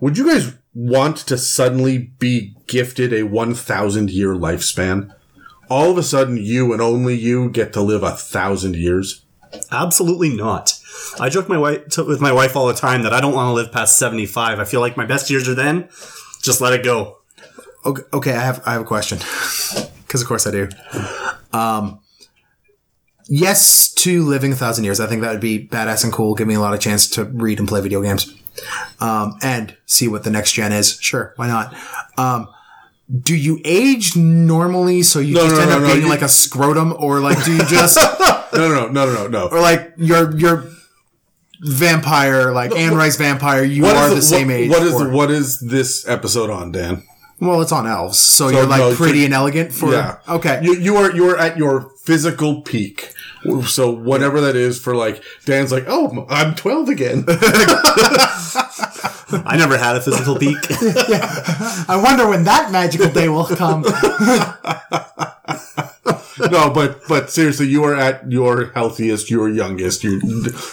Would you guys want to suddenly be gifted a 1,000 year lifespan? All of a sudden, you and only you get to live a thousand years? Absolutely not. I joke my wife t- with my wife all the time that I don't want to live past 75. I feel like my best years are then. Just let it go. Okay, okay I have I have a question. Because of course I do. Um, yes to living a thousand years. I think that would be badass and cool. Give me a lot of chance to read and play video games, um, and see what the next gen is. Sure, why not? Um, do you age normally so you No, just no, end no, up being like a scrotum, or like do you just No, no, no, no, no, no. or like you're you're vampire like Anne Rice vampire? You are is the, same what, age. What is or- the, what is this episode on, Dan? well, it's on elves, so, you're like no, pretty and elegant for Yeah. okay. You you are you are at your physical peak. So whatever that is for like Dan's like, oh, I'm 12 again. I never had a physical peak. I wonder when that magical day will come. no, but but seriously, you are at your healthiest, your youngest. You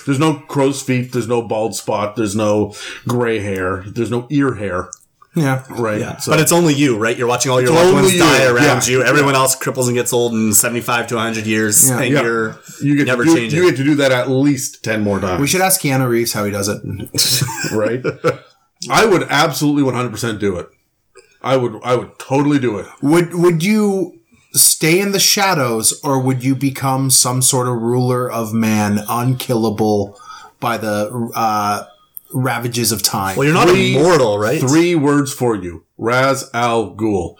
there's no crow's feet, there's no bald spot, there's no gray hair, there's no ear hair, yeah. right? Yeah. So- but it's only you, right? You're watching all your It's loved ones you, die around yeah. you. Everyone else cripples and gets old in 75 to 100 years, Yeah. and yeah. you're you get never to do, changing. You get to do that at least ten more times. We should ask Keanu Reeves how he does it. right? I would absolutely 100% do it. I would I would totally do it. Would would you stay in the shadows or would you become some sort of ruler of man, unkillable by the uh, ravages of time? well, you're not Three- immortal, right? Three words for you. Ra's al Ghul.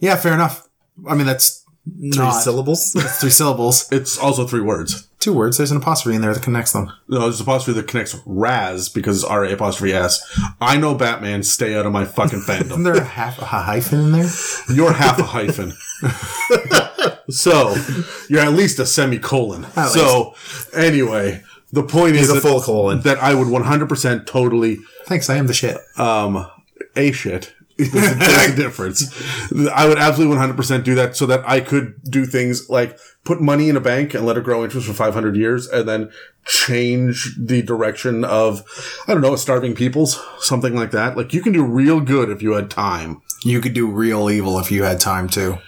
yeah, fair enough. I mean, that's Three not syllables. that's three syllables. It's also three words. Two words. There's an apostrophe in there that connects them. No, there's an apostrophe that connects Raz because it's R A apostrophe S. I know Batman. Stay out of my fucking Isn't fandom. there a half a hyphen in there? You're half a hyphen. so you're at least a semicolon. At so anyway, the point is a that, full colon. that I would 100% totally Thanks, I am the shit. um, a shit. There's a, there's a difference. I would absolutely 100% do that so that I could do things like put money in a bank and let it grow interest for 500 years and then change the direction of, I don't know, starving peoples, something like that. Like you can do real good if you had time. You could do real evil if you had time to.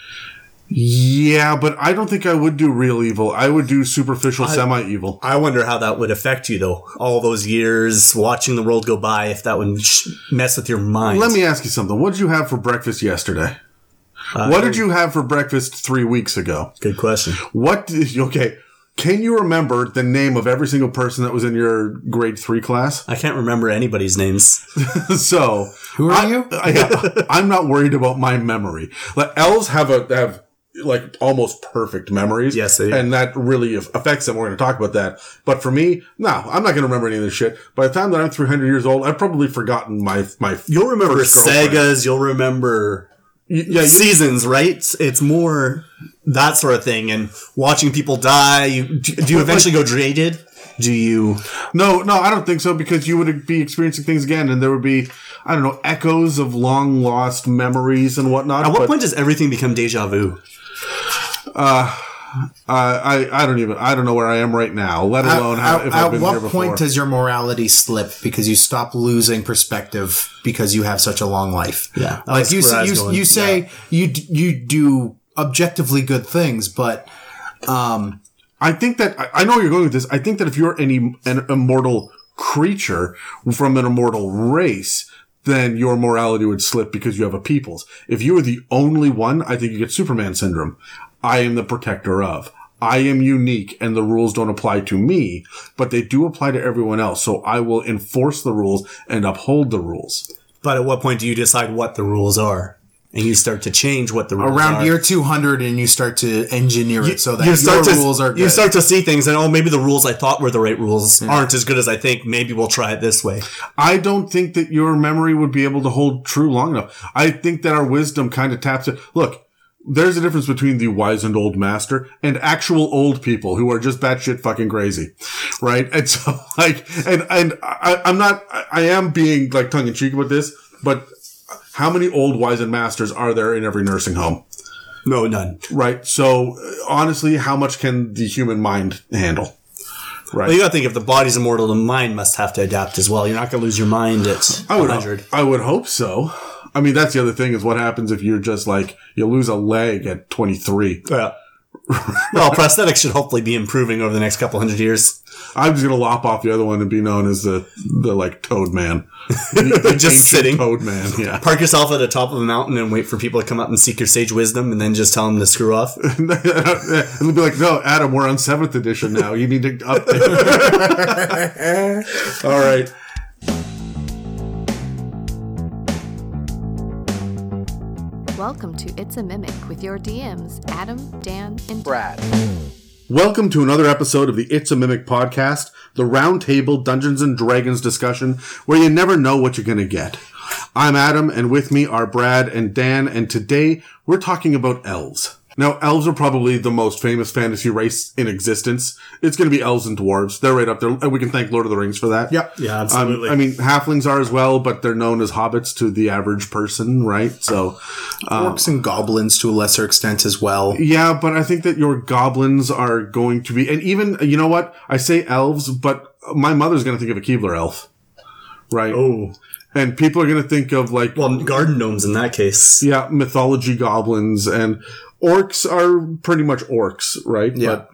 Yeah, but I don't think I would do real evil. I would do superficial semi evil. I wonder how that would affect you, though. All those years watching the world go by, if that would sh- mess with your mind. Let me ask you something. What did you have for breakfast yesterday? Uh, what did you have for breakfast three weeks ago? Good question. What did okay? Can you remember the name of every single person that was in your grade three class? I can't remember anybody's names. so Who are I, you? I, I'm not worried about my memory. Like elves have a have like almost perfect memories. Yes, they do. and that really affects them. We're going to talk about that. But for me, no, I'm not going to remember any of this shit. By the time that I'm 300 years old, I've probably forgotten my my. You'll remember girlfriend. You'll remember Y- Yeah, you, seasons, right? It's more that sort of thing. And watching people die. You do, do you eventually go jaded? Do you? No, no, I don't think so because you would be experiencing things again, and there would be, I don't know, echoes of long lost memories and whatnot. At what point does everything become deja vu? Uh, I, I don't even, I don't know where I am right now. Let alone how, at, I've been what here before. point does your morality slip because you stop losing perspective because you have such a long life? Yeah, like you where I was you, going. you say you you do objectively good things, but um, I think that I, I know you're going with this. I think that if you're any an immortal creature from an immortal race, then your morality would slip because you have a people's. If you were the only one, I think you get Superman syndrome. I am the protector of. I am unique and the rules don't apply to me, but they do apply to everyone else. So I will enforce the rules and uphold the rules. But at what point do you decide what the rules are, and you start to change what the rules around are? year two hundred, and you start to engineer it so that you start your to rules are good. you start to see things and oh maybe the rules I thought were the right rules aren't as good as I think. Maybe we'll try it this way. I don't think that your memory would be able to hold true long enough. I think that our wisdom kind of taps it. Look, there's a difference between the wise and old master and actual old people who are just batshit fucking crazy. Right. And so like, and, and I, I'm not, I- am being like tongue in cheek about this, but how many old wise and masters are there in every nursing home? No, none. Right. So uh, honestly, how much can the human mind handle? Right. Well, you gotta think if the body's immortal, the mind must have to adapt as well. You're not gonna lose your mind at I would, 100. I would hope so. I mean, that's the other thing is what happens if you're just like, you lose a leg at 23. Yeah. well, prosthetics should hopefully be improving over the next couple hundred years. I'm just going to lop off the other one and be known as the, the like Toad Man. The- the Just sitting. Toad Man, yeah. Park yourself at the top of a mountain and wait for people to come up and seek your sage wisdom and then just tell them to screw off. and they'll be like, no, Adam, we're on 7th edition now. You need to update. All right. Welcome to It's a Mimic with your DMs, Adam, Dan, and Brad. Welcome to another episode of the It's a Mimic podcast, the roundtable Dungeons and Dragons discussion where you never know what you're going to get. I'm Adam, and with me are Brad and Dan, and today we're talking about elves. Now, elves are probably the most famous fantasy race in existence. It's going to be elves and dwarves. They're right up there, and we can thank Lord of the Rings for that. Yep. Yeah, Um, absolutely. I mean, halflings are as well, but they're known as hobbits to the average person, right? So, Orcs and goblins to a lesser extent as well. Yeah, but I think that your goblins are going to be, and even you know what I say elves, but my mother's going to think of a Keebler elf, right? oh, And people are going to think of like, well, garden gnomes in that case. yeah, mythology goblins and orcs are pretty much orcs, right? Yeah.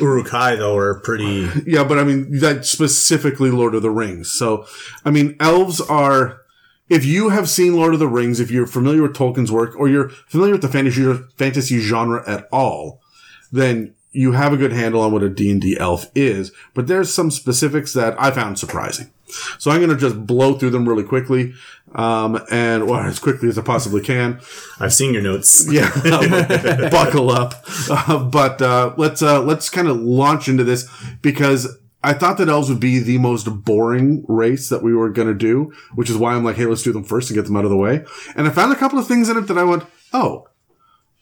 Uruk-hai, though, are pretty. Yeah, but I mean that specifically Lord of the Rings. So, I mean, elves are. If you have seen Lord of the Rings, if you're familiar with Tolkien's work, or you're familiar with the fantasy fantasy genre at all, then you have a good handle on what a D&D elf is, but there's some specifics that I found surprising. So I'm going to just blow through them really quickly, um, and well, as quickly as I possibly can. I've seen your notes. Yeah, buckle up. Uh, but uh, let's uh, let's kind of launch into this because I thought that elves would be the most boring race that we were going to do, which is why I'm like, hey, let's do them first and get them out of the way. And I found a couple of things in it that I went, oh,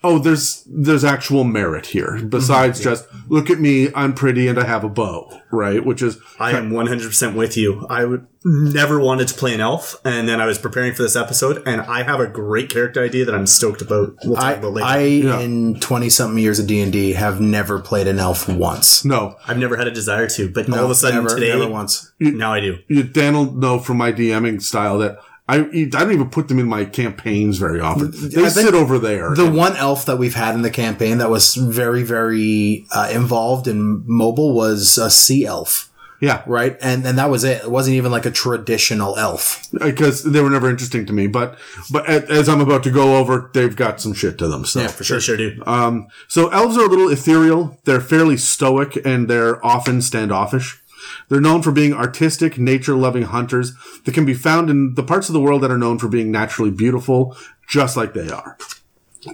oh, there's there's actual merit here mm-hmm. besides just look at me, I'm pretty and I have a bow, right? Which is I am 100% with you. I would never wanted to play an elf, and then I was preparing for this episode, and I have a great character idea that I'm stoked about. We'll talk I, about later. I in twenty something years of D and D have never played an elf once. no. I've never had a desire to, but all of a sudden never, today, never once. now I do. You, Dan will know from my DMing style that. I, I don't even put them in my campaigns very often. They I sit over there. The one elf that we've had in the campaign that was very, very uh, involved and mobile was a sea elf, yeah, right? And and that was it. It wasn't even like a traditional elf. because they were never interesting to me. But but as I'm about to go over, they've got some shit to them. So For sure, sure do. um, so elves are a little ethereal. They're fairly stoic and they're often standoffish. They're known for being artistic, nature-loving hunters that can be found in the parts of the world that are known for being naturally beautiful, just like they are.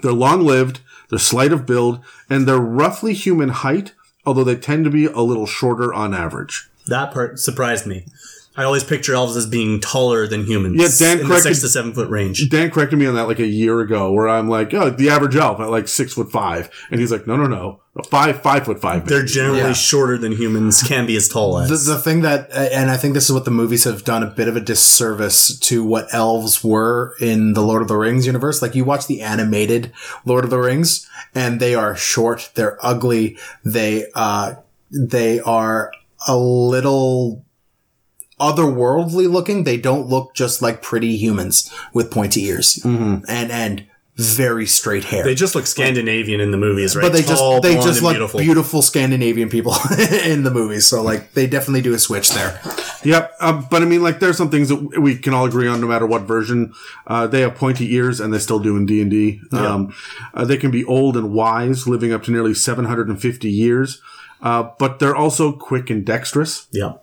They're long-lived, they're slight of build, and they're roughly human height, although they tend to be a little shorter on average. That part surprised me. I always picture elves as being taller than humans. Yeah, Dan in the corrected- six to seven foot range. Dan corrected me on that like a year ago, where I'm like, oh, the average elf at like six foot five, and he's like, no, no, no, five, five foot five. They're generally Yeah. shorter than humans, can be as tall as. The, the thing that, and I think this is what the movies have done a bit of a disservice to what elves were in the Lord of the Rings universe. Like you watch the animated Lord of the Rings, and they are short, they're ugly, they uh, they are a little otherworldly looking. They don't look just like pretty humans with pointy ears and and very straight hair. they just look Scandinavian in the movies, right? but they Tall, just they just look beautiful. beautiful. Scandinavian people in the movies. So like they definitely do a switch there. Yep, um, but I mean, like, there's some things that we can all agree on, no matter what version. Uh, they have pointy ears, and they still do in D and D. Um, uh, They can be old and wise, living up to nearly 750 years. Uh, but they're also quick and dexterous. Yeah.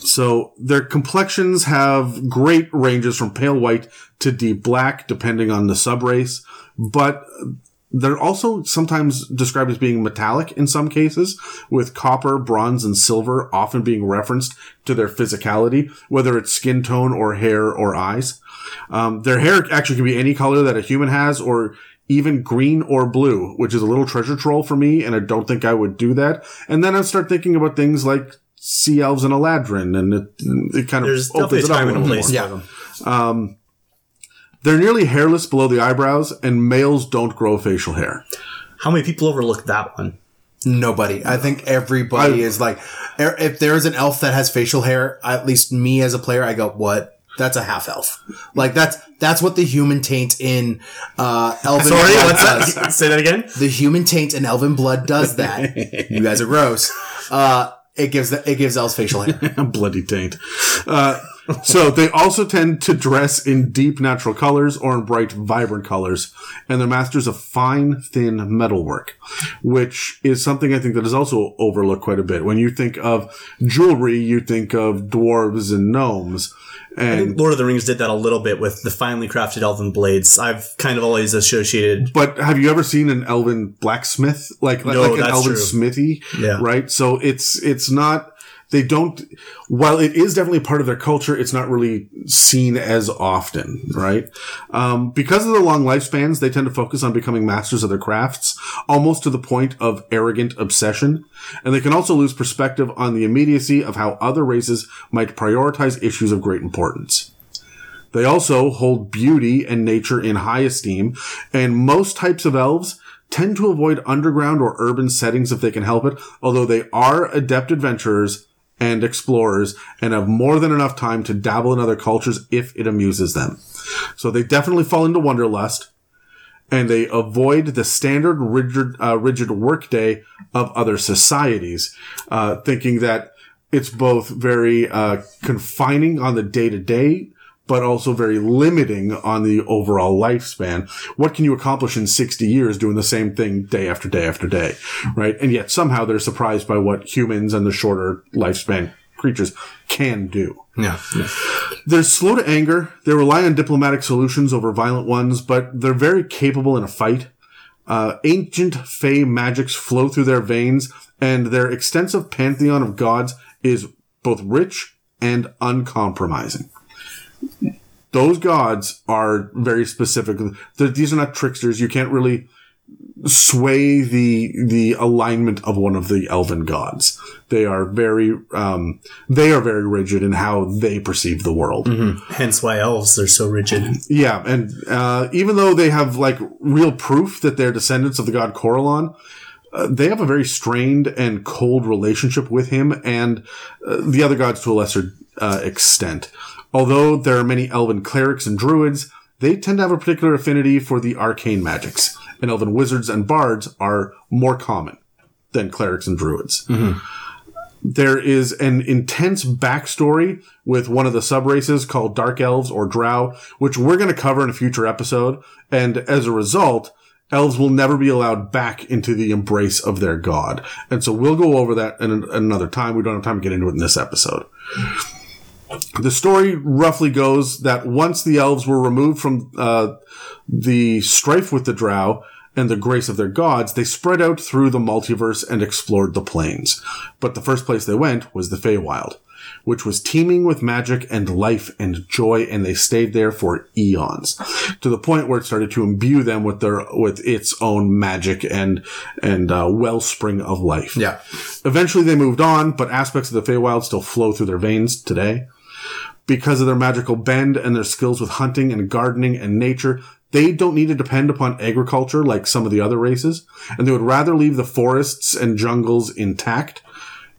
So their complexions have great ranges from pale white to deep black, depending on the subrace. But they're also sometimes described as being metallic in some cases, with copper, bronze, and silver often being referenced to their physicality, whether it's skin tone or hair or eyes. Um, their hair actually can be any color that a human has, or even green or blue, which is a little treasure troll for me, and I don't think I would do that. And then I start thinking about things like sea elves and Eladrin, and it, it kind of There's opens definitely a it up time a and a little more. Yeah. them. They're nearly hairless below the eyebrows, and males don't grow facial hair. How many people overlook that one? Nobody. I think everybody I- is like, er- if there is an elf that has facial hair, at least me as a player, I go, what? That's a half elf. Like that's that's what the human taint in uh, Elven Sorry, Blood does. that? Say that again. The human taint in Elven Blood does that. you guys are gross. Uh, it gives the, it gives elves facial hair. bloody taint. Uh, so they also tend to dress in deep natural colors or in bright, vibrant colors, and they're masters of fine, thin metalwork, which is something I think that is also overlooked quite a bit. When you think of jewelry, you think of dwarves and gnomes, and Lord of the Rings did that a little bit with the finely crafted elven blades. I've kind of always associated. But have you ever seen an elven blacksmith? Like, like, No, like an that's elven true. smithy? Yeah. Right? So it's, it's not, they don't, while it is definitely part of their culture, it's not really seen as often, right? Um, because of the long lifespans, they tend to focus on becoming masters of their crafts, almost to the point of arrogant obsession. And they can also lose perspective on the immediacy of how other races might prioritize issues of great importance. They also hold beauty and nature in high esteem, and most types of elves tend to avoid underground or urban settings if they can help it, although they are adept adventurers and explorers and have more than enough time to dabble in other cultures if it amuses them. So they definitely fall into wanderlust and they avoid the standard rigid, uh, rigid workday of other societies, uh, thinking that it's both very uh, confining on the day to day, but also very limiting on the overall lifespan. What can you accomplish in 60 years doing the same thing day after day after day, right? And yet somehow they're surprised by what humans and the shorter lifespan creatures can do. Yeah. They're slow to anger. They rely on diplomatic solutions over violent ones, but they're very capable in a fight. Uh, ancient Fey magics flow through their veins, and their extensive pantheon of gods is both rich and uncompromising. Those gods are very specific. Th- These are not tricksters. You can't really sway the the alignment of one of the elven gods. They are very um, they are very rigid in how they perceive the world. Hence why elves are so rigid. Yeah, and uh, even though they have like real proof that they're descendants of the god Corellon, uh, they have a very strained and cold relationship with him and uh, the other gods to a lesser uh, extent. Although there are many elven clerics and druids, they tend to have a particular affinity for the arcane magics, and elven wizards and bards are more common than clerics and druids. Mm-hmm. There is an intense backstory with one of the subraces called Dark Elves or Drow, which we're going to cover in a future episode. And as a result, elves will never be allowed back into the embrace of their god. And so we'll go over that in an- another time. We don't have time to get into it in this episode. The story roughly goes that once the elves were removed from uh, the strife with the Drow and the grace of their gods, they spread out through the multiverse and explored the planes. But the first place they went was the Feywild, which was teeming with magic and life and joy, and they stayed there for eons, to the point where it started to imbue them with their with its own magic and and uh, wellspring of life. Yeah. Eventually, they moved on, but aspects of the Feywild still flow through their veins today. Because of their magical bend and their skills with hunting and gardening and nature, they don't need to depend upon agriculture like some of the other races, and they would rather leave the forests and jungles intact.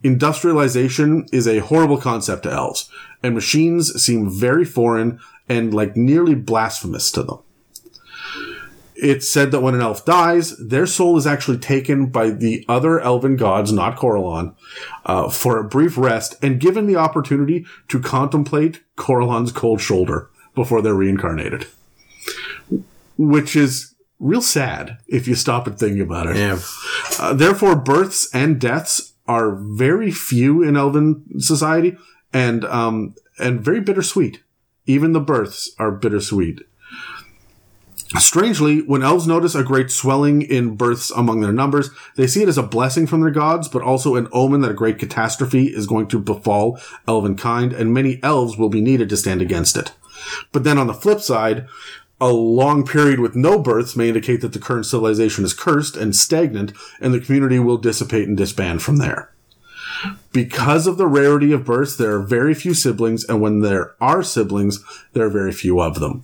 Industrialization is a horrible concept to elves, and machines seem very foreign and like nearly blasphemous to them. It's said that when an elf dies, their soul is actually taken by the other elven gods, not Corellon, uh, for a brief rest and given the opportunity to contemplate Corellon's cold shoulder before they're reincarnated. Which is real sad if you stop and think about it. Yeah. Uh, therefore, births and deaths are very few in elven society and, um, and very bittersweet. Even the births are bittersweet. Strangely, when elves notice a great swelling in births among their numbers, they see it as a blessing from their gods, but also an omen that a great catastrophe is going to befall elven kind, and many elves will be needed to stand against it. But then on the flip side, a long period with no births may indicate that the current civilization is cursed and stagnant, and the community will dissipate and disband from there. Because of the rarity of births, there are very few siblings, and when there are siblings, there are very few of them.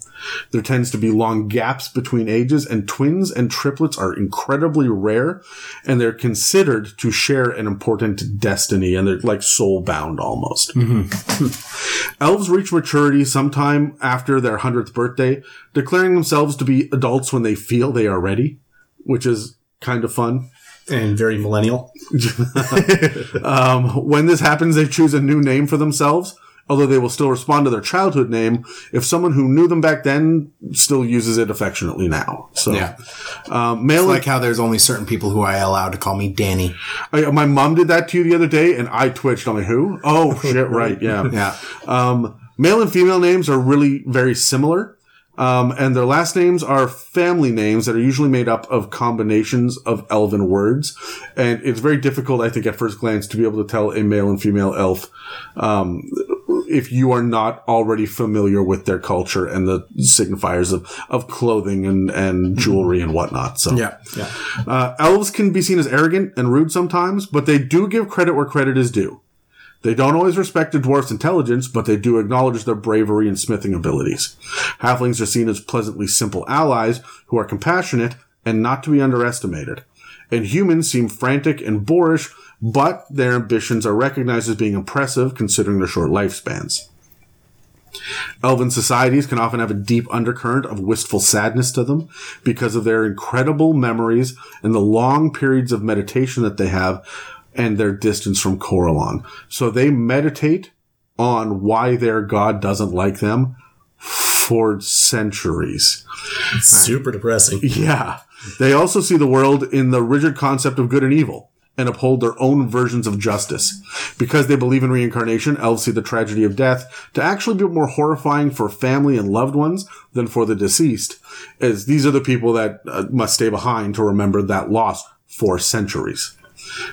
There tends to be long gaps between ages, and twins and triplets are incredibly rare, and they're considered to share an important destiny, and they're like soul bound almost. Mm-hmm. Elves reach maturity sometime after their 100th birthday, declaring themselves to be adults when they feel they are ready, which is kind of fun. And very millennial. Um, when this happens, they choose a new name for themselves, although they will still respond to their childhood name if someone who knew them back then still uses it affectionately now. So, Yeah. um, male Like how there's only certain people who I allow to call me Danny. I, my mom did that to you the other day, and I twitched. I'm like, who? Oh shit! Right? Yeah. Yeah. Um, male and female names are really very similar. Um, and their last names are family names that are usually made up of combinations of elven words. And it's very difficult, I think, at first glance to be able to tell a male and female elf, um, if you are not already familiar with their culture and the signifiers of, of clothing and, and jewelry and whatnot. So, Yeah. Yeah. uh, elves can be seen as arrogant and rude sometimes, but they do give credit where credit is due. They don't always respect a dwarf's intelligence, but they do acknowledge their bravery and smithing abilities. Halflings are seen as pleasantly simple allies who are compassionate and not to be underestimated. And humans seem frantic and boorish, but their ambitions are recognized as being impressive considering their short lifespans. Elven societies can often have a deep undercurrent of wistful sadness to them because of their incredible memories and the long periods of meditation that they have and their distance from Corellon. So they meditate on why their god doesn't like them for centuries. Super depressing. Yeah. They also see the world in the rigid concept of good and evil and uphold their own versions of justice. Because they believe in reincarnation, elves see the tragedy of death to actually be more horrifying for family and loved ones than for the deceased, as these are the people that uh, must stay behind to remember that loss for centuries.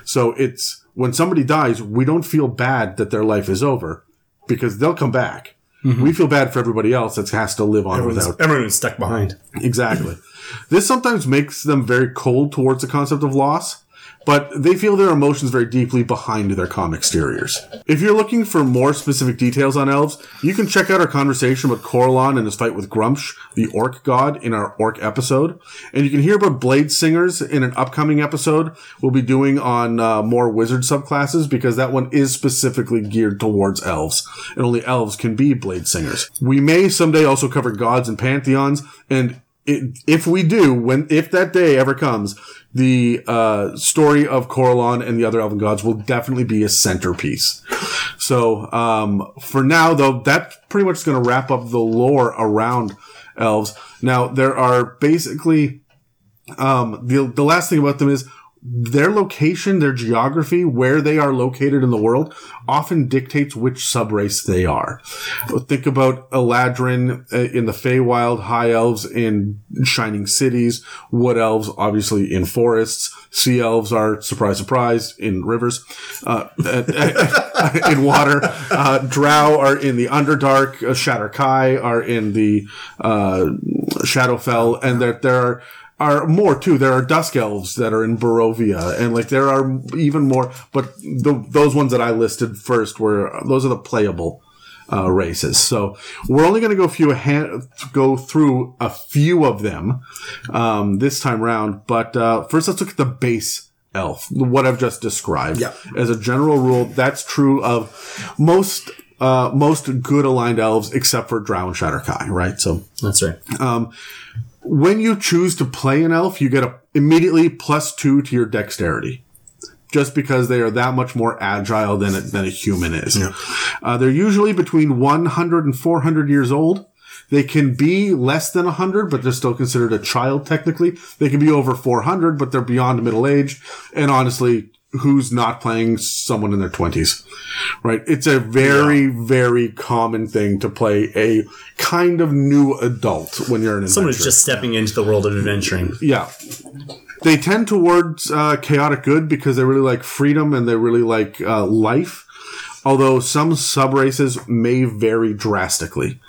So it's when somebody dies, we don't feel bad that their life is over because they'll come back. Mm-hmm. We feel bad for everybody else that has to live on Everyone's, without everyone's stuck behind. Exactly. this sometimes makes them very cold towards the concept of loss, but they feel their emotions very deeply behind their calm exteriors. If you're looking for more specific details on elves, you can check out our conversation with Corellon and his fight with Gruumsh, the orc god, in our orc episode. And you can hear about blade singers in an upcoming episode we'll be doing on uh, more wizard subclasses because that one is specifically geared towards elves, and only elves can be blade singers. We may someday also cover gods and pantheons, and it, if we do, when if that day ever comes, the uh, story of Corellon and the other elven gods will definitely be a centerpiece. So um, for now, though, that's pretty much going to wrap up the lore around elves. Now there are basically um, the the last thing about them is their location, their geography, where they are located in the world, often dictates which subrace they are. Think about Eladrin uh, in the Feywild, High Elves in Shining Cities, Wood Elves obviously in forests, Sea Elves are, surprise, surprise, in rivers, uh, in water, uh, Drow are in the Underdark, uh, Shadar-kai are in the uh, Shadowfell, and there, there are are more too. There are dusk elves that are in Barovia, and like there are even more. But the, those ones that I listed first were those are the playable uh, races. So we're only going to go few hand, go through a few of them um, this time round. But uh, first, let's look at the base elf, what I've just described. Yeah. As a general rule, that's true of most. Uh, most good aligned elves, except for Drow and Shadar-kai, right? So, That's right. When you choose to play an elf, you get a immediately plus two to your dexterity. Just because they are that much more agile than a, than a human is. Uh, they're usually between 100 and 400 years old. They can be less than 100, but they're still considered a child technically. They can be over 400, but they're beyond middle age. And honestly, who's not playing someone in their 20s? Right? It's a very, very common thing to play a kind of new adult when you're an Someone who's just stepping into the world of adventuring. Yeah. They tend towards uh, chaotic good because they really like freedom and they really like uh, life. Although some sub races may vary drastically.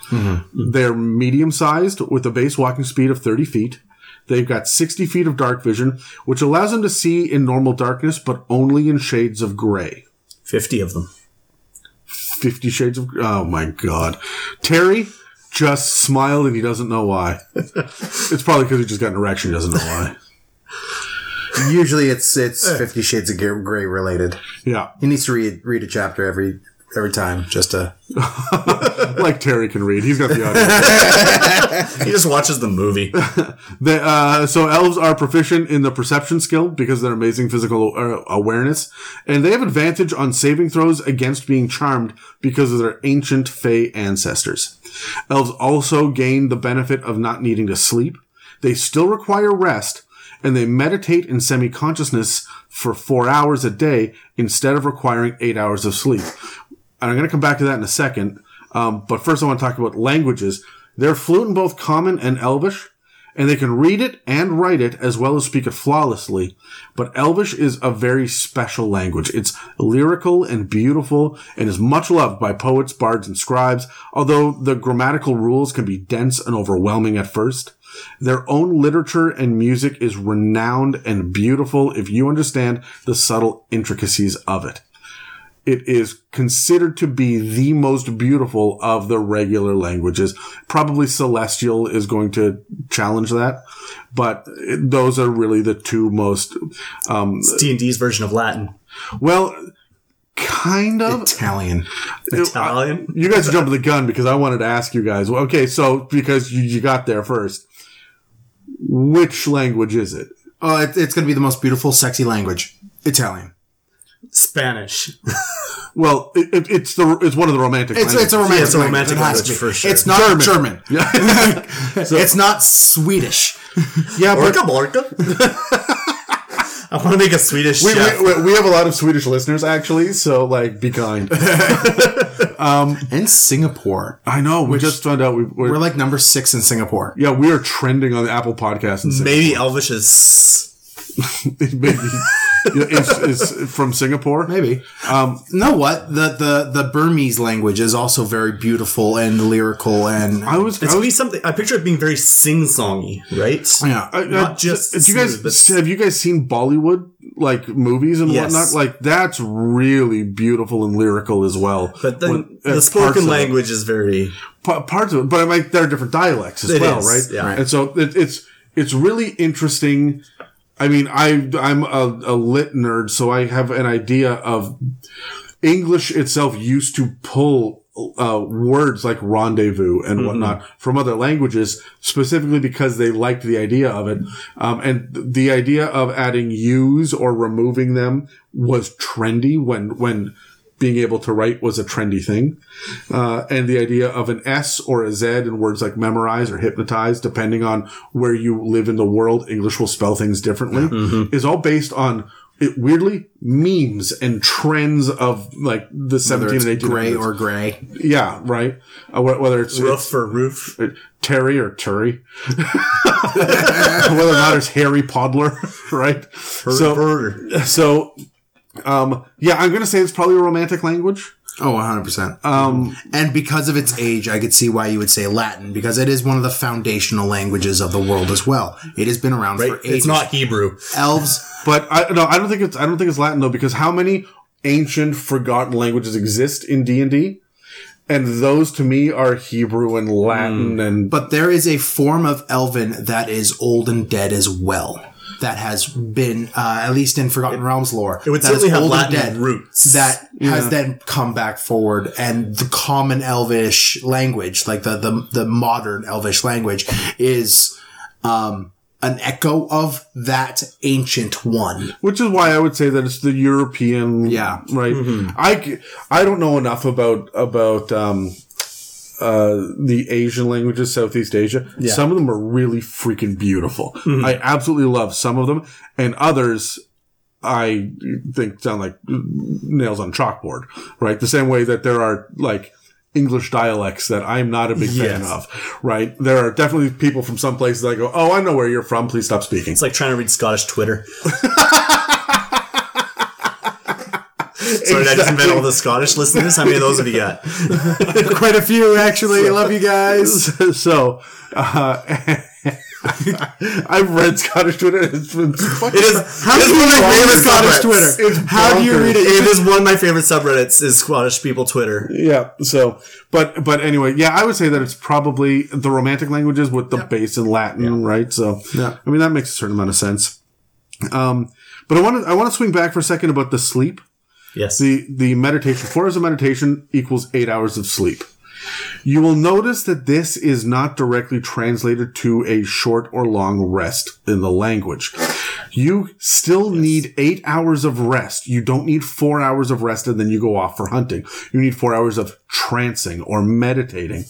They're medium sized with a base walking speed of 30 feet. They've got 60 feet of dark vision, which allows them to see in normal darkness, but only in shades of gray. 50 of them. Fifty Shades of. Oh my god, Terry just smiled and he doesn't know why. it's probably because he just got an erection. He doesn't know why. Usually, it's it's eh. Fifty Shades of Grey related. Yeah, He needs to read read a chapter every every time just to. like Terry can read. He's got the audio. He just watches the movie. The, uh, so elves are proficient in the perception skill because of their amazing physical uh, awareness, and they have advantage on saving throws against being charmed because of their ancient Fey ancestors. Elves also gain the benefit of not needing to sleep. They still require rest, and they meditate in semi-consciousness for four hours a day instead of requiring eight hours of sleep. And I'm going to come back to that in a second. Um, but first, I want to talk about languages. They're fluent in both Common and Elvish, and they can read it and write it as well as speak it flawlessly. But Elvish is a very special language. It's lyrical and beautiful and is much loved by poets, bards, and scribes, although the grammatical rules can be dense and overwhelming at first. Their own literature and music is renowned and beautiful if you understand the subtle intricacies of it it is considered to be the most beautiful of the regular languages. Probably Celestial is going to challenge that, but those are really the two most, um, D&D's version of Latin. well, kind of. Italian. Italian. You guys jumped the gun because I wanted to ask you guys. Okay, so because you, you got there first, which language is it? Oh, it, it's going to be the most beautiful, sexy language. Italian. Spanish. Well, it, it, it's the it's one of the romantic. It's, it's a romantic, Yeah, it's a romantic It has language for sure. It's not German. yeah, it's not Swedish. yeah, but Orca Borca. I want to make a Swedish We, chef. we, we have a lot of Swedish listeners, actually, so like, be kind. Um, and Singapore. I know. We just found out we, we're, We're like number six in Singapore. yeah, we are trending on the Apple Podcast and Maybe Elvish is. maybe is, is from Singapore. Maybe. Um, know what? The, the the Burmese language is also very beautiful and lyrical and I was. It's I was be something. I picture it being very sing-songy, right? yeah. I- I- just Do you guys smooth, have you guys seen Bollywood like movies and Yes. whatnot? Like that's really beautiful and lyrical as well. But then When- uh, the spoken language is very. Pa- parts of it, but I mean, there are different dialects as It well, is, right? yeah. And so it, it's it's really interesting. I mean, I I'm a, a lit nerd, so I have an idea of English itself used to pull uh, words like rendezvous and Mm-hmm. whatnot from other languages, specifically because they liked the idea of it. Um, and the idea of adding U's or removing them was trendy when, when being able to write was a trendy thing. Uh, and the idea of an S or a Z in words like memorize or hypnotize, depending on where you live in the world, English will spell things differently, is all based on it weirdly memes and trends of like the 17 Whether and 18 gray or gray. yeah, right. Uh, whether it's, Roof or roof. it's Terry or Turry, whether or not it's Harry Podler, right? So, so, um, yeah, I'm gonna say it's probably a romantic language. Oh, 100%. Um, and because of its age, I could see why you would say Latin, because it is one of the foundational languages of the world as well. It has been around Right? for ages. It's not Hebrew. elves. But I no, I don't think it's I don't think it's Latin though because how many ancient forgotten languages exist in D and D, and those to me are Hebrew and Latin and But there is a form of Elven that is old and dead as well. That has been, uh, at least in Forgotten Realms lore, It would that is certainly have old and Latin roots. That has then come back forward, and the common Elvish language, like the the, the modern Elvish language, is um, an echo of that ancient one. which is why I would say that it's the European, Yeah. right. I I don't know enough about about um, uh, the Asian languages, Southeast Asia. Some of them are really freaking beautiful. I absolutely love some of them, and others. I think sound like nails on chalkboard, right? The same way that there are like English dialects that I'm not a big fan of, right? There are definitely people from some places that I go, oh, I know where you're from. Please stop speaking. It's like trying to read Scottish Twitter. Sorry, did I just invent all the Scottish listeners? How many of those have you got? Quite a few, actually. I love you guys. so uh, I've read Scottish Twitter. It's, fucking, It is. How do you one of my read favorite Scottish subreddits. Twitter? It's How do you read it? It is one of my favorite subreddits. Is Scottish people Twitter. yeah. So, but but anyway, yeah, I would say that it's probably the Romantic languages with the base in Latin, right? So, Yeah. I mean that makes a certain amount of sense. Um, but I want to I want to swing back for a second about the sleep. Yes. the the meditation four hours of meditation equals eight hours of sleep. You will notice that this is not directly translated to a short or long rest in the language. You still need eight hours of rest. You don't need four hours of rest and then you go off for hunting. You need four hours of trancing or meditating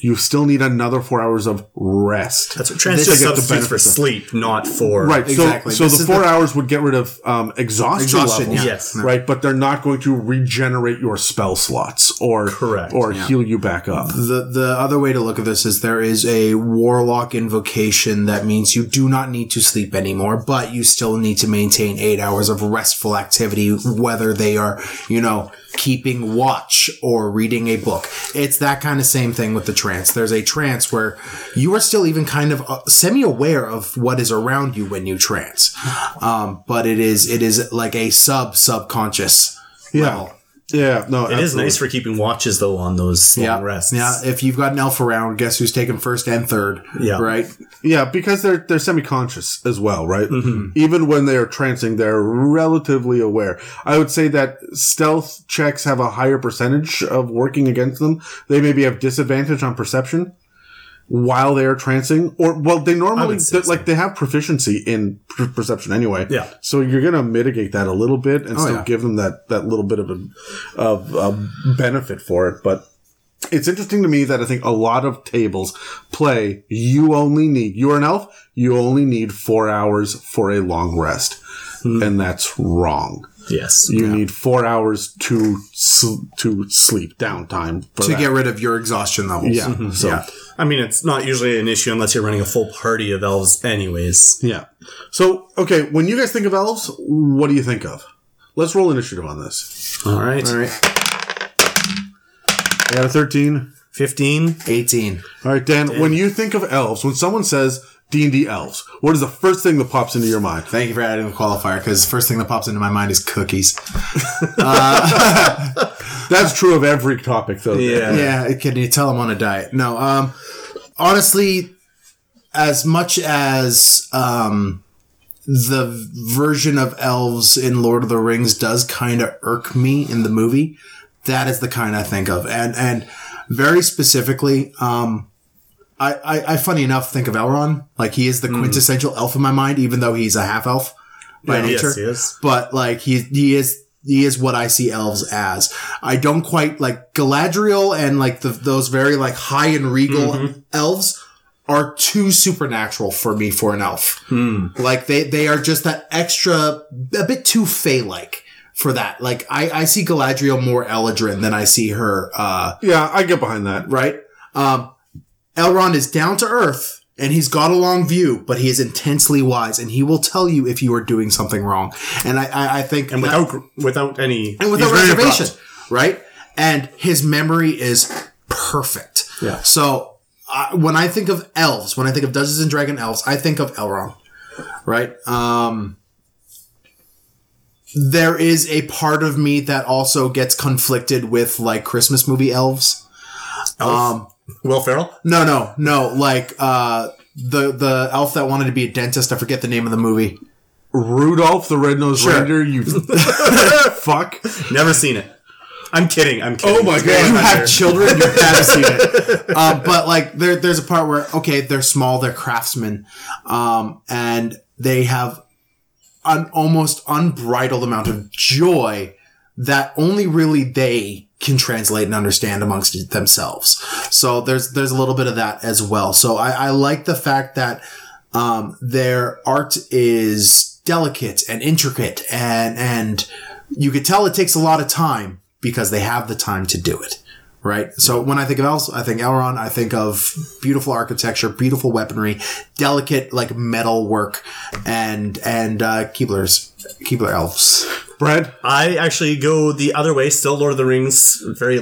you still need another four hours of rest That's what To trans get the substitutes for sleep, not for Right. Exactly. So, so the four the- hours would get rid of um, exhaustion, Exhaustion, levels, yeah. Yes. right? But they're not going to regenerate your spell slots or Correct, or heal you back up. The the other way to look at this is there is a warlock invocation that means you do not need to sleep anymore, but you still need to maintain eight hours of restful activity, whether they are, you know, keeping watch or reading a book. It's that kind of same thing with the trance. There's a trance where you are still even kind of uh, semi aware of what is around you when you trance, um, but it is it is like a sub subconscious. level. Yeah. No, It is nice for keeping watches though on those long Yeah. rests. Yeah. If you've got an elf around, guess who's taking first and third? Yeah. Right. Yeah, because they're they're semi conscious as well, right? Mm-hmm. Even when they are trancing, they're relatively aware. I would say that stealth checks have a higher percentage of working against them. They maybe have disadvantage on perception while they are trancing, or well, they normally they- like they have proficiency in per- perception anyway. Yeah. so you're gonna mitigate that a little bit and oh, still yeah. give them that that little bit of a of a benefit for it, but it's interesting to me that I think a lot of tables play you only need you are an elf, you only need four hours for a long rest. Hmm. And that's wrong. Yes. You need four hours to sl- to sleep downtime To that. get rid of your exhaustion levels. yeah. Mm-hmm. So Yeah. I mean, it's not usually an issue unless you're running a full party of elves, anyways. yeah. So okay, when you guys think of elves, what do you think of? Let's roll initiative on this. All right. All right. I got a thirteen. 15. 18. All right, Dan. When you think of elves, when someone says D and D elves, what is the first thing that pops into your mind? Thank you for adding the qualifier because the first thing that pops into my mind is cookies. That's true of every topic, though. Yeah. yeah. Can you tell I'm on a diet? No. Um, honestly, as much as um, the version of elves in Lord of the Rings does kind of irk me in the movie, that is the kind I think of, and and very specifically, um, I, I, I funny enough think of Elrond like he is the quintessential elf in my mind, even though he's a half elf by Yeah, nature. yes, he is. But like he he is he is what I see elves as. I don't quite like Galadriel and like the, those very like high and regal elves are too supernatural for me for an elf. Like they they are just that extra a bit too fey like for that. Like I I see Galadriel more Eladrin than I see her uh Yeah, I get behind that. right? Um, Elrond is down to earth and he's got a long view, but he is intensely wise and he will tell you if you are doing something wrong. And I, I, I think, And that- without without any. and without reservation, right? And his memory is perfect. Yeah. So uh, when I think of elves, when I think of Dungeons and Dragon elves, I think of Elrond, right? Um, there is a part of me that also gets conflicted with like Christmas movie elves. Um, Will Ferrell? no, no, no. Like uh, the the elf that wanted to be a dentist. I forget the name of the movie. Rudolph the Red-Nosed Sure. Reindeer, you fuck. Never seen it. I'm kidding. I'm kidding. Oh my you god. You have children, you have seen it. Um, but like, there, there's a part where okay, they're small, they're craftsmen, um, and they have an almost unbridled amount of joy that only really they can translate and understand amongst themselves. So there's there's a little bit of that as well. So I, I like the fact that um, their art is delicate and intricate and and you could tell it takes a lot of time because they have the time to do it right so when i think of elves i think elrond i think of beautiful architecture beautiful weaponry delicate like metal work and and uh keebler's keebler elves Brad, I actually go the other way. Still Lord of the Rings, very.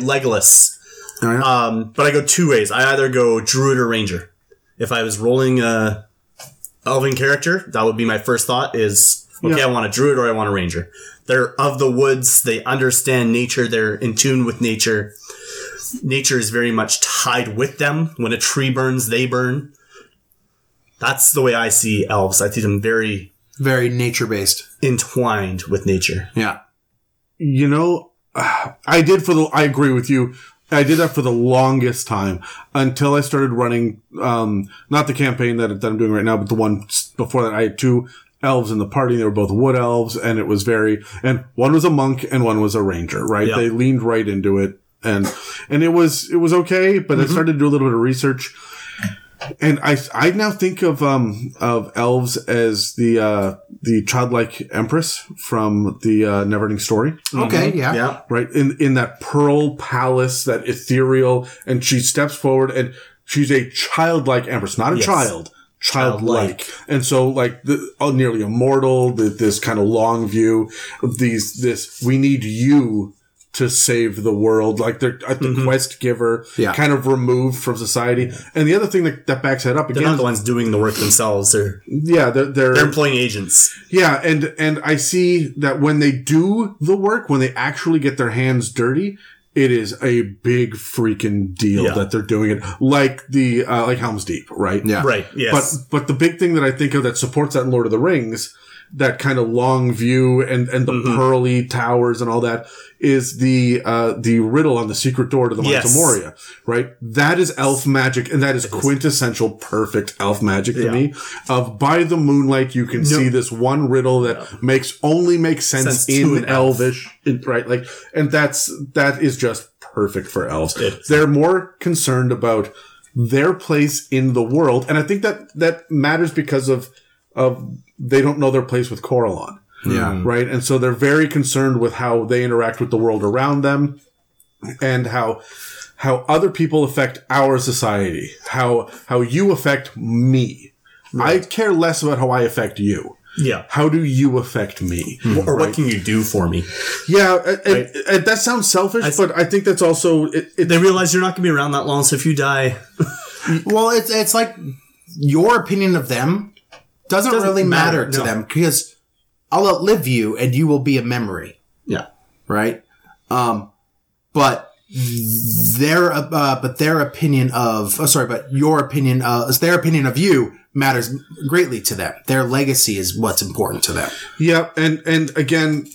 All right. Um, but I go two ways. I either go Druid or Ranger. If I was rolling a elven character, that would be my first thought is okay, Yeah. I want a druid or I want a ranger. They're of the woods, they understand nature, they're in tune with nature. Nature is very much tied with them. When a tree burns, they burn. That's the way I see elves. I see them very Very nature based. entwined with nature. Yeah. you know, I did for the, I agree with you. I did that for the longest time until I started running, um, not the campaign that, that I'm doing right now, but the one before that. I had two elves in the party. They were both wood elves and it was very, and one was a monk and one was a ranger, right? Yeah. They leaned right into it and, and it was, it was okay, but I started to do a little bit of research and I I now think of um of elves as the uh the childlike empress from the uh, Neverending Story, Okay. Yeah. Yeah. right? In in that pearl palace, that ethereal, and she steps forward and she's a childlike empress, not a Yes. child. Childlike, Childlike. and so like the oh, nearly immortal. The, this kind of long view, these this we need you to save the world. Like they're uh, the quest giver, Yeah. kind of removed from society. And the other thing that, that backs that up They're again, not the ones doing the work themselves. They're yeah, they're, they're, they're employing agents. yeah, and and I see that when they do the work, when they actually get their hands dirty, it is a big freaking deal Yeah. that they're doing it. Like the uh, like Helm's Deep, right? Yeah. Right. Yes. But but the big thing that I think of that supports that in Lord of the Rings, that kind of long view and and the Mm-hmm. pearly towers and all that is the uh the riddle on the secret door to the Mines Yes. of Moria, right? That is elf magic, and that is quintessential perfect elf magic to Yeah. me. Of by the moonlight, you can see this one riddle that makes only makes sense, Sense in elf. elvish, in- right? Like, and that's that is just perfect for elves. It is. They're more concerned about their place in the world, and I think that that matters because of of they don't know their place with Corellon Yeah. Mm. right? And so they're very concerned with how they interact with the world around them and how how other people affect our society, how how you affect me. I care less about how I affect you. yeah. How do you affect me? Mm-hmm. Or what can you do for me? Yeah, and, and- and that sounds selfish, but I think that's also it, it, They realize you're not going to be around that long, so if you die, Well, it's it's like your opinion of them doesn't, Doesn't really matter, matter, to no. them because I'll outlive you and you will be a memory, yeah, right? Um, but their uh, but their opinion of oh, sorry, but your opinion uh, their opinion of you matters greatly to them. Their legacy is what's important to them. Yeah, and and again,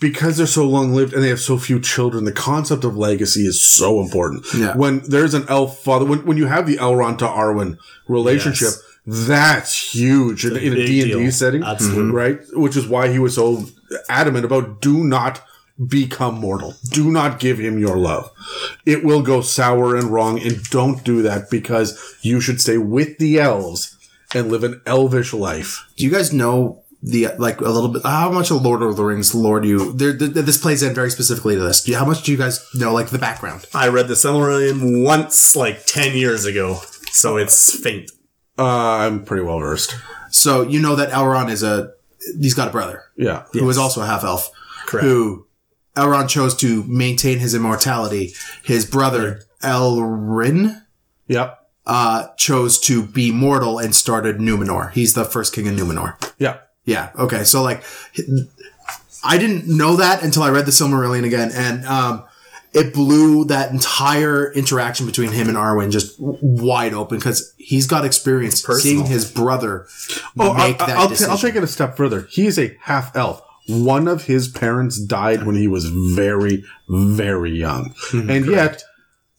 because they're so long lived and they have so few children, the concept of legacy is so important. Yeah. When there's an elf father, when, when you have the Elrond to Arwen relationship, Yes. That's huge in, in a D and D deal. setting, Absolutely. Mhm. right? Which is why he was so adamant about do not become mortal. Do not give him your love. It will go sour and wrong, and don't do that because you should stay with the elves and live an elvish life. Do you guys know the like a little bit how much of Lord of the Rings lore do you? There, th- th- this plays in very specifically to this. Do you, how much do you guys know like the background? I read the Silmarillion once, like ten years ago, so it's faint. Uh, I'm pretty well versed. So you know that Elrond is a he's got a brother Yeah. who is also a half elf. Correct. Who Elrond chose to maintain his immortality. His brother Elros Yep. uh, chose to be mortal and started Numenor. He's the first king of Numenor. Yeah. Yeah. Okay. So like, I didn't know that until I read the Silmarillion again, and um, it blew that entire interaction between him and Arwen just wide open because he's got experience seeing his brother Oh, make I, that will decision. I'll take it a step further. He is a half elf. One of his parents died when he was very, very young. Hmm, and yet,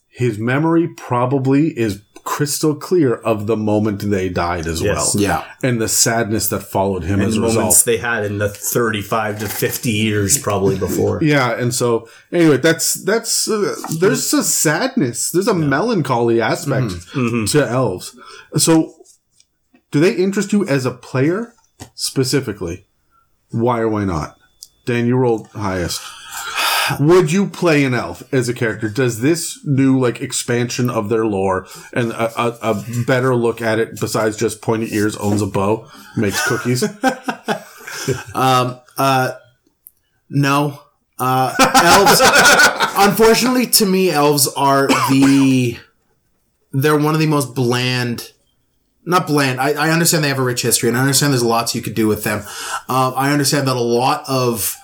his memory probably is crystal clear of the moment they died as Yes. well. Yeah. And the sadness that followed him And as the a result. moments they had in the thirty-five to fifty years probably before. Yeah, and so anyway, that's that's uh, there's a sadness, there's a melancholy aspect Mm-hmm. to elves. So, do they interest you as a player specifically? Why or why not? Dan, you rolled highest. Would you play an elf as a character? Does this new like expansion of their lore and a, a, a better look at it, besides just pointy ears, owns a bow, makes cookies? um, uh, No. Uh, elves. unfortunately, to me, elves are the. They're one of the most bland not bland. I, I understand they have a rich history, and I understand there's lots you could do with them. Um, I understand that a lot of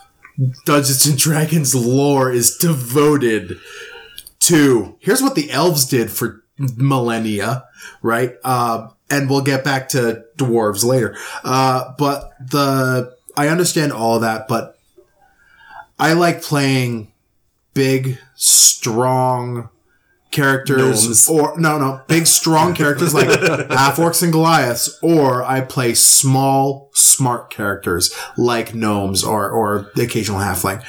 Dungeons and Dragons lore is devoted to here's what the elves did for millennia, right? Uh, and we'll get back to dwarves later. Uh, but the I understand all that, but I like playing big, strong characters Gnomes. or no no big strong characters like half orcs and goliaths or i play small smart characters like gnomes or or the occasional halfling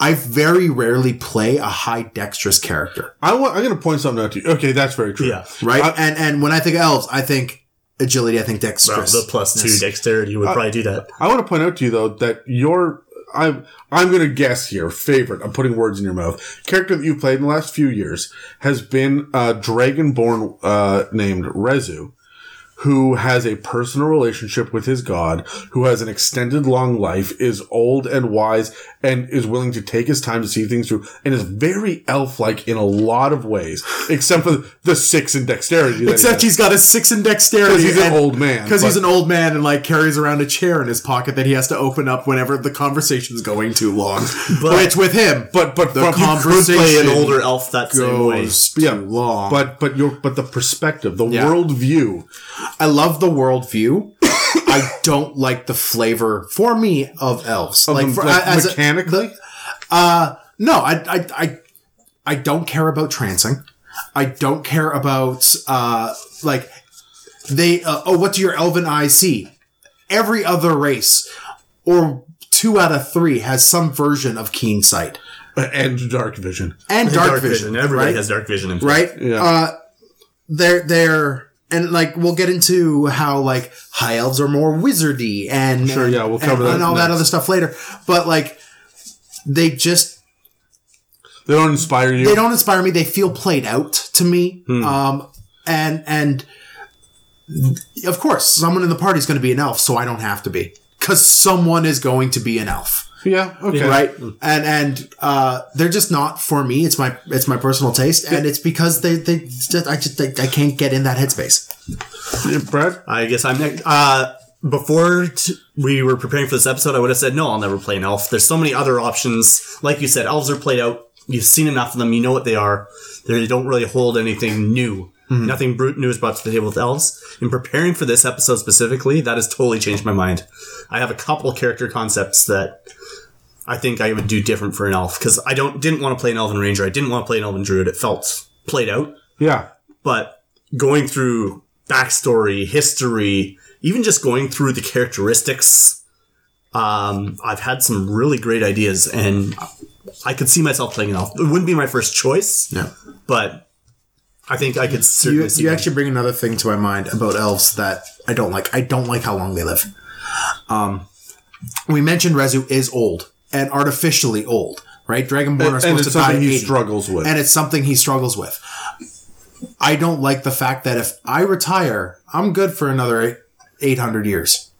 i very rarely play a high dexterous character I want, I'm going to point something out to you. Okay, that's very true. Yeah. right I- and and when i think elves i think agility i think Well, the plus two dexterity would probably do that. I want to point out to you though that your I'm I'm to guess here favorite. I'm putting words in your mouth. Character that you've played in the last few years has been a dragonborn uh, named Rezu, who has a personal relationship with his god, who has an extended long life, is old and wise, and is willing to take his time to see things through, and is very elf-like in a lot of ways, except for the six in dexterity. that except has. he's got a six in dexterity Because he's an old man, because he's an old man and like carries around a chair in his pocket that he has to open up whenever the conversation's going too long But, which with him but but the could play an older elf that same way. goes too yeah, long But but your but the perspective, the Yeah. world view. I love the worldview. I don't like the flavor for me of elves. Like, for, like as a- mechanically, uh, no, I, I, I, I don't care about trancing. I don't care about uh, like they. Uh, oh, what do your elven eyes see? Every other race, or two out of three, has some version of keen sight and dark vision. and dark, vision. Everybody right? has dark vision. In right? Yeah. Uh, they're they're and like we'll get into how like high elves are more wizardy and Sure, yeah, we'll and- cover that and all that other stuff later. But like they just They don't inspire you. they don't inspire me. They feel played out to me. Hmm. Um, and and of course, someone in the party is going to be an elf, so I don't have to be because someone is going to be an elf yeah. Okay. right and and uh they're just not for me it's my it's my personal taste and it's because they they just, i just I, I can't get in that headspace Yeah, Brad. I guess I'm next. Uh, before t- we were preparing for this episode, I would have said, no, I'll never play an elf. There's so many other options. Like you said, elves are played out. You've seen enough of them. You know what they are. They don't really hold anything new. Nothing brute new is brought to the table with elves. In preparing for this episode specifically, that has totally changed my mind. I have a couple character concepts that I think I would do different for an elf because I don't didn't want to play an elven ranger. I didn't want to play an elven druid. It felt played out Yeah. but going through backstory, history, even just going through the characteristics, um, I've had some really great ideas, and I could see myself playing an elf. It wouldn't be my first choice, no but I think I could certainly you, see. you actually bring another thing to my mind about elves that i don't like i don't like how long they live um we mentioned rezu is old and artificially old right dragonborn are And, supposed it's to die something at he 80. struggles with. and it's something he struggles with. I don't like the fact that if I retire, I'm good for another 800 years.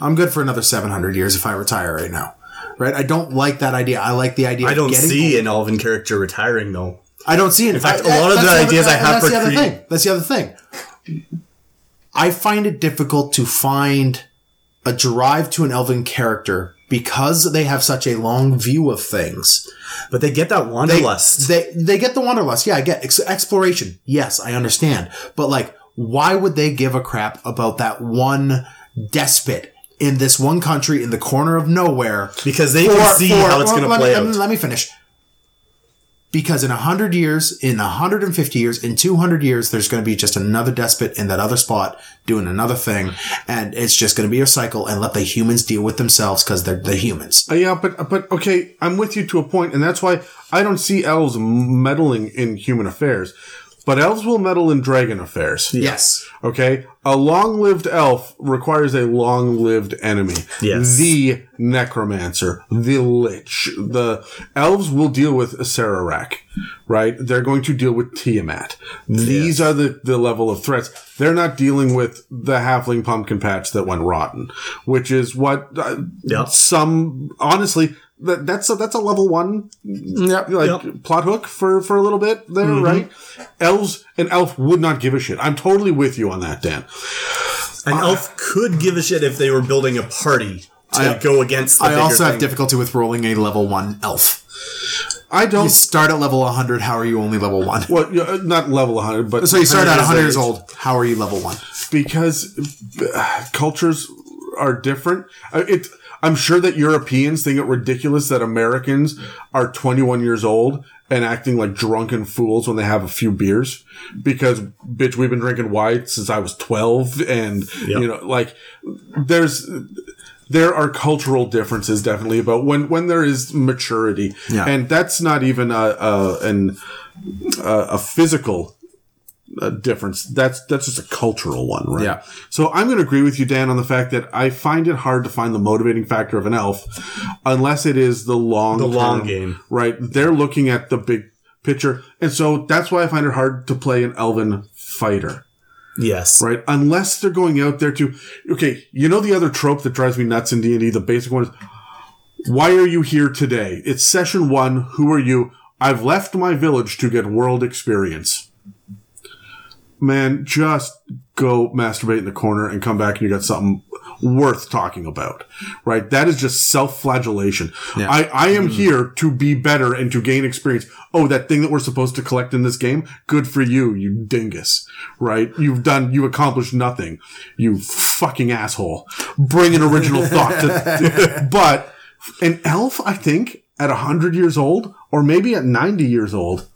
I'm good for another 700 years if I retire right now. Right? I don't like that idea. I like the idea I of don't getting see an elven character retiring though. I don't see it. In fact, a lot of the ideas I have that's for the other thing. That's the other thing. I find it difficult to find a drive to an elven character because they have such a long view of things. But they get that they, wanderlust. They they get the wanderlust. Yeah, I get ex- exploration. Yes, I understand. But like, why would they give a crap about that one despot in this one country in the corner of nowhere? because they can see how it's going to play me, out. Let me finish. Because in 100 years, in 150 years, in 200 years, there's going to be just another despot in that other spot doing another thing. And it's just going to be a cycle and let the humans deal with themselves because they're the humans. Uh, yeah, but but okay, I'm with you to a point, and that's why I don't see elves meddling in human affairs. But elves will meddle in dragon affairs. Yes. Okay, a long-lived elf requires a long-lived enemy. Yes. the necromancer, the lich. The elves will deal with Sararak, right? They're going to deal with Tiamat. These are the the level of threats. They're not dealing with the halfling pumpkin patch that went rotten, which is what uh, Yeah. some honestly that, that's a, that's a level one Yep. like Yep. plot hook for for a little bit there, right? Elves an elf would not give a shit. I'm totally with you on that, Dan. An elf could give a shit if they were building a party to I- go against the I bigger also have difficulty with rolling a level one elf. I don't. start at level 100. How are you only level one? Well, not level 100, but So you start at 100 years old. How are you level one? because uh, cultures are different. Uh, It, I'm sure that Europeans think it ridiculous that Americans are 21 years old and acting like drunken fools when they have a few beers. Because, bitch, we've been drinking wine since I was 12, and you know, like, there's. There are cultural differences definitely about when, when there is maturity, Yeah. and that's not even a, a an a, a physical uh, difference. That's that's just a cultural one, right? Yeah. So I'm going to agree with you, Dan, on the fact that I find it hard to find the motivating factor of an elf, unless it is the long The long term, game. right? They're looking at the big picture, and so that's why I find it hard to play an elven fighter, Yes. right? Unless they're going out there to, okay, you know the other trope that drives me nuts in D and D, the basic one is, why are you here today? It's session one. Who are you? I've left my village to get world experience man, just go masturbate in the corner and come back and you got something worth talking about, right? That is just self-flagellation. I, I am mm. here to be better and to gain experience. Oh, that thing that we're supposed to collect in this game? Good for you, you dingus, right? You've done, you accomplished nothing, you fucking asshole. Bring an original thought to, but an elf, I think, at 100 years old, or maybe at 90 years old,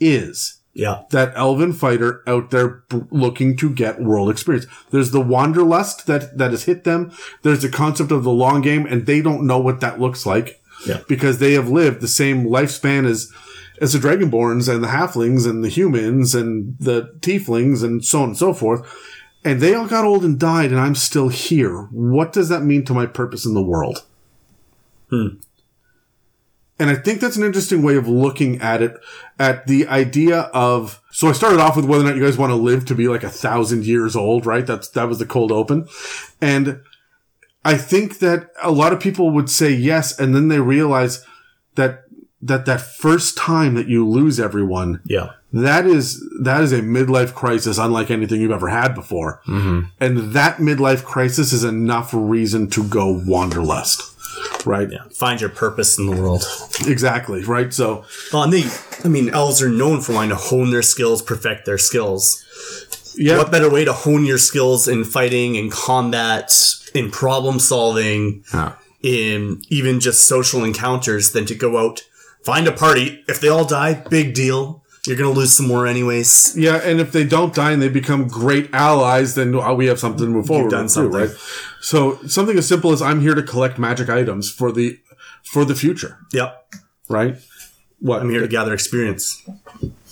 is Yeah. that elven fighter out there b- looking to get world experience. There's the wanderlust that, that has hit them. There's the concept of the long game and they don't know what that looks like Yeah. because they have lived the same lifespan as, as the dragonborns and the halflings and the humans and the tieflings and so on and so forth. And they all got old and died and I'm still here. What does that mean to my purpose in the world? Hmm. And I think that's an interesting way of looking at it, at the idea of, so I started off with whether or not you guys want to live to be like a thousand years old, right? That's, that was the cold open. And I think that a lot of people would say yes. And then they realize that, that that first time that you lose everyone, Yeah. that is that is a midlife crisis unlike anything you've ever had before mm-hmm. and that midlife crisis is enough reason to go wanderlust right Yeah. Find your purpose in the world. exactly right so Well, and they, I mean, elves are known for wanting to hone their skills, perfect their skills. yeah What better way to hone your skills in fighting and combat, in problem solving, Yeah. in even just social encounters than to go out, find a party. If they all die, big deal. You're going to lose some more anyways. yeah and if they don't die and they become great allies then we have something to move forward done with too, right so something as simple as i'm here to collect magic items for the for the future Yep. right what I'm here to gather experience.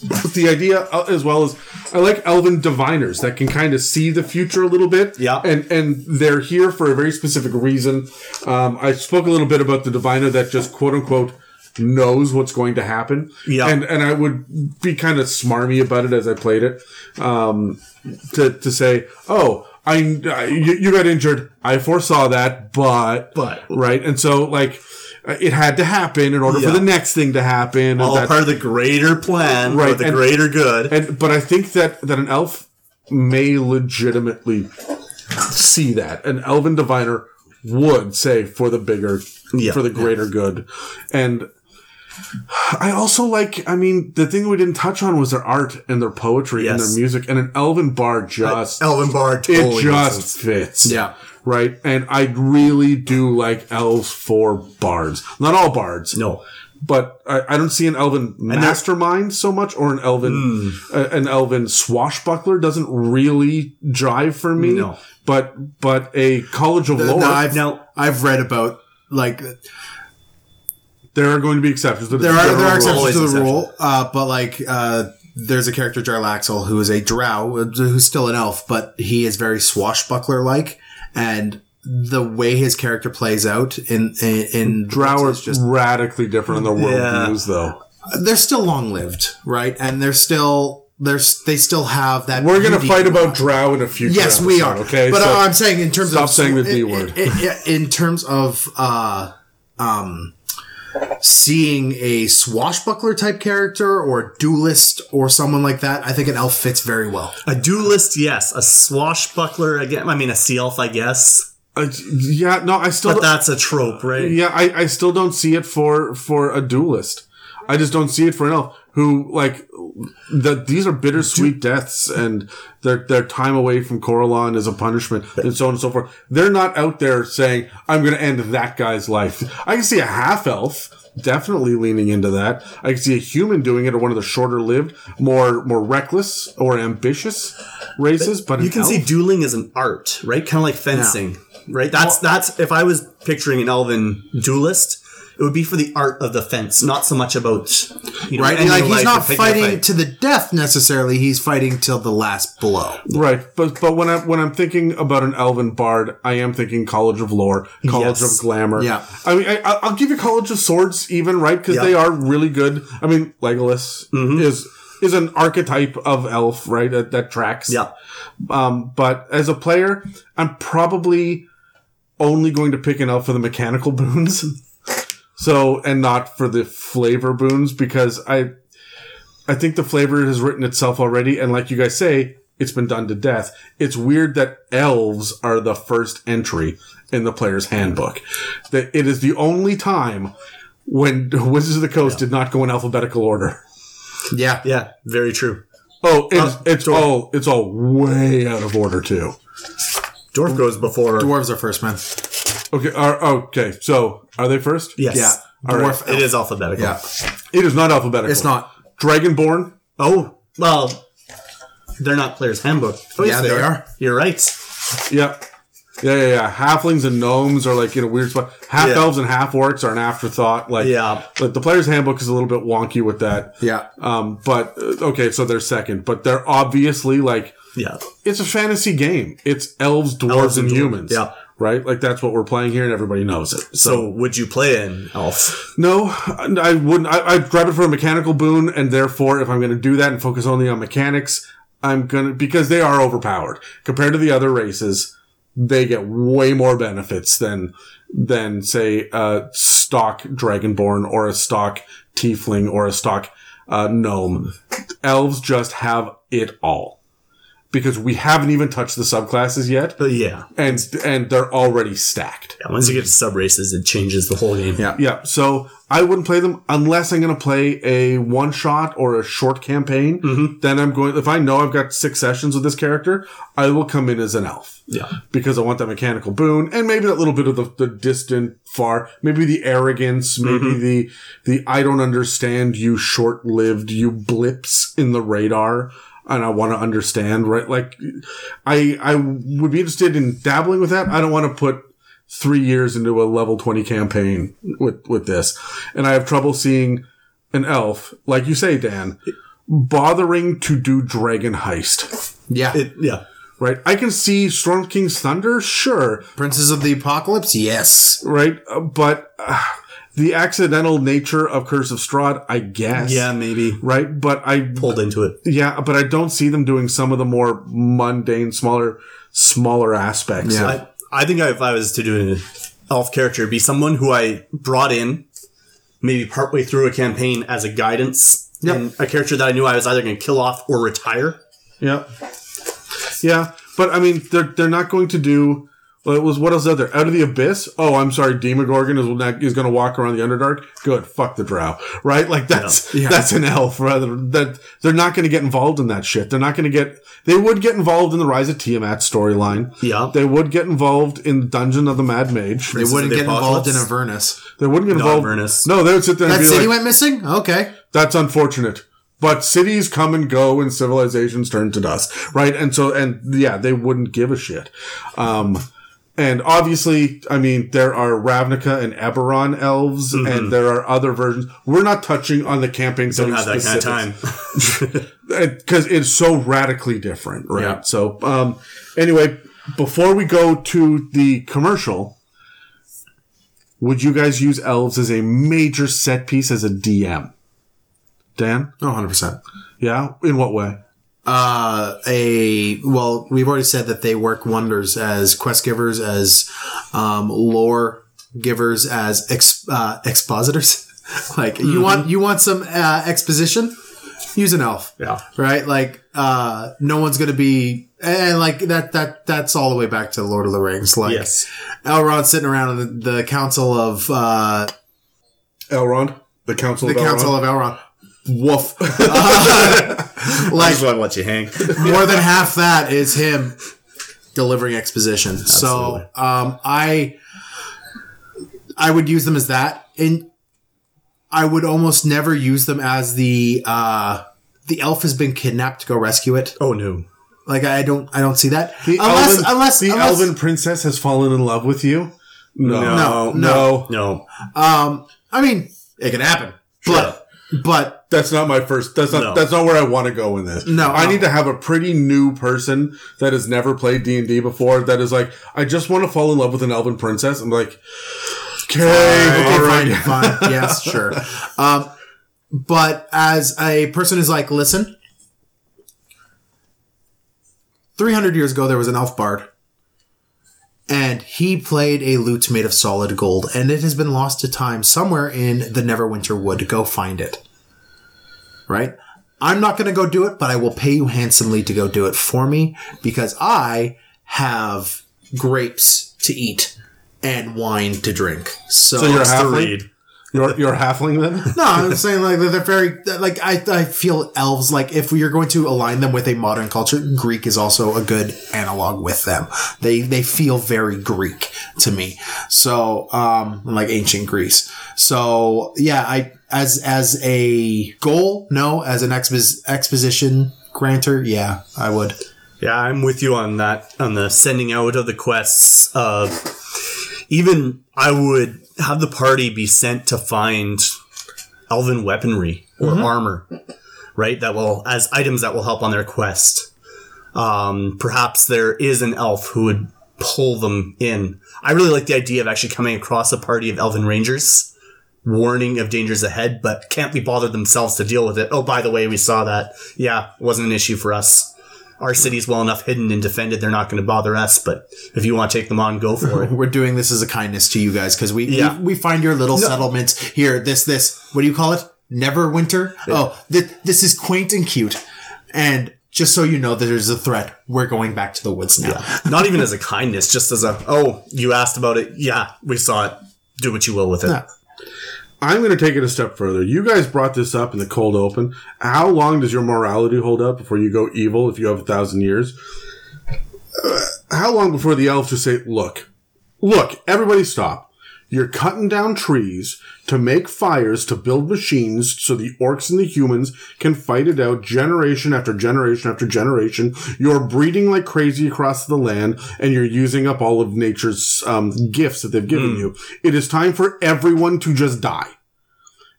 But the idea uh, as well as I like elven diviners that can kind of see the future a little bit. Yeah. And and they're here for a very specific reason. Um, I spoke a little bit about the diviner that just quote unquote knows what's going to happen. Yeah. And and I would be kind of smarmy about it as I played it. Um, to to say, oh, I, you, you got injured. I foresaw that, but But- right. And so like. It had to happen in order Yeah. for the next thing to happen. All that- part of the greater plan, right? The and- greater good. and but I think that that an elf may legitimately see that an elven diviner would say for the bigger, Yeah. for the greater good, and I also like. I mean, the thing we didn't touch on was their art and their poetry and their music, and an elven bard just Elven Bard totally it just fits. Yeah. Right. And I really do like elves for bards. Not all bards No. but I, I don't see an elven mastermind so much, or an elven Hmm. uh, an elven swashbuckler doesn't really drive for me. No. But but a college of lore, No, I've, Now- I've read about like there are going to be exceptions. to the there are there are rule. exceptions to the exceptions. rule, uh, but like uh, there's a character Jarlaxle who is a drow uh, who's still an elf, but he is very swashbuckler like, and the way his character plays out in in, in Drow is just radically different in their world Yeah. views, though. they're still long lived, right? And they're still there's they still have that. We're gonna fight about. Drow in a future. Yes, we are. Okay, but So- I'm saying in terms stop of stop saying the D word. In, in- in terms of uh, um, seeing a swashbuckler type character or a duelist or someone like that, I think an elf fits very well. A duelist, yes. A swashbuckler, again. I mean, a sea elf, I guess. Uh, yeah, no, I still But that's a trope, right? yeah, I, I still don't see it for for a duelist. I just don't see it for an elf who like that. These are bittersweet deaths, and their their time away from Corellon is a punishment, and so on and so forth. They're not out there saying, "I'm going to end that guy's life." I can see a half elf definitely leaning into that. I can see a human doing it, or one of the shorter lived, more more reckless or ambitious races. But You an can see dueling as an art, right? Kind of like fencing, right? That's that's if I was picturing an elven duelist, it would be for the art of the fence, not so much about you know, Right? ending like he's not or picking a fighting fight. to the death necessarily, he's fighting till the last blow. Right, but but when I when I'm thinking about an elven bard, I am thinking College of Lore, College Yes. of Glamour. Yeah. I mean, I, I'll give you College of Swords, even right, because Yeah. they are really good. I mean, Legolas is is an archetype of elf, right? That, that tracks. Yeah. Um, but as a player, I'm probably only going to pick an elf for the mechanical boons. So, and not for the flavor boons because I, I think the flavor has written itself already. And like you guys say, it's been done to death. It's weird that elves are the first entry in the player's handbook. That it is the only time when Wizards of the Coast did not go in alphabetical order. Yeah. Yeah, very true. Oh, it's, Uh, it's all, it's all way out of order too. Dwarf goes before. Dwarves are first, man. Okay. Are, okay. So are they first? Yes. Yeah. All right. Dwarf. It is alphabetical. Yeah. It is not alphabetical. It's not. Dragonborn. Oh, well, they're not player's handbook. Oh, Yeah, they are. You're right. Yeah. Yeah, yeah, yeah. Halflings and gnomes are like in a weird spot. Half Yeah. elves and half orcs are an afterthought. Like, Yeah. like the player's handbook is a little bit wonky with that. Yeah. Um, but uh, okay, so they're second, but they're obviously like Yeah. it's a fantasy game. It's elves, dwarves, Elves and and dwarves. humans. Yeah. Right? Like that's what we're playing here, and everybody knows it. So, would you play an elf? No, I wouldn't. I, I'd grab it for a mechanical boon, and therefore, if I'm going to do that and focus only on mechanics, I'm gonna because they are overpowered compared to the other races. They get way more benefits than than say a stock dragonborn or a stock tiefling or a stock uh, gnome. Elves just have it all because we haven't even touched the subclasses yet, But yeah. and and they're already stacked. yeah. Once you get to sub races, it changes the whole game. Yeah. Yeah, so I wouldn't play them unless I'm going to play a one shot or a short campaign. Mm-hmm. Then I'm going, if I know I've got six sessions with this character, I will come in as an elf Yeah. because I want that mechanical boon and maybe that little bit of the, the distant far, maybe the arrogance, maybe mm-hmm. the, the I don't understand you short lived, you blips in the radar. And I want to understand, right? Like, I, I would be interested in dabbling with that. I don't want to put three years into a level 20 campaign with, with this. And I have trouble seeing an elf, like you say, Dan, bothering to do dragon heist, Yeah. It, yeah. right? I can see Storm King's Thunder, sure, Princes of the Apocalypse? Yes. right? Uh, But uh, the accidental nature of Curse of Strahd, I guess. Yeah, maybe. Right? But I, Pulled into it. yeah, but I don't see them doing some of the more mundane, smaller, smaller aspects. Yeah. of- I, I think if I was to do an elf character, it'd be someone who I brought in maybe partway through a campaign as a guidance. And a character that I knew I was either going to kill off or retire. Yeah. Yeah. But I mean, they're, they're not going to do, well, it was, what else out there? Out of the Abyss? Oh, I'm sorry. Demogorgon is, not- is going to walk around the Underdark. Good. Fuck the drow. Right? Like that's, Yeah. that's an elf rather that they're not going to get involved in that shit. They're not going to get, they would get involved in the Rise of Tiamat storyline. Yeah. They would get involved in the Dungeon of the Mad Mage. They wouldn't the get involved in Apocalypse? Avernus. They wouldn't get Not involved. Avernus. No, they would sit there and That be city like, went missing? Okay. that's unfortunate. But cities come and go and civilizations turn to dust, right? And so, and yeah, they wouldn't give a shit. Um, and obviously, I mean, there are Ravnica and Eberron elves, and there are other versions. We're not touching on the campaign Don't have that kind of time. because it's so radically different, right? Yeah. So, um, anyway, before we go to the commercial, would you guys use elves as a major set piece as a DM? Dan? Oh, 100%. Yeah? In what way? Uh, a, well, we've already said that they work wonders as quest givers, as, um, lore givers, as ex, uh, expositors. Like you want you want some uh, exposition, use an elf. Yeah. Right? Like uh no one's gonna be and like that that that's all the way back to Lord of the Rings. Like Yes. Elrond sitting around in the, the council of uh Elrond, the Council the of council Elrond. of Elrond. Woof. I like just want to let you hang. more than half that is him delivering exposition. So um, I I would use them as that, and I would almost never use them as the uh, the elf has been kidnapped to go rescue it. Oh no. Like I don't I don't see that The unless elven, unless the unless, elven princess has fallen in love with you. No, No, no, No. um I mean it can happen, but but That's not my first. That's not. No. That's not where I want to go in this. No, I no. need to have a pretty new person that has never played D and D before. That is like, I just want to fall in love with an elven princess. I'm like, okay, Okay, all fine, fine. Yes, sure. Um, but as a person who's like, listen, 300 years ago, there was an elf bard. And he played a lute made of solid gold, and it has been lost to time somewhere in the Neverwinter Wood. Go find it. Right? I'm not going to go do it, but I will pay you handsomely to go do it for me because I have grapes to eat and wine to drink. So, So you're a It's the halfling. read. You're you're halfling then. no, I'm saying like they're very like I I feel elves like if you're going to align them with a modern culture, Greek is also a good analog with them. They they feel very Greek to me. So um like ancient Greece. So yeah, I as as a goal, no, as an expos- exposition granter, yeah, I would. Yeah, I'm with you on that, on the sending out of the quests. Of even I would have the party be sent to find elven weaponry or armor, right? That will, as items that will help on their quest. Um, perhaps there is an elf who would pull them in. I really like the idea of actually coming across a party of elven rangers, warning of dangers ahead, but can't be bothered themselves to deal with it. Oh, by the way, we saw that. Yeah, wasn't an issue for us our city's well enough hidden and defended, they're not going to bother us. But if you want to take them on, go for it. We're doing this as a kindness to you guys because we, Yeah. we we find your little settlements here. This this what do you call it? Never winter. Oh, th- this is quaint and cute. And just so you know that there's a threat, we're going back to the woods now. not even as a kindness, just as a, oh, you asked about it. Yeah, we saw it. Do what you will with it. Yeah. I'm going to take it a step further. You guys brought this up in the cold open. How long does your morality hold up before you go evil if you have a thousand years? Uh, how long before the elves just say, look, look, everybody stop. You're cutting down trees to make fires to build machines so the orcs and the humans can fight it out generation after generation after generation. You're breeding like crazy across the land and you're using up all of nature's um, gifts that they've given you. It is time for everyone to just die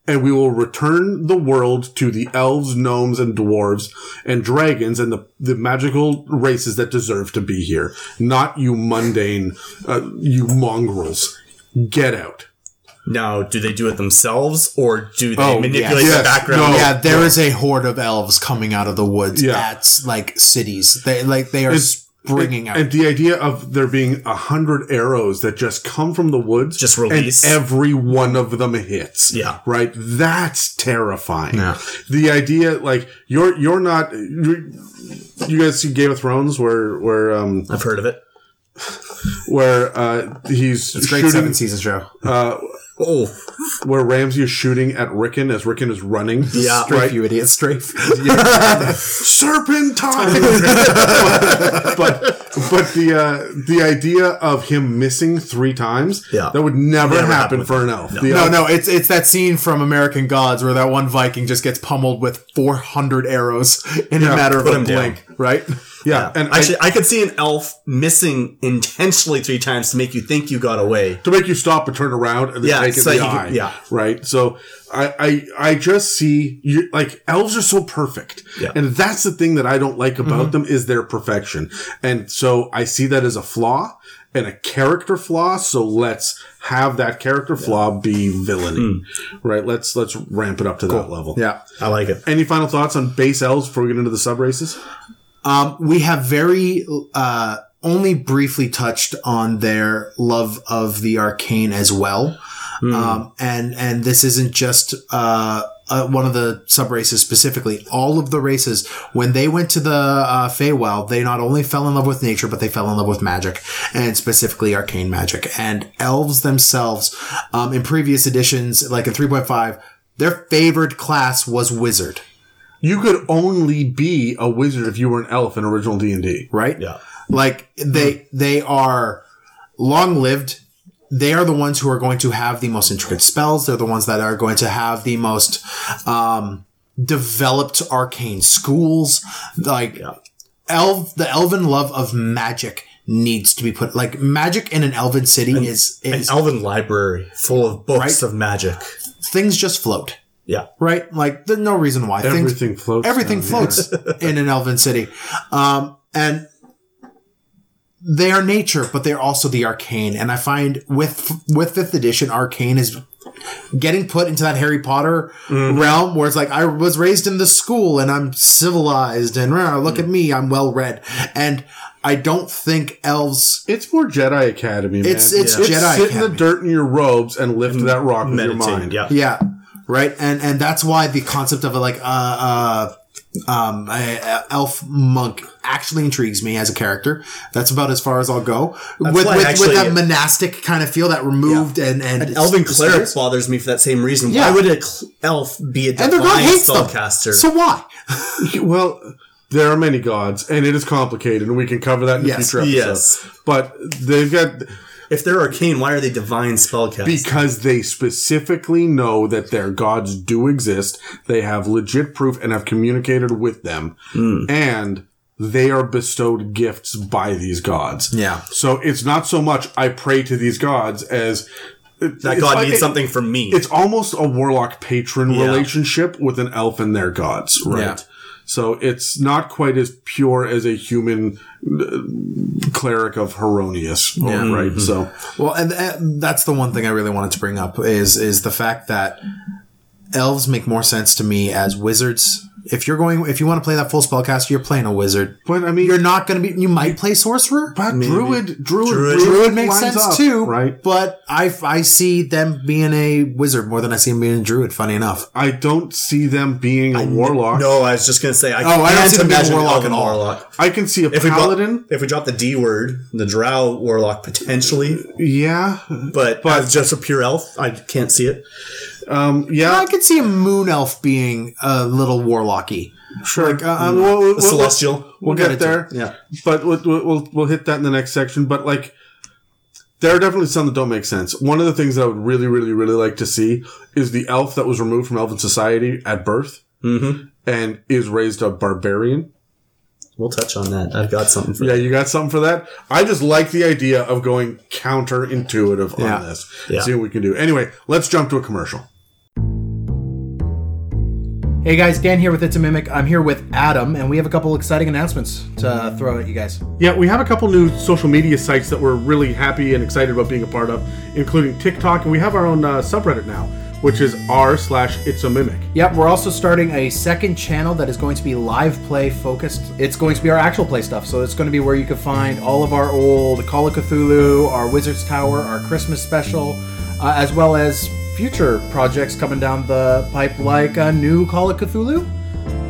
and we will return the world to the elves, gnomes, and dwarves, and dragons, and the, the magical races that deserve to be here. Not you mundane, uh, you mongrels. Get out. Now, do they do it themselves or do they Oh, manipulate yes. the background? No. yeah, there is a horde of elves coming out of the woods Yeah. at like cities. They like they are springing out. And the idea of there being a hundred arrows that just come from the woods, Just release. and every one of them hits. Yeah. right. That's terrifying. Yeah. The idea, like you're you're not. You're, you guys see Game of Thrones, where where um I've heard of it. where uh he's it's a great shooting seven season show. Oh, where Ramsay is shooting at Rickon as Rickon is running. Yeah. Strafe, right. you idiot, strafe. Serpentine. but but the uh, the idea of him missing three times, Yeah. that would never, Never happen happen for an elf. The No, elf- no, it's it's that scene from American Gods where that one Viking just gets pummeled with 400 arrows in Yeah, a matter of put a him down. blink, right? Yeah, and I- actually, I, could see an elf missing intentionally three times to make you think you got away. to make you stop and turn around and then Yeah, take it so in the you eye. yeah. Right. So I, I, I just see you like elves are so perfect. Yeah. And that's the thing that I don't like about mm-hmm. them is their perfection. And so I see that as a flaw and a character flaw. So let's have that character flaw be villainy. Hmm. Right. Let's, let's ramp it up to that level. Yeah. I like it. Any final thoughts on base elves before we get into the sub races? Um, we have very uh, only briefly touched on their love of the arcane as well. Um, and and this isn't just uh, uh, one of the sub races specifically. All of the races, when they went to the uh, Feywild, they not only fell in love with nature, but they fell in love with magic, and specifically arcane magic. And elves themselves, um, in previous editions, like in three point five, their favorite class was wizard. You could only be a wizard if you were an elf in original D and D. right? Yeah. Like they they are long lived. They are the ones who are going to have the most intricate spells. They're the ones that are going to have the most um, developed arcane schools. Like elf, the elven love of magic needs to be put. Like magic in an elven city is An is elven library full of books Right. of magic. things just float. Yeah. Right? Like there's no reason why things Everything floats. everything down here. floats in an elven city um, and they are nature but they're also the arcane and i find with with fifth edition arcane is getting put into that harry potter realm where it's like i was raised in the school and i'm civilized and "Rah, look at me i'm well read and i don't think elves It's more Jedi Academy, man. It's- it's It's Jedi sit in the dirt in your robes and lift that rock with your mind. Yeah. Yeah, right. And and that's why the concept of a like uh uh um a, a elf monk actually intrigues me as a character. That's about as far as I'll go with with, actually- with that monastic kind of feel that removed and and An elven it's- cleric it's- bothers me for that same reason. Yeah. Why would a cl- elf be a and their god divine hates them. spellcaster? So why? Well, there are many gods, and it is complicated, and we can cover that in Yes. future episode. Yes. But they've got if they're arcane, why are they divine spellcasters? because they specifically know that their gods do exist. They have legit proof and have communicated with them, hmm. and they are bestowed gifts by these gods. Yeah. So it's not so much I pray to these gods as that god needs something from me. It's almost a warlock patron Yeah. relationship with an elf and their gods, right? Yeah. So it's not quite as pure as a human uh, cleric of Heironeous, right? So Well, and, and that's the one thing I really wanted to bring up is is the fact that elves make more sense to me as wizards. If you're going, if you want to play that full spellcaster, you're playing a wizard. But I mean, You're not going to be. You might play sorcerer. but druid, druid, Druid- Druid makes sense up, too, right? But I I see them being a wizard more than I see them being a druid. Funny enough, I don't see them being a warlock. no, I was just gonna say I Oh, I don't can't see them being a warlock at all. warlock. I can see a If we paladin. drop, if we drop the D word, the drow warlock potentially, yeah, but, as just a pure elf, I can't see it. Um, yeah, I could see a moon elf being a little warlocky. sure. Like, uh, um, We'll- we'll- A celestial. We'll get get into there. Yeah. But we'll, we'll, we'll, we'll hit that in the next section. But like, there are definitely some that don't make sense. One of the things that I would really, really, really like to see is the elf that was removed from elven society at birth and is raised a barbarian. We'll touch on that. I've got something for Yeah, that. you got something for that? I just like the idea of going counterintuitive Yeah. on this. Yeah. See what we can do. Anyway, let's jump to a commercial. Hey guys, Dan here with It's a Mimic. I'm here with Adam, and we have a couple exciting announcements to throw at you guys. Yeah, we have a couple new social media sites that we're really happy and excited about being a part of, including TikTok, and we have our own uh, subreddit now, which is r slash it's a mimic. Yep, we're also starting a second channel that is going to be live play focused. It's going to be our actual play stuff, so it's going to be where you can find all of our old Call of Cthulhu, our Wizard's Tower, our Christmas special, uh, as well as future projects coming down the pipe, like a new Call of Cthulhu.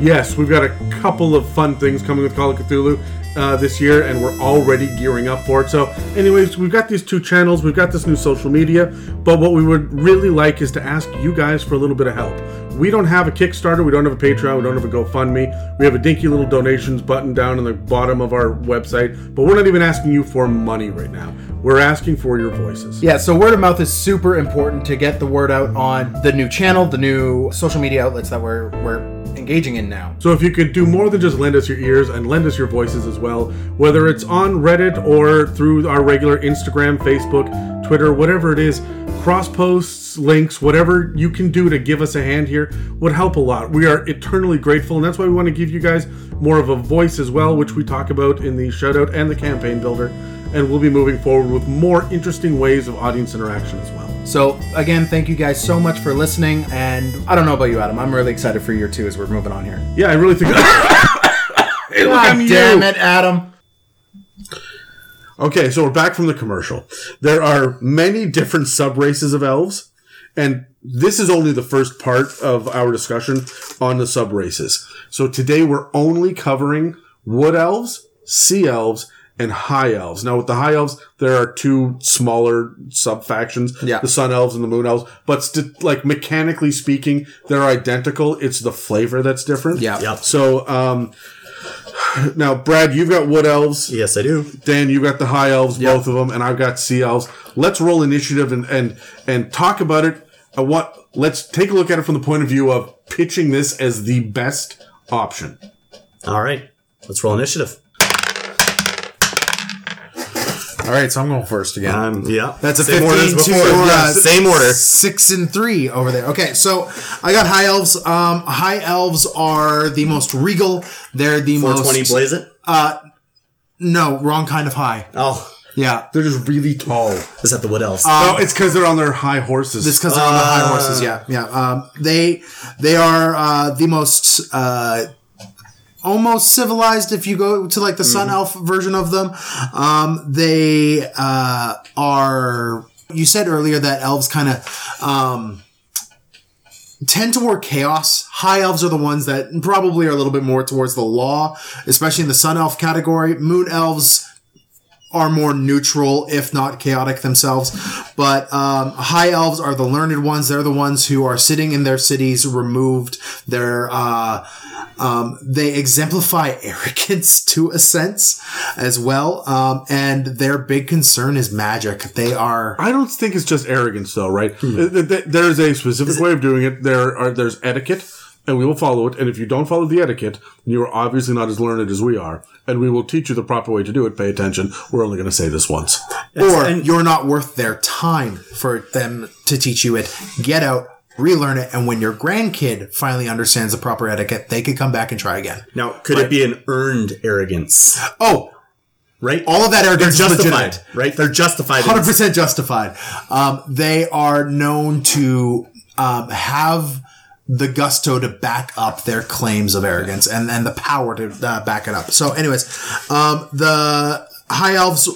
Yes, we've got a couple of fun things coming with Call of Cthulhu uh, this year, and we're already gearing up for it. So, anyways, we've got these two channels, we've got this new social media, but what we would really like is to ask you guys for a little bit of help. We don't have a Kickstarter, we don't have a Patreon, we don't have a GoFundMe. We have a dinky little donations button down in the bottom of our website, but we're not even asking you for money right now. We're asking for your voices. Yeah, so word of mouth is super important to get the word out on the new channel, the new social media outlets that we're we're engaging in now. So if you could do more than just lend us your ears and lend us your voices as well, whether it's on Reddit or through our regular Instagram, Facebook, Twitter, whatever it is, cross posts, links, whatever you can do to give us a hand here would help a lot. We are eternally grateful, and that's why we want to give you guys more of a voice as well, which we talk about in the shoutout and the campaign builder. And we'll be moving forward with more interesting ways of audience interaction as well. So again, thank you guys so much for listening, and I don't know about you, Adam. I'm really excited for year two as we're moving on here. Yeah, I really think. hey, look, you. damn it, Adam! Okay, so we're back from the commercial. There are many different sub races of elves. and this is only the first part of our discussion on the sub races. So today we're only covering wood elves, sea elves, and high elves. Now with the high elves, there are two smaller sub factions, Yeah. the sun elves and the moon elves, but st- like mechanically speaking, they're identical. It's the flavor that's different. Yeah. Yep. So, um, now Brad, you've got wood elves. Yes, I do. Dan, you've got the high elves, both of them, and I've got sea elves. Let's roll initiative and and and talk about it. Uh, what? Let's take a look at it from the point of view of pitching this as the best option. All right. Let's roll initiative. All right, so I'm going first again. Um, yeah. That's a Same 15 order as to, before. uh, Yeah, same order. Six and three over there. Okay, so I got high elves. Um, high elves are the most regal. They're the 420 most. blaze it. No, wrong kind of high. Oh, Yeah, They're just really tall. is that the wood elves? oh, it's because they're on their high horses. It's because they're on the high horses. Yeah, yeah. Um, they they are uh, the most uh, almost civilized. If you go to like the Sun Elf version of them, um, they uh, are. You said earlier that elves kind of. Um, tend toward chaos. High elves are the ones that probably are a little bit more towards the law, especially in the sun elf category. Moon elves are more neutral, if not chaotic themselves. But um, high elves are the learned ones. They're the ones who are sitting in their cities, removed. They're uh, um, they exemplify arrogance to a sense as well. Um, and their big concern is magic. They are I don't think it's just arrogance, though, right? Th- th- th- There's a specific way of doing it. There are there's etiquette, and we will follow it. And if you don't follow the etiquette, you are obviously not as learned as we are, and we will teach you the proper way to do it. Pay attention. We're only going to say this once. or and- you're not worth their time for them to teach you it. Get out, relearn it, and when your grandkid finally understands the proper etiquette, they could come back and try again. now, could it be an earned arrogance? Oh, Right? all of that They're arrogance is justified, legitimate. right? They're justified. Hundred percent justified. Um, they are known to um, have the gusto to back up their claims of arrogance and, and the power to uh, back it up. So, anyways, um, the high elves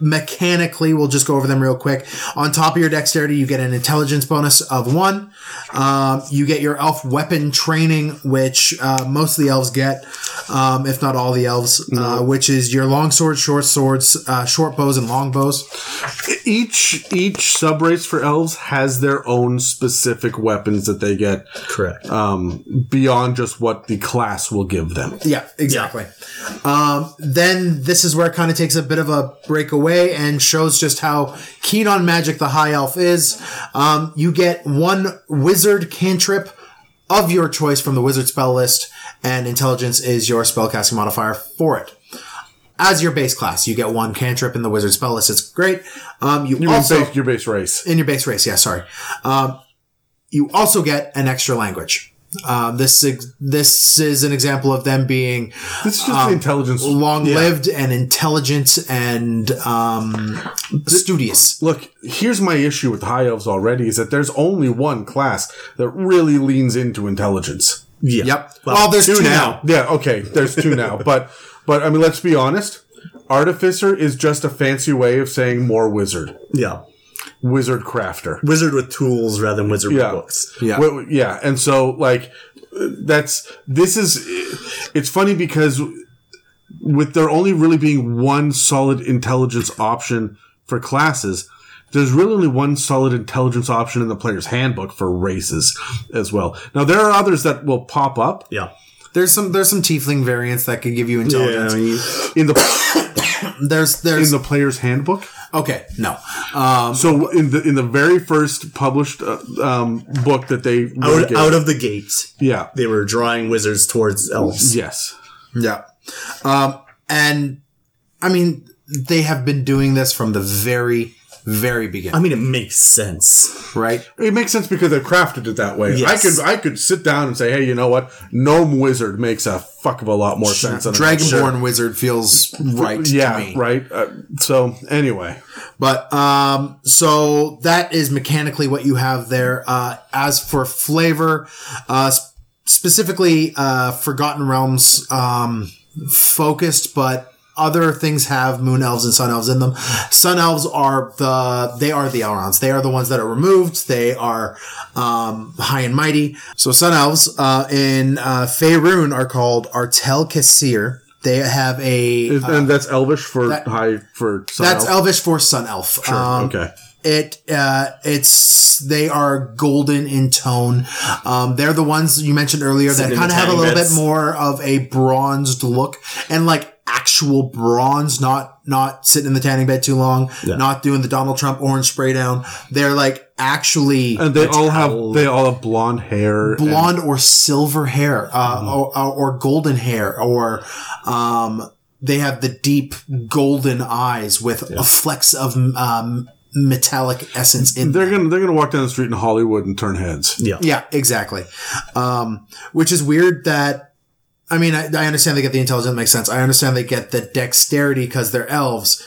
mechanically, we'll just go over them real quick. On top of your dexterity, you get an intelligence bonus of one. Um, you get your elf weapon training, which uh, most of the elves get, um, if not all the elves, uh, which is your long swords, short swords, uh, short bows, and long bows. Each each sub race for elves has their own specific weapons that they get Correct. um, beyond just what the class will give them. Yeah, exactly. Um, then this is where it kind of takes a bit of a break away and shows just how keen on magic the high elf is. Um, you get one wizard cantrip of your choice from the wizard spell list, and intelligence is your spellcasting modifier for it. As your base class, you get one cantrip in the wizard spell list. It's great. Um, you You also base, your base race. in your base race. Yeah, sorry. Um, you also get an extra language. Um, this ex- this is an example of them being This is just the intelligence. long lived and intelligent and um, studious. Look, here's my issue with high elves already: is that there's only one class that really leans into intelligence. yeah. Yep. Well, Well, there's two, two now. Yeah, okay, there's two now, but but I mean, let's be honest. Artificer is just a fancy way of saying more wizard, Yeah. Wizard crafter. Wizard with tools rather than wizard Yeah. with books. Yeah. Wh- yeah, and so like that's this is it's funny because with there only really being one solid intelligence option for classes, there's really only one solid intelligence option in the player's handbook for races as well. Now there are others that will pop up Yeah. There's some there's some tiefling variants that could give you Yeah. intelligence. I mean, in the There's there's in the player's handbook. okay no. Um, So in the in the very first published uh, um, book that they out, out of the gates, yeah. they were drawing wizards towards elves. yes. Yeah. Um, and I mean they have been doing this from the very very beginning I mean, it makes sense. right It makes sense because they've crafted it that way. Yes. I could I could sit down and say, hey, you know what? Gnome wizard makes a fuck of a lot more sense than a- Dragonborn wizard feels right Yeah, to me right. Uh, so anyway, But um, so that is mechanically what you have there. Uh, as for flavor, uh, sp- specifically uh, Forgotten Realms um, focused, but other things have moon elves and sun elves in them. Sun elves are the they are the Elrons. They are the ones that are removed. They are um, high and mighty. So sun elves uh, in uh, Faerun are called Ar-Tel'Quessir. They have a and that's Elvish for that- high for sun that's elf? Elvish for sun elf. Sure, Um, okay. It uh, it's they are golden in tone. Um, they're the ones you mentioned earlier that Sitting in kind of have a little beds. bit more of a bronzed look and like actual bronze, not not sitting in the tanning bed too long, not doing the Donald Trump orange spray down. They're like actually And they all have they all have blonde hair. and- blonde or silver hair, uh, or, or, or golden hair, or um, they have the deep golden eyes with a flecks of um, metallic essence in they're them. gonna they're gonna walk down the street in Hollywood and turn heads. Yeah. Yeah, exactly. Um, which is weird that. I mean, I, I understand they get the intelligence, makes sense. I understand they get the dexterity because they're elves,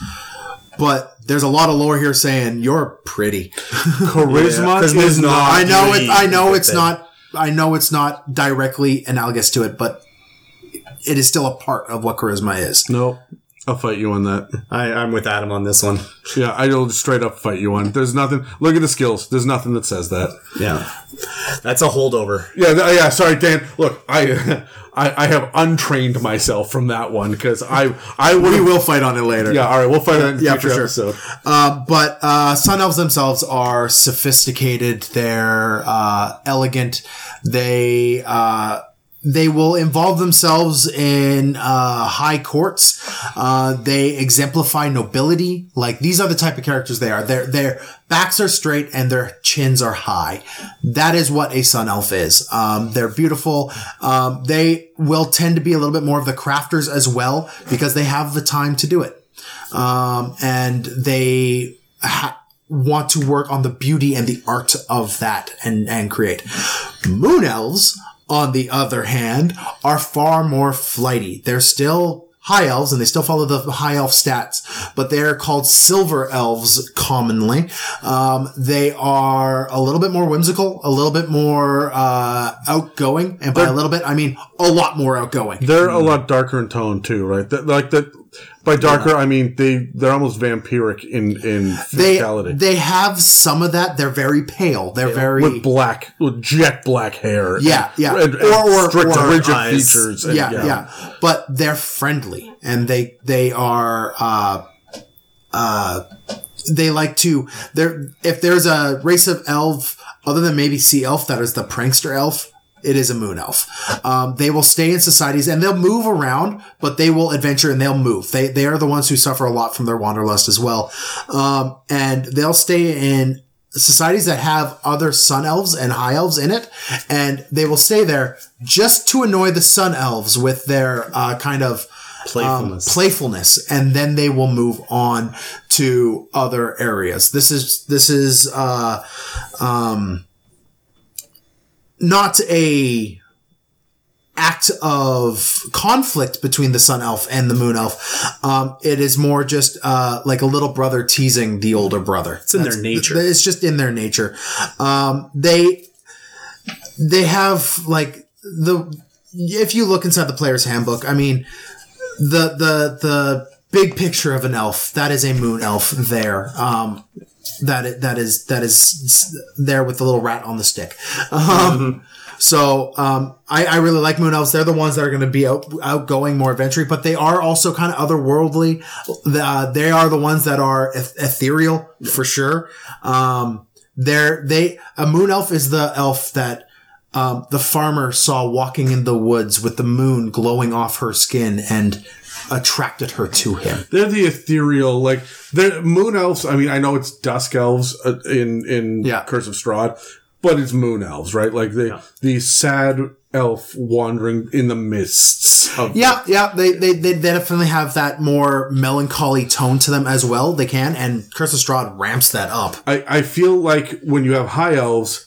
but there's a lot of lore here saying you're pretty. Charisma charisma is is not. I know it. I know it's thing. not. I know it's not directly analogous to it, but it is still a part of what charisma is. No, I'll fight you on that. I, I'm with Adam on this one. Yeah, I'll straight up fight you on. There's nothing. Look at the skills. There's nothing that says that. Yeah. That's a holdover. Yeah, th- yeah. Sorry, Dan. Look, I, I, I have untrained myself from that one because I, I would. We will fight on it later. Yeah. All right. We'll fight on it in Yeah, future for sure. episode. Uh, but uh, sun elves themselves are sophisticated. They're uh, elegant. They uh, they will involve themselves in uh, high courts. Uh, they exemplify nobility. Like these are the type of characters they are. Their their backs are straight and their chins are high. That is what a sun elf is. Um, they're beautiful. Um, they will tend to be a little bit more of the crafters as well because they have the time to do it um, and they ha- want to work on the beauty and the art of that and and create. Moon elves, on the other hand, are far more flighty. They're still high elves and they still follow the high elf stats, but they're called silver elves commonly. Um, they are a little bit more whimsical, a little bit more uh, outgoing, and by a little bit I mean a lot more outgoing. They're a lot darker in tone too, right? Like that. By darker, I mean they they're almost vampiric in in They physicality. they have some of that. They're very pale. They're very with black, with jet black hair. Yeah, and- yeah. and, and Or- or- strict, or rigid eyes. features. and- yeah, yeah, But they're friendly and they they are uh uh they like to there if there's a race of elf other than maybe sea elf that is the prankster elf it is a moon elf. Um, they will stay in societies and they'll move around, but they will adventure and they'll move. They they are the ones who suffer a lot from their wanderlust as well, um, and they'll stay in societies that have other sun elves and high elves in it, and they will stay there just to annoy the sun elves with their uh, kind of Playfulness. um, playfulness, and then they will move on to other areas. This is this is uh, um, not a act of conflict between the sun elf and the moon elf. Um, it is more just uh, like a little brother teasing the older brother. It's in their nature. It's just in their nature. Um, they they have like the if you look inside the player's handbook, I mean the the the big picture of an elf that is a moon elf there. Um, that i- that is that is there with the little rat on the stick. Um, So um, I, I really like moon elves. They're the ones that are going to be out, outgoing, more adventurous, but they are also kind of otherworldly. Uh, they are the ones that are eth- ethereal for sure. Um, they're they a moon elf is the elf that um, the farmer saw walking in the woods with the moon glowing off her skin and attracted her to him. They're the ethereal, like they're moon elves. I mean, I know it's dusk elves uh, in in Yeah. Curse of Strahd, but it's moon elves, right? Like the the sad elf wandering in the mists of Yeah, yeah, they, they, they definitely have that more melancholy tone to them as well. They can, and Curse of Strahd ramps that up. I, I feel like when you have high elves,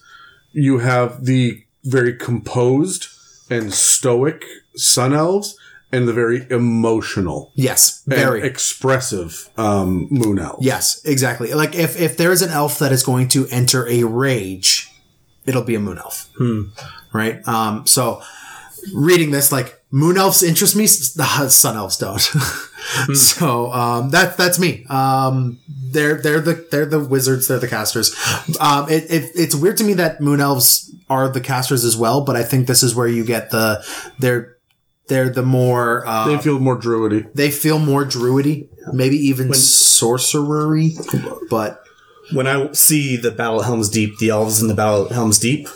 you have the very composed and stoic sun elves and the very emotional Yes, very. expressive um, moon elf. yes, exactly. Like if if there is an elf that is going to enter a rage, it'll be a moon elf. Right. Um. So reading this, like moon elves interest me. The sun elves don't. so um, that that's me. Um, they're they're the they're the wizards. They're the casters. Um, it, it it's weird to me that moon elves are the casters as well. But I think this is where you get the they're they're the more uh, They feel more druidy. they feel more druidy, maybe even sorcerery. But when I see the Battle of Helm's Deep, the elves in the Battle of Helm's Deep,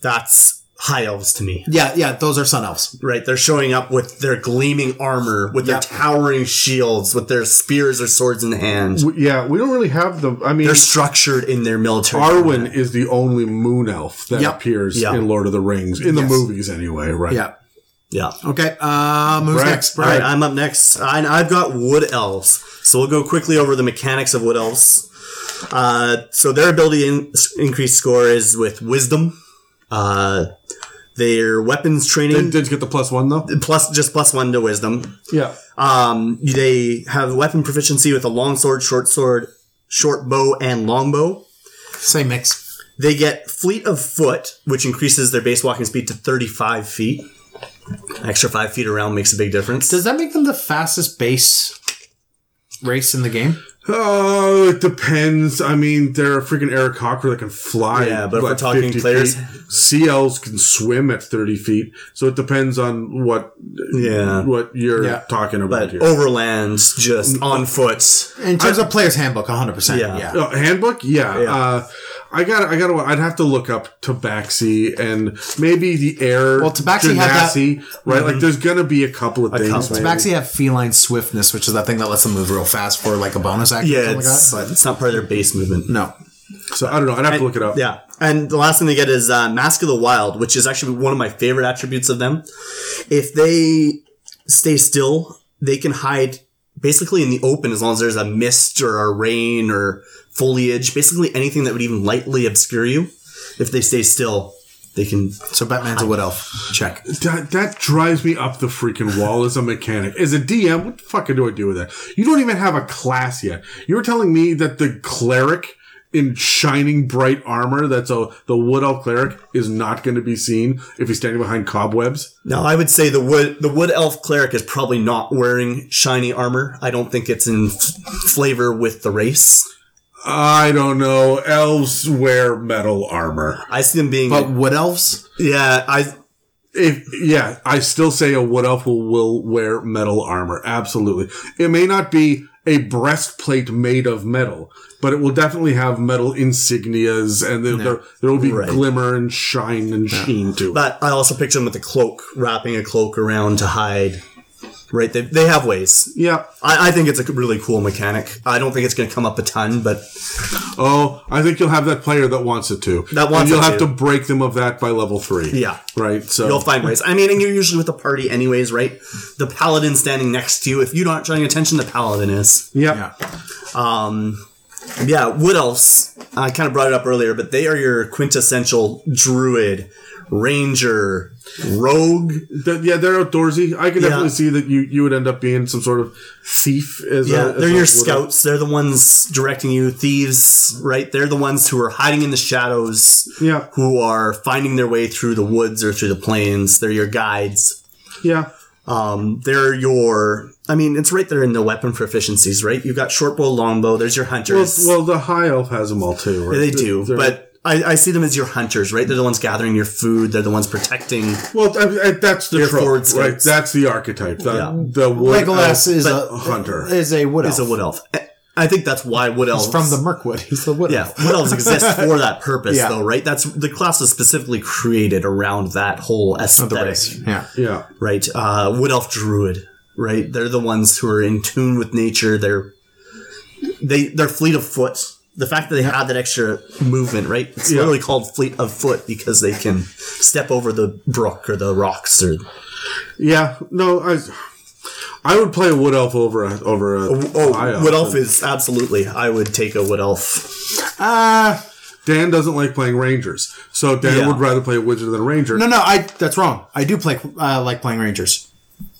that's high elves to me. yeah, yeah, those are sun elves. Right, they're showing up with their gleaming armor, with their towering shields, with their spears or swords in hand. W- Yeah, we don't really have the. I mean, They're structured in their military. Arwen is the only moon elf that Yep. appears Yeah. in Lord of the Rings in the movies, anyway. Right? Yeah. Yeah. Okay. Um, who's Right. next? All right, I'm up next. I, I've got wood elves. So we'll go quickly over the mechanics of wood elves. Uh, so their ability in, increase score is with wisdom. Uh, their weapons training Did, did get the plus one though? plus just plus one to wisdom. Yeah. Um, they have weapon proficiency with a long sword, short sword, short bow, and long bow. Same mix. They get fleet of foot, which increases their base walking speed to 35 feet. Extra five feet around makes a big difference. Does that make them the fastest base race in the game? Oh, it depends. I mean, they're a freaking Aarakocra that can fly. Yeah, but if we're talking players- feet. sea elves can swim at thirty feet. So it depends on what. Yeah. What you're Yeah. talking about but here. overland, just on foot. In terms of player's handbook, 100%. Yeah. Yeah. Uh, handbook, yeah. Yeah. Uh, I got. I got. to I'd have to look up Tabaxi and maybe the air. Well, Tabaxi had that- Genasi, right? Like, there's gonna be a couple of things. couple. They actually have feline swiftness, which is that thing that lets them move real fast for like a bonus action. Yeah, something it's, like that. it's not part of their base movement. No. So I don't know. I'd have to look it up. Yeah. And the last thing they get is uh, Mask of the Wild, which is actually one of my favorite attributes of them. If they stay still, they can hide basically in the open as long as there's a mist or a rain or foliage, basically anything that would even lightly obscure you. If they stay still, they can. So Batman's a wood elf. Check. That, that drives me up the freaking wall as a mechanic. As a DM, what the fuck do I do with that? You don't even have a class yet. You're telling me that the cleric in shining bright armor, that's a the wood elf cleric, is not going to be seen if he's standing behind cobwebs. Now, I would say the wood the wood elf cleric is probably not wearing shiny armor. I don't think it's in f- flavor with the race. I don't know. Elves wear metal armor. I see them being. But wood elves? yeah, I If yeah, I still say a wood elf will, will wear metal armor. Absolutely. It may not be a breastplate made of metal, but it will definitely have metal insignias, and there, there, there will be Right. glimmer and shine and sheen to it. But I also picture them with a cloak, wrapping a cloak around to hide. Right? They, they have ways. Yeah. I, I think it's a really cool mechanic. I don't think it's going to come up a ton, but Oh, I think you'll have that player that wants it to. That wants and you'll it have to. to break them of that by level three. Yeah. Right. So you'll find ways. I mean, and you're usually with the party anyways, right? The paladin standing next to you. If you're not paying attention, the paladin is. yeah. Um, yeah, wood elves. I kind of brought it up earlier, but they are your quintessential druid, ranger, rogue. Th- yeah, they're outdoorsy. I can Yeah. definitely see that you, you would end up being some sort of thief as Yeah, a, as they're your scouts. They're the ones directing you. Thieves, right? They're the ones who are hiding in the shadows. Yeah. Who are finding their way through the woods or through the plains. They're your guides. Yeah. Um, they're your. I mean, it's right there in the weapon proficiencies, right? You've got short bow, long bow. There's your Well, hunters. well, the high elf has them all too, right? they do, They're- but I, I see them as your hunters, right? They're the ones gathering your food. They're the ones protecting. well, I, I, that's the trope, right? That's the archetype. The, Yeah. the wood Legolas elf is a hunter. Is a wood elf. Is a wood elf. I think that's why wood elves He's from the Mirkwood. He's the wood Yeah, elf. wood elves exist for that purpose, Yeah. though, right? That's the class is specifically created around that whole aesthetic, Yeah. yeah. right? Uh, wood elf druid, right? They're the ones who are in tune with nature. They're they they're fleet of foot. The fact that they have that extra movement, right? It's Yeah. literally called fleet of foot because they can step over the brook or the rocks or Yeah. No, I. I would play a wood elf over a over a oh, high wood elf is absolutely. I would take a wood elf. Ah, Dan doesn't like playing rangers, so Dan Yeah. would rather play a wizard than a ranger. No, no, I. That's wrong. I do play. Uh, like playing rangers,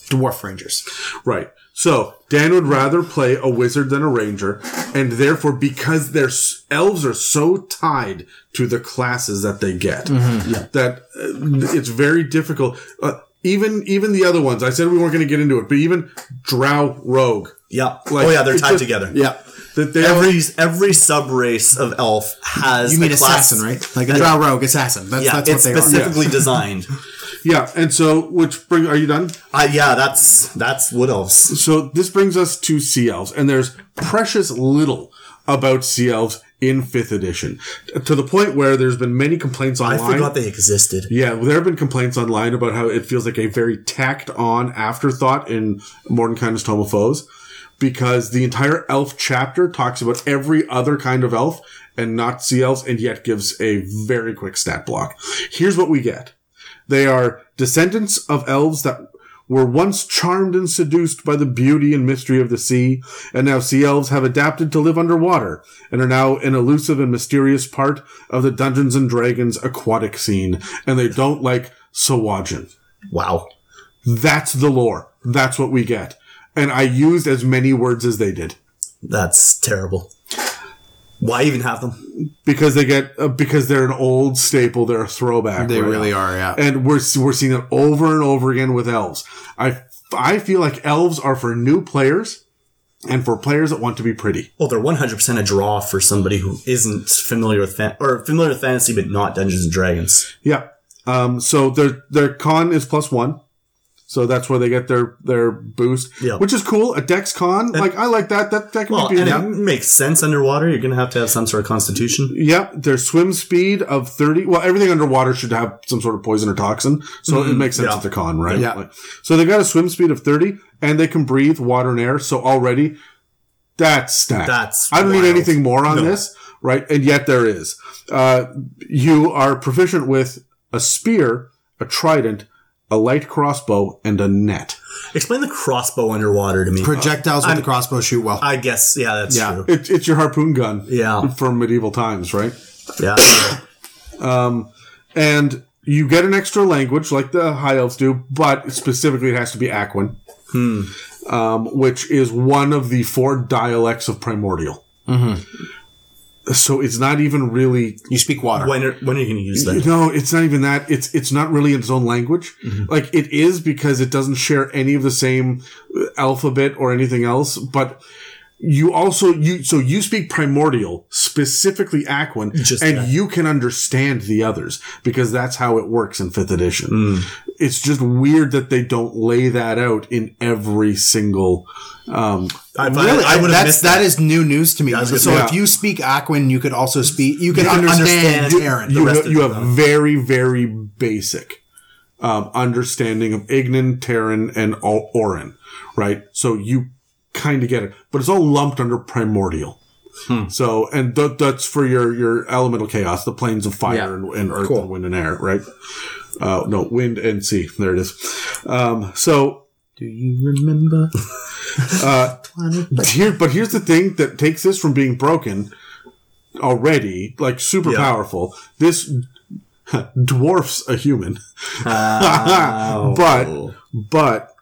dwarf rangers. Right. So Dan would rather play a wizard than a ranger, and therefore, because their s- elves are so tied to the classes that they get, Mm-hmm. that uh, it's very difficult. Uh, even even the other ones. I said we weren't going to get into it, but even Drow Rogue. Yeah. Like, oh yeah, they're tied just- together. Yeah. That they all- Every every sub race of elf has You mean a class- assassin, right? Like a drow rogue assassin. That's, Yeah, that's it's what they are. specifically designed. yeah, and so which bring are you done? Uh, yeah, that's that's wood elves. So this brings us to sea elves, and there's precious little about sea elves in fifth edition, to the point where there's been many complaints online. I forgot they existed. Yeah, well, there have been complaints online about how it feels like a very tacked on afterthought in Mordenkainen's Tome of Foes, because the entire elf chapter talks about every other kind of elf and not sea elves, and yet gives a very quick stat block. Here's what we get. They are descendants of elves that were once charmed and seduced by the beauty and mystery of the sea, and now sea elves have adapted to live underwater, and are now an elusive and mysterious part of the Dungeons and Dragons aquatic scene, and they don't like Sahuagin. Wow. That's the lore. That's what we get. And I used as many words as they did. That's terrible. Why even have them? Because they get, uh, because they're an old staple, they're a throwback. They right really now. are, yeah. and we're we're seeing it over and over again with elves. I I feel like elves are for new players and for players that want to be pretty. Well, they're one hundred percent a draw for somebody who isn't familiar with fan- or familiar with fantasy, but not Dungeons and Dragons. Yeah. Um. So their their con is plus one. So that's where they get their their boost, Yeah. which is cool. A dex con, like I like that. That that can Well, be and it makes sense underwater. You're going to have to have some sort of constitution. Yep, their swim speed of 30. Well, everything underwater should have some sort of poison or toxin. So it makes sense yeah. it's a con, right? Yeah. Like- so they got a swim speed of 30 and they can breathe water and air. So already that's stacked. That's I don't need anything more on No. this, right? And yet there is. Uh, you are proficient with a spear, a trident, a light crossbow, and a net. Explain the crossbow underwater to me. Projectiles with I'm- the crossbow shoot well. I guess, yeah, that's Yeah. true. It, it's your harpoon gun. Yeah. From medieval times, right? Yeah. um, and you get an extra language like the high elves do, but specifically it has to be Aquan, um, which is one of the four dialects of Primordial. So it's not even really. you speak water. when are, when are you going to use that? No, it's not even that. It's it's not really its own language. Mm-hmm. Like it is because it doesn't share any of the same alphabet or anything else. But you also you so you speak primordial specifically Aquan, Just and that. you can understand the others because that's how it works in fifth edition. It's just weird that they don't lay that out in every single. Um, I, Really, I would have that's missed that that. is new news to me. gonna So say- if you speak Aquan, you could also speak. You can You understand, understand- Auran. You have, you them, have very very basic um, understanding of Ignan, Terran, and Auran, right? So you kind of get it, but it's all lumped under primordial. Hmm. So, and th- that's for your your elemental chaos, the planes of fire Yeah. and, and earth Cool. and wind and air, right? Uh, no, wind and sea. There it is. Um, so Do you remember? here, but here's the thing that takes this from being broken already, like super Yeah. powerful. This dwarfs a human, Oh. but but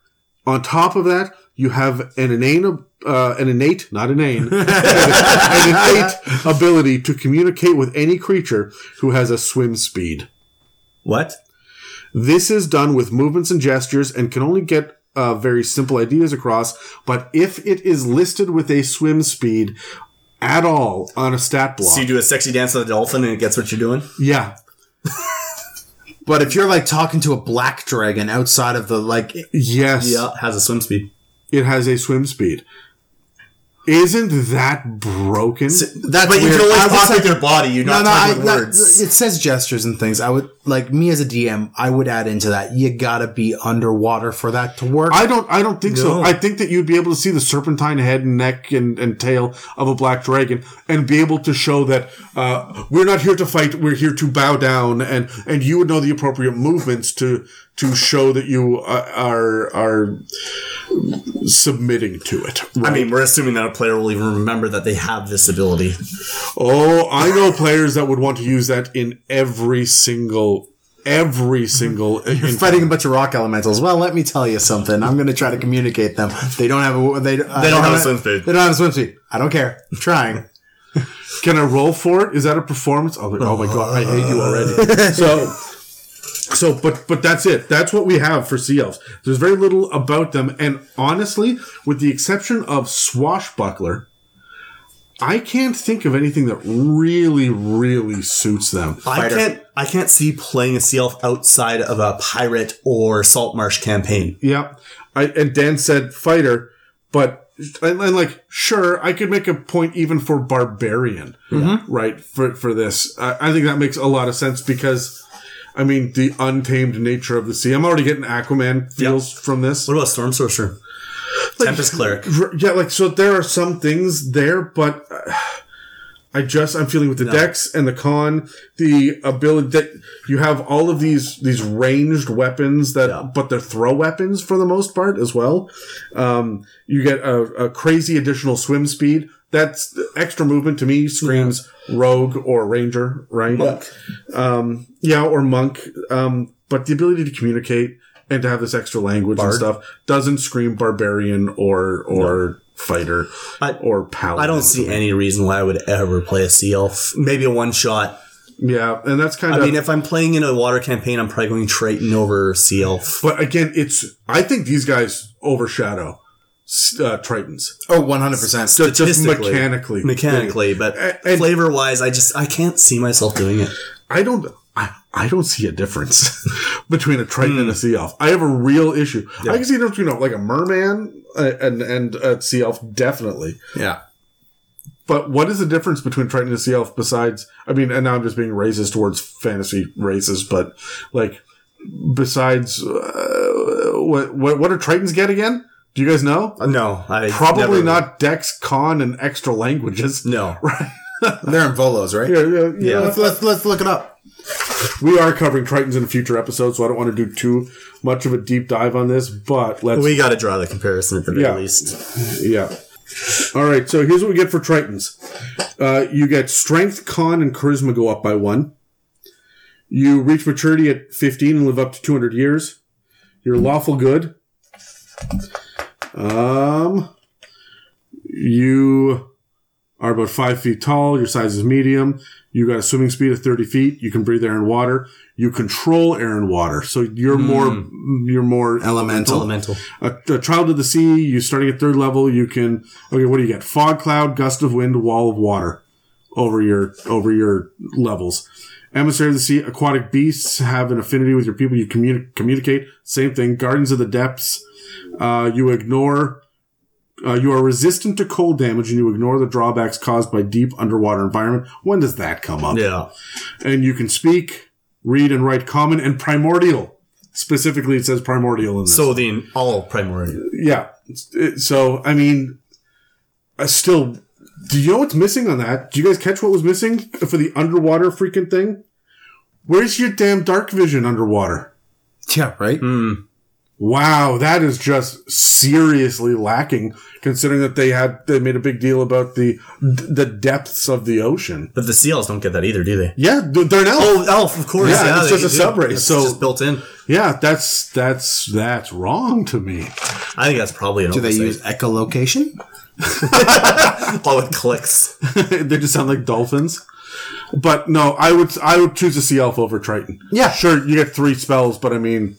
on top of that, you have an innate, uh, an innate, not inane, an innate ability to communicate with any creature who has a swim speed. What? This is done with movements and gestures and can only get uh, very simple ideas across. But if it is listed with a swim speed at all on a stat block, So you do a sexy dance with a dolphin and it gets what you're doing? yeah, But if you're like talking to a black dragon outside of the like, yes, Yeah. Has a swim speed. It has a swim speed. Isn't that broken? that's but you weird. can only I would talk with your body. You're not no, no, I, talking with that- words. it says gestures and things. I would like me as a DM. I would add into that. You gotta be underwater for that to work. I don't. I don't think so. I think that you'd be able to see the serpentine head and neck and, and tail of a black dragon, and be able to show that uh, we're not here to fight. We're here to bow down, and and you would know the appropriate movements to to show that you uh, are are submitting to it. I mean, we're assuming that a player will even remember that they have this ability. Oh, I know players that would want to use that in every single every single. You're fighting a bunch of rock elementals. Well, let me tell you something. I'm going to try to communicate them. They don't have a they, uh, They don't have a swim speed. They don't have a swim speed. I don't care. I'm trying. Can I roll for it? Is that a performance? Oh, my- oh my god, I hate you already. so, So, but but that's it. That's what we have for sea elves. There's very little about them, and honestly, with the exception of Swashbuckler, I can't think of anything that really, really suits them. I can't. I can't see playing a sea elf outside of a pirate or salt marsh campaign. Yeah, I and Dan said fighter, but and, and like sure, I could make a point even for barbarian, mm-hmm. right? For for this, I, I think that makes a lot of sense because. I mean, the untamed nature of the sea. I'm already getting Aquaman feels from this. What about storm sorcerer? Tempest cleric. Yeah, like so there are some things there, but uh, I just I'm feeling with the dex and the con, the ability that you have all of these these ranged weapons that, Yeah. but they're throw weapons for the most part as well. Um, you get a, a crazy additional swim speed. That's extra movement to me screams rogue or ranger, right? Monk. Um, yeah, or monk. Um, but the ability to communicate and to have this extra language and stuff doesn't scream barbarian or or fighter I- or paladin. I don't see any reason why I would ever play a sea elf. Maybe a one shot. Yeah, and that's kind of. I mean, if I'm playing in a water campaign, I'm probably going Triton over sea elf. but again, it's. I think these guys overshadow uh, Tritons. Oh, 100%. Ju- Just Statistically. mechanically, Mechanically, but And- and- flavor wise, I just I can't see myself doing it. I don't. I, I don't see a difference between a Triton Hmm. and a Sea Elf. I have a real issue. I can see a difference between, you know, like a merman uh, and and a Sea Elf, definitely. Yeah. But what is the difference between Triton and a Sea Elf besides, I mean, and now I'm just being racist towards fantasy races, but like, besides, uh, what, what, what do Tritons get again? Do you guys know? No, I Probably not Dex, Con, and extra languages. No, They're in Volo's, right? Yeah, yeah, yeah. Let's, let's, let's look it up. We are covering Tritons in a future episode, so I don't want to do too much of a deep dive on this, but let's. we got to draw the comparison at the very Yeah. least. Yeah. All right, so here's what we get for Tritons. Uh, you get strength, con, and charisma go up by one. You reach maturity at 15 and live up to 200 years. You're lawful good. Um, you are about five feet tall. Your size is medium. You got a swimming speed of 30 feet. You can breathe air and water. You control air and water. So you're more, you're more Elemental. Elemental. a, a child of the sea. You starting at third level. You can okay. What do you get? Fog cloud, gust of wind, wall of water over your over your levels. Emissary of the sea, aquatic beasts have an affinity with your people. You communi- communicate. Same thing. Guardians of the depths. Uh, you ignore. Uh, you are resistant to cold damage and you ignore the drawbacks caused by deep underwater environment. When does that come up? Yeah, And you can speak, read, and write common and primordial. Specifically, it says primordial in this so the all primordial. yeah. So I mean, I still. Do you know what's missing on that? Do you guys catch what was missing for the underwater freaking thing? Where's your damn dark vision underwater? Yeah, right? Wow, that is just seriously lacking. Considering that they had they made a big deal about the the depths of the ocean. But the seals don't get that either, do they? Yeah, they're they're an elf. Oh, elf, of course. Yeah, Yeah, it's they just a do. sub race, so- just built in. Yeah, that's that's that's wrong to me. I think that's probably an Do they oversight. use echolocation? all with clicks. they just sound like dolphins. But no, I would I would choose a sea elf over Triton. Yeah. sure, you get three spells, but I mean,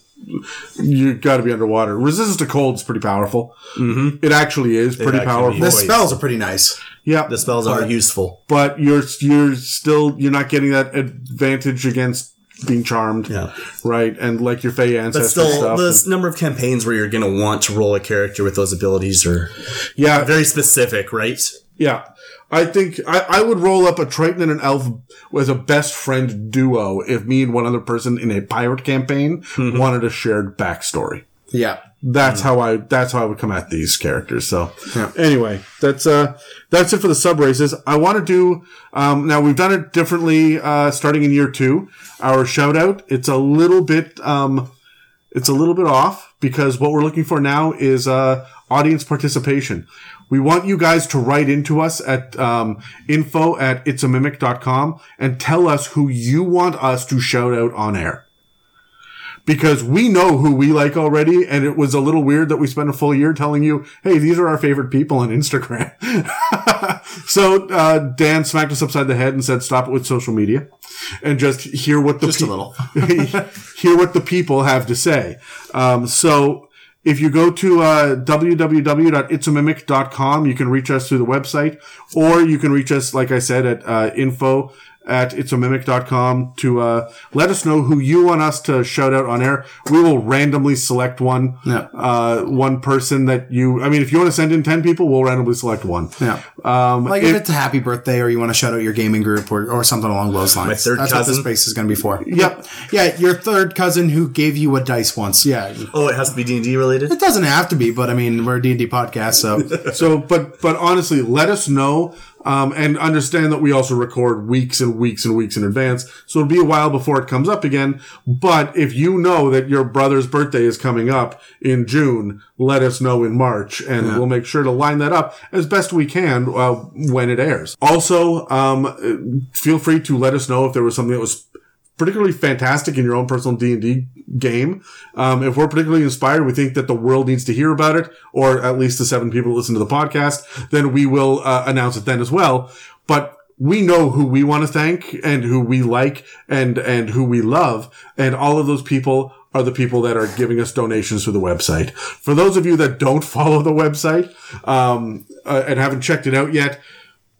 you got to be underwater. Resistance to cold is pretty powerful. Mm-hmm. It actually is pretty actually powerful. The spells are pretty nice. yeah, The spells are useful. but you're you're still you're not getting that advantage against being charmed. Yeah. right, and like your Fey But ancestor still, stuff. the and- number of campaigns where you're going to want to roll a character with those abilities are yeah, very specific, right? Yeah. I think I, I would roll up a Triton and an Elf as a best friend duo if me and one other person in a pirate campaign wanted a shared backstory. Yeah. That's how I that's how I would come at these characters. So anyway, that's uh that's it for the sub races. I want to do um now we've done it differently uh starting in year 2. Our shout out, it's a little bit um it's a little bit off because what we're looking for now is uh, audience participation. We want you guys to write into us at um, info at itsamimic.com and tell us who you want us to shout out on air. because we know who we like already. And it was a little weird that we spent a full year telling you, Hey, these are our favorite people on Instagram. so, uh, Dan smacked us upside the head and said, stop it with social media and just hear what the Just a little. hear what the people have to say. Um, so if you go to uh, www.itsamimic.com, you can reach us through the website, or you can reach us, like I said, at uh, info at itsamimic.com to uh, let us know who you want us to shout out on air. We will randomly select one, Yeah. uh, one person that you, I mean, if you want to send in 10 people, we'll randomly select one. Yeah. Um, Like if- if it's a happy birthday or you want to shout out your gaming group or, or something along those lines. My third That's cousin. what this space is going to be for. Yep. Yeah, your third cousin who gave you a dice once. Yeah. Oh, it has to be D and D related. It doesn't have to be, but I mean, we're a D&D podcast, so So, but but honestly, let us know um, and understand that we also record weeks and weeks and weeks in advance. So it'll be a while before it comes up again. But if you know that your brother's birthday is coming up in June, let us know in March, and we'll make sure to line that up as best we can uh, when it airs. Also, um, feel free to let us know if there was something that was particularly fantastic in your own personal D&D game. Um, if we're particularly inspired, we think that the world needs to hear about it, or at least the seven people that listen to the podcast, then we will uh, announce it then as well. But we know who we want to thank and who we like and, and who we love. And all of those people are the people that are giving us donations through the website. For those of you that don't follow the website, um, uh, and haven't checked it out yet,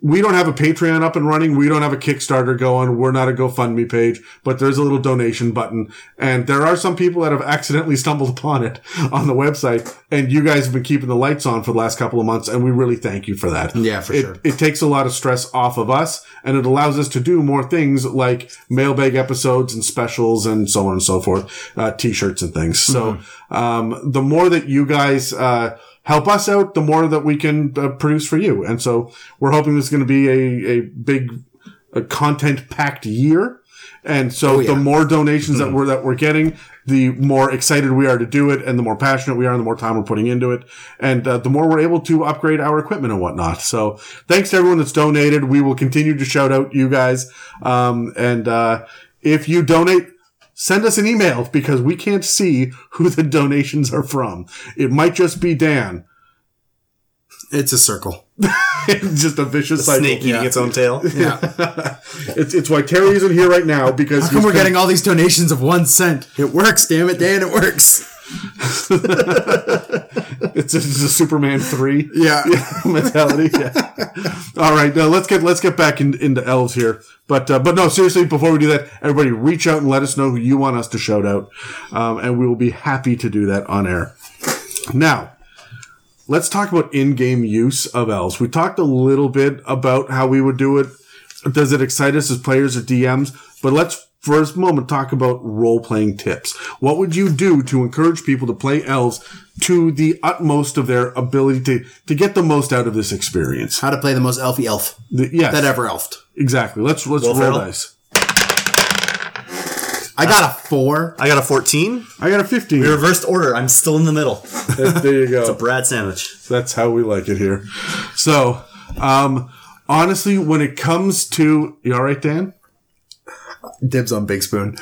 we don't have a Patreon up and running. We don't have a Kickstarter going. We're not a GoFundMe page, but there's a little donation button. And there are some people that have accidentally stumbled upon it on the website. And you guys have been keeping the lights on for the last couple of months. And we really thank you for that. Yeah, for it, sure. It takes a lot of stress off of us and it allows us to do more things like mailbag episodes and specials and so on and so forth, uh, t-shirts and things. So, um, the more that you guys, uh, help us out, the more that we can uh, produce for you. And so we're hoping this is going to be a, a big, a content packed year. And so yeah. the more donations that we're, that we're getting, the more excited we are to do it and the more passionate we are and the more time we're putting into it. And uh, the more we're able to upgrade our equipment and whatnot. So thanks to everyone that's donated. We will continue to shout out you guys. Um, and, uh, if you donate, send us an email because we can't see who the donations are from. It might just be Dan. it's a circle. it's just a vicious cycle. Snake eating its own tail. Yeah. It's, it's why Terry isn't here right now because How come we're been- getting all these donations of one cent? It works, damn it, Dan, it works. it's, a, it's a Superman three. Yeah. mentality. Yeah. All right, now let's get let's get back in, into elves here. But uh, but no, seriously, before we do that, everybody reach out and let us know who you want us to shout out, um, and we will be happy to do that on air. Now, let's talk about in-game use of elves. We talked a little bit about how we would do it. Does it excite us as players or DMs? But let's for a moment talk about role-playing tips. What would you do to encourage people to play elves to the utmost of their ability to to get the most out of this experience? How to play the most elfy elf The- yes, that ever elfed. exactly. Let's let's Wolf roll dice. I got a four. I got a 14. I got a fifteen. We Reversed order. I'm still in the middle. there you go. It's a Brad sandwich. That's how we like it here. So, um, honestly, when it comes to, you all right, Dan? Dibs on Big Spoon.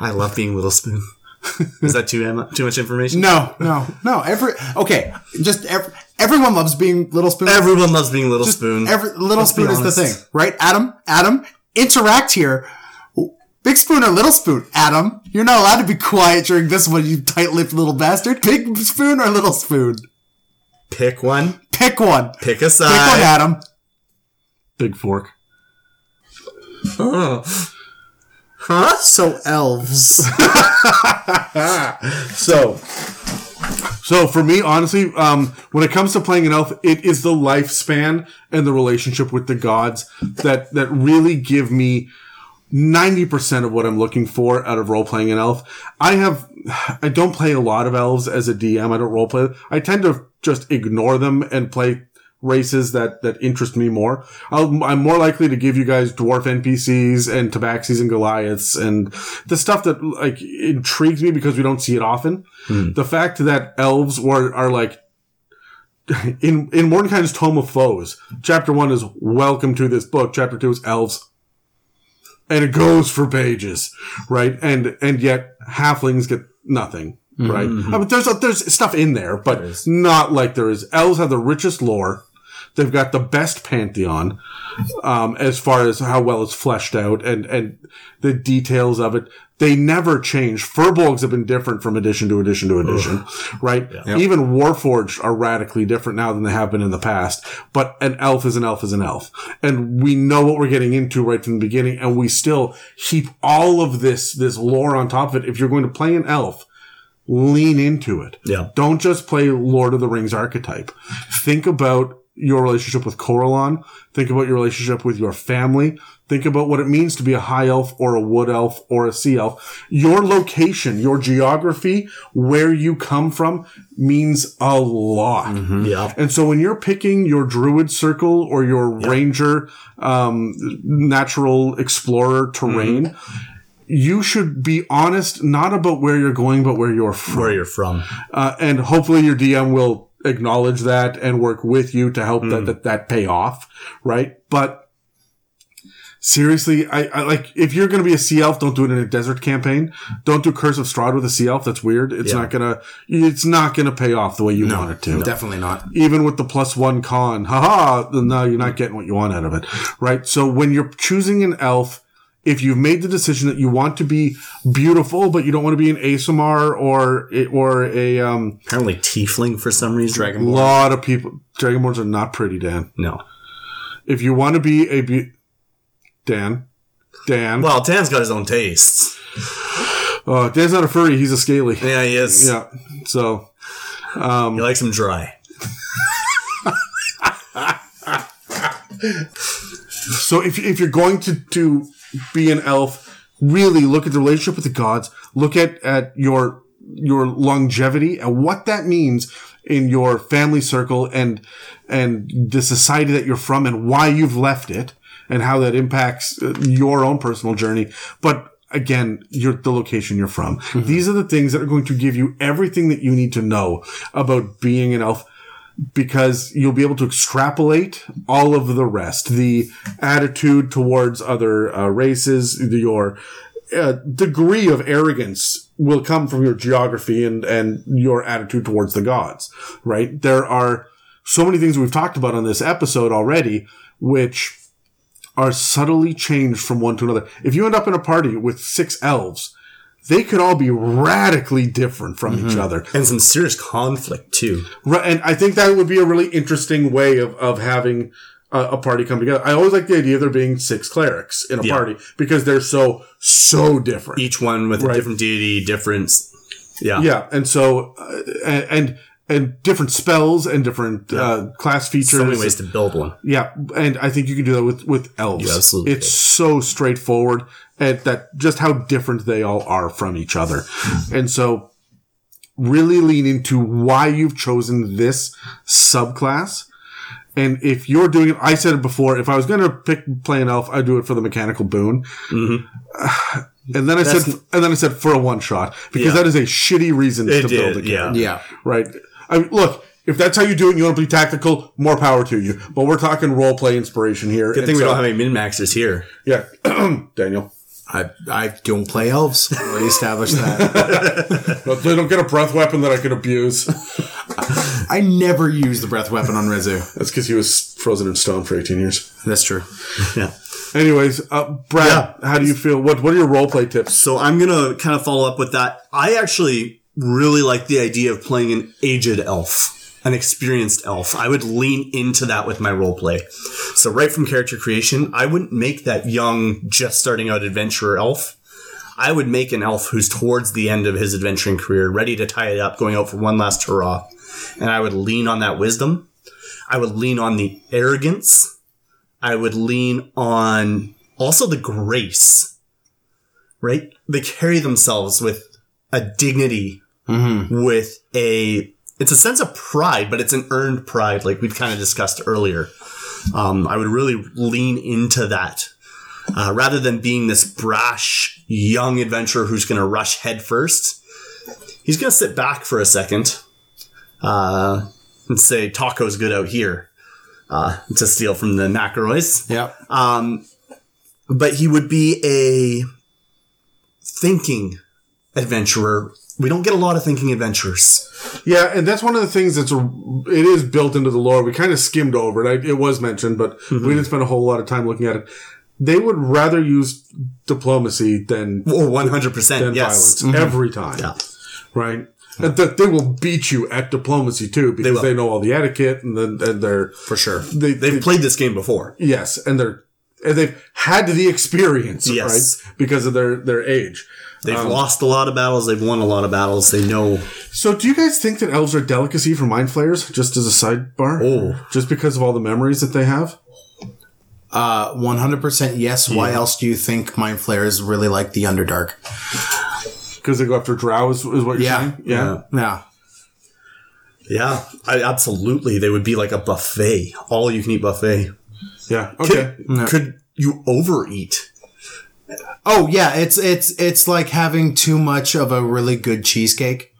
I love being Little Spoon. Is that too too much information? No, no, no. Every okay, just every, everyone loves being Little Spoon. Everyone loves being Little Just Spoon. Every Little Let's Spoon is the honest. thing, right? Adam, Adam, interact here. Big Spoon or Little Spoon? Adam, you're not allowed to be quiet during this one, you tight-lipped little bastard. Big Spoon or Little Spoon? Pick one. Pick one. Pick a Pick one, side. Adam. Big fork. Oh. Huh? So elves. So, so for me, honestly, um, when it comes to playing an elf, it is the lifespan and the relationship with the gods that that really give me ninety percent of what I'm looking for out of role playing an elf. I have, I don't play a lot of elves as a DM. I don't role play. I tend to just ignore them and play races that that interest me more. I'll, I'm more likely to give you guys dwarf NPCs and tabaxis and Goliaths and the stuff that like intrigues me because we don't see it often. Hmm. The fact that elves were are like in in Mordenkainen's Tome of Foes, chapter one is welcome to this book. Chapter two is elves. and it goes for pages, right? And and yet halflings get nothing, mm-hmm. right? Mm-hmm. I mean, there's a, there's stuff in there, but not like there is. Elves have the richest lore. They've got the best pantheon, um, as far as how well it's fleshed out and and the details of it. They never change. Furbolgs have been different from edition to edition to edition, right? Even Warforged are radically different now than they have been in the past. But an elf is an elf is an elf, and we know what we're getting into right from the beginning, and we still heap all of this this lore on top of it. If you're going to play an elf, lean into it. Yeah. Don't just play Lord of the Rings archetype. Think about your relationship with Corellon. Think about your relationship with your family. Think about what it means to be a high elf or a wood elf or a sea elf. Your location, your geography, where you come from means a lot. Yeah. And so when you're picking your druid circle or your ranger, um, natural explorer terrain, you should be honest, not about where you're going, but where you're from. Where you're from. Uh, and hopefully your DM will acknowledge that and work with you to help that, hmm. that, that pay off. Right. But seriously, I, I like, if you're going to be a sea elf, don't do it in a desert campaign. Don't do Curse of Strahd with a sea elf. That's weird. It's Yeah. not gonna, it's not gonna pay off the way you want it to Definitely not. even with the plus one con, haha, no, you're not getting what you want out of it, right? So when you're choosing an elf, if you've made the decision that you want to be beautiful, but you don't want to be an Aasimar or or a um, Apparently tiefling for some reason. Dragon A lot of people, Dragonborns are not pretty, Dan. No. If you want to be a be- Dan, Dan, Well, Dan's got his own tastes. uh, Dan's not a furry, he's a scaly. Yeah, he is. Yeah, so He likes him dry. So if, if you're going to, to be an elf, really look at the relationship with the gods, look at, at your, your longevity and what that means in your family circle and, and the society that you're from and why you've left it and how that impacts uh, your own personal journey. But again, your, the location you're from. These are the things that are going to give you everything that you need to know about being an elf because you'll be able to extrapolate all of the rest. The attitude towards other uh, races your uh, degree of arrogance will come from your geography and and your attitude towards the gods right? There are so many things we've talked about on this episode already which are subtly changed from one to another. If you end up in a party with six elves they could all be radically different from each other And some serious conflict, too. Right, and I think that would be a really interesting way of, of having a, a party come together. I always like the idea of there being six clerics in a Yeah. party because they're so so different. Each one with Right. a different deity, different. Yeah. yeah, and so uh, and, and and different spells and different uh, class features. So many ways to build one. Yeah, and I think you can do that with with elves. Absolutely it's so straightforward, and that just how different they all are from each other, and so really lean into why you've chosen this subclass. And if you're doing it, I said it before. If I was going to pick play an elf, I'd do it for the mechanical boon. Mm-hmm. And then I said, and then I said for a one shot because Yeah. that is a shitty reason It to build a did, yeah. character Yeah. right? I mean, look, if that's how you do it, and you want to be tactical, more power to you. But we're talking role play inspiration here. Good thing we don't have any min maxes here. Yeah, Daniel. I I don't play elves. We already established that. But they don't get a breath weapon that I could abuse. I never use the breath weapon on Rezu. That's because he was frozen in stone for 18 years. That's true. Yeah. Anyways, uh, Brad, how do you feel? What What are your role play tips? So I'm gonna kind of follow up with that. I actually really like the idea of playing an aged elf, an experienced elf. I would lean into that with my role play. So right from character creation, I wouldn't make that young, just starting out adventurer elf. I would make an elf who's towards the end of his adventuring career, ready to tie it up, going out for one last hurrah. And I would lean on that wisdom. I would lean on the arrogance. I would lean on also the grace right? They carry themselves with a dignity, mm-hmm. with a, it's a sense of pride, but it's an earned pride, like we've kind of discussed earlier. Um, I would really lean into that. Uh, rather than being this brash young adventurer who's going to rush headfirst. he's going to sit back for a second uh, and say, Taco's good out here, uh, to steal from the Nakaroys. Yeah. but he would be a thinking adventurer. We don't get a lot of thinking adventures. Yeah, and that's one of the things that's it is built into the lore. We kind of skimmed over it. I, it was mentioned, but mm-hmm. we didn't spend a whole lot of time looking at it. They would rather use diplomacy than Oh, 100%. than yes. violence mm-hmm. every time. Yeah. Right. And that they will beat you at diplomacy too because will. they, know all the etiquette and then and they're For sure. they, They've they played this game before. yes and they're and they've had the experience Yes. right because of their their age. They've Um, lost a lot of battles. They've won a lot of battles. They know. So do you guys think that elves are delicacy for mind flayers? Just as a sidebar, Oh. just because of all the memories that they have. Uh, 100% yes. Why else do you think Mind Flayers really like the Underdark? Because they go after drow is, is what you're Yeah. saying? Yeah. Yeah. Yeah, I, absolutely. They would be like a buffet, all you can eat buffet. Yeah. Okay. Could you overeat? Oh yeah, it's it's it's like having too much of a really good cheesecake.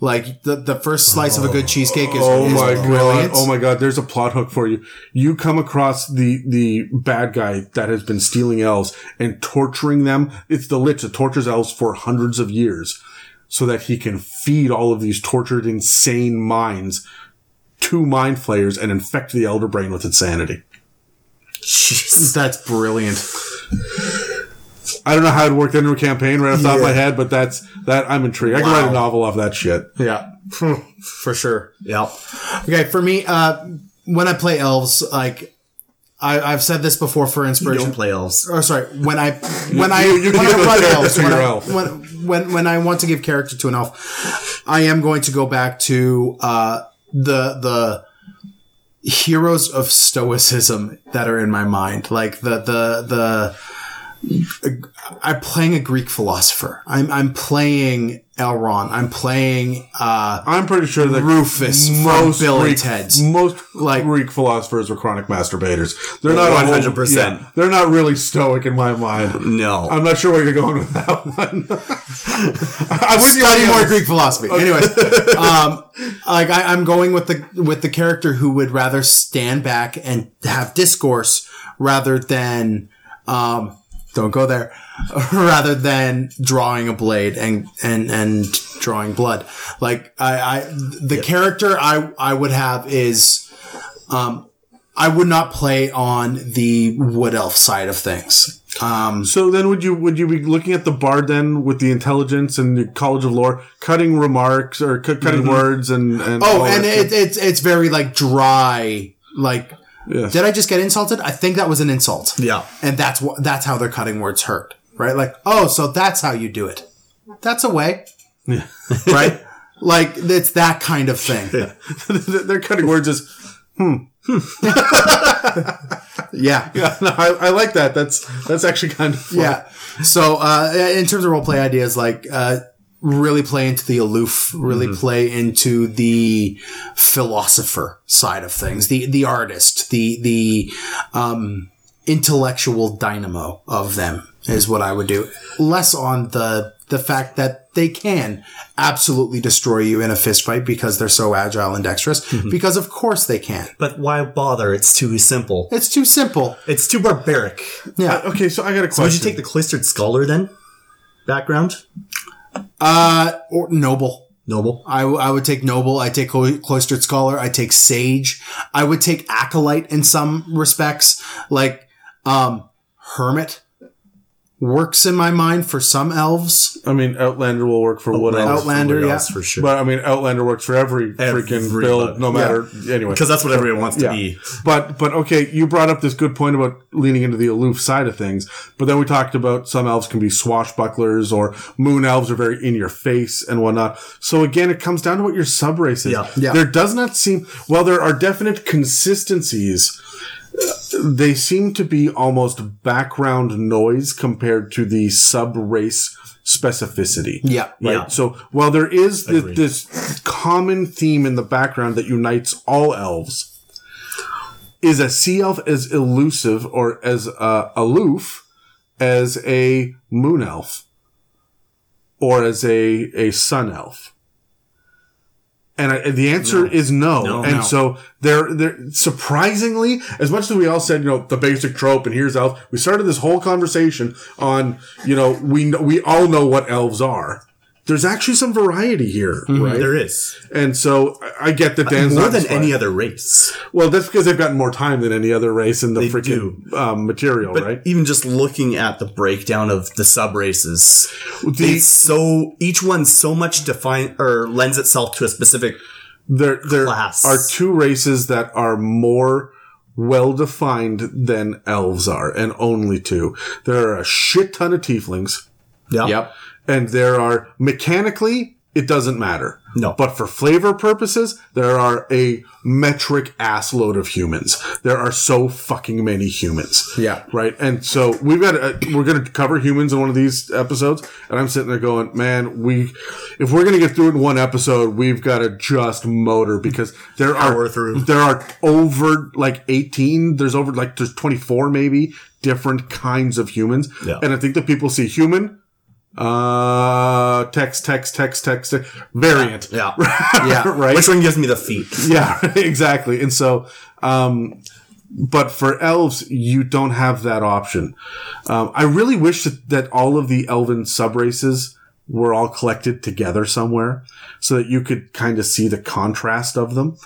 Like the the first slice of a good cheesecake is, Oh is my brilliant. god! Oh my god! There's a plot hook for you. You come across the the bad guy that has been stealing elves and torturing them. It's the Lich that tortures elves for hundreds of years, so that he can feed all of these tortured, insane minds to mind flayers and infect the elder brain with insanity. Jeez. That's brilliant. I don't know how it worked into a campaign right off the top of my head, but that's that. I'm intrigued. I can write a novel off that shit. Yeah, for sure. Yeah. Okay, for me, uh, when I play elves, like I, I've said this before for You inspiration. don't play elves. Oh, sorry. When I when I you can when give I a run character elves, to when, your I, elf. when when when I want to give character to an elf, I am going to go back to uh, the the heroes of stoicism that are in my mind, like the the the. I'm playing a Greek philosopher. I'm I'm playing Elrond. I'm playing uh, I'm pretty sure that Rufus from Bill and Ted's. most Like- Greek philosophers were chronic masturbators. They're not a whole- 100%. they're not really stoic in my mind. No. I'm not sure where you're going with that one. I wouldn't study tell more Greek philosophy. Anyways, um, like I, I'm going with the with the character who would rather stand back and have discourse rather than um, don't go there, rather than drawing a blade and and and drawing blood. Like I, I the character I I would have is um, I would not play on the wood elf side of things. Um, So then, would you would you be looking at the bard then with the intelligence and the College of Lore, cutting remarks or cu- cutting words and and Oh, and it, it's it's very like dry. Like, Yes. did I just get insulted? I think that was an insult. Yeah. and that's what that's how they're cutting words hurt, right? Like, oh, so that's how you do it. That's a way, Yeah. right? like it's that kind of thing. They're cutting words as Yeah, yeah. No, I, I like that. That's that's actually kind of fun. yeah. So, uh, in terms of role play ideas, like uh, really play into the aloof, really play into the philosopher side of things, the the artist, the the um, intellectual dynamo of them is what I would do. Less on the the fact that they can absolutely destroy you in a fist fight because they're so agile and dexterous. Because of course they can. But why bother? It's too simple. It's too simple. It's too barbaric. Yeah. Uh, okay, so I got a question. Would you take the cloistered scholar then? Background? Uh, or noble. Noble? I, w- I would take noble. I take clo- cloistered scholar. I take sage. I would take acolyte in some respects. Like, um, hermit works in my mind for some elves. I mean, Outlander will work for what else? Outlander, Somebody yeah. else For sure. But I mean, Outlander works for every freaking Everybody. build, no matter. Anyway, Because that's what everyone wants to yeah. be. But but okay, you brought up this good point about leaning into the aloof side of things. But then we talked about some elves can be swashbucklers, or moon elves are very in your face and whatnot. So again, it comes down to what your sub race is. Yeah. Yeah. There does not seem well. there are definite consistencies. They seem to be almost background noise compared to the sub race specificity. Yeah. Right. Yeah. So while there is thi- Agreed. this common theme in the background that unites all elves, is a sea elf as elusive or as uh, aloof as a moon elf or as a, a sun elf? And I, the answer is no. and No. so they're, they're surprisingly, as much as we all said, you know, the basic trope and here's elves, we started this whole conversation on, you know, we, we all know what elves are. There's actually some variety here, right? There is And so I- I get that Dan's more not than inspired. any other race. Well, that's because they've gotten more time than any other race in the They freaking um, material, But right? even just looking at the breakdown of the sub races, The- it's so each one so much define or lends itself to a specific. There, there class. are two races that are more well defined than elves are, and only two. There are a shit ton of tieflings, Yeah. Yep. And there are mechanically. It doesn't matter. No. But for flavor purposes, there are a metric ass load of humans. There are so fucking many humans. Yeah. Right. And so we've got, uh, we're going to cover humans in one of these episodes. And I'm sitting there going, man, we, if we're going to get through it in one episode, we've got to just motor because there Power are, through. there are over like 18, there's over like, there's 24 maybe different kinds of humans. Yeah. And I think that people see human, uh, text, text, text, text, text variant. Yeah. Yeah. right. Which one gives me the feet? Yeah, exactly. And so, um, but for elves, you don't have that option. Um, I really wish that, that all of the elven subraces were all collected together somewhere so that you could kind of see the contrast of them.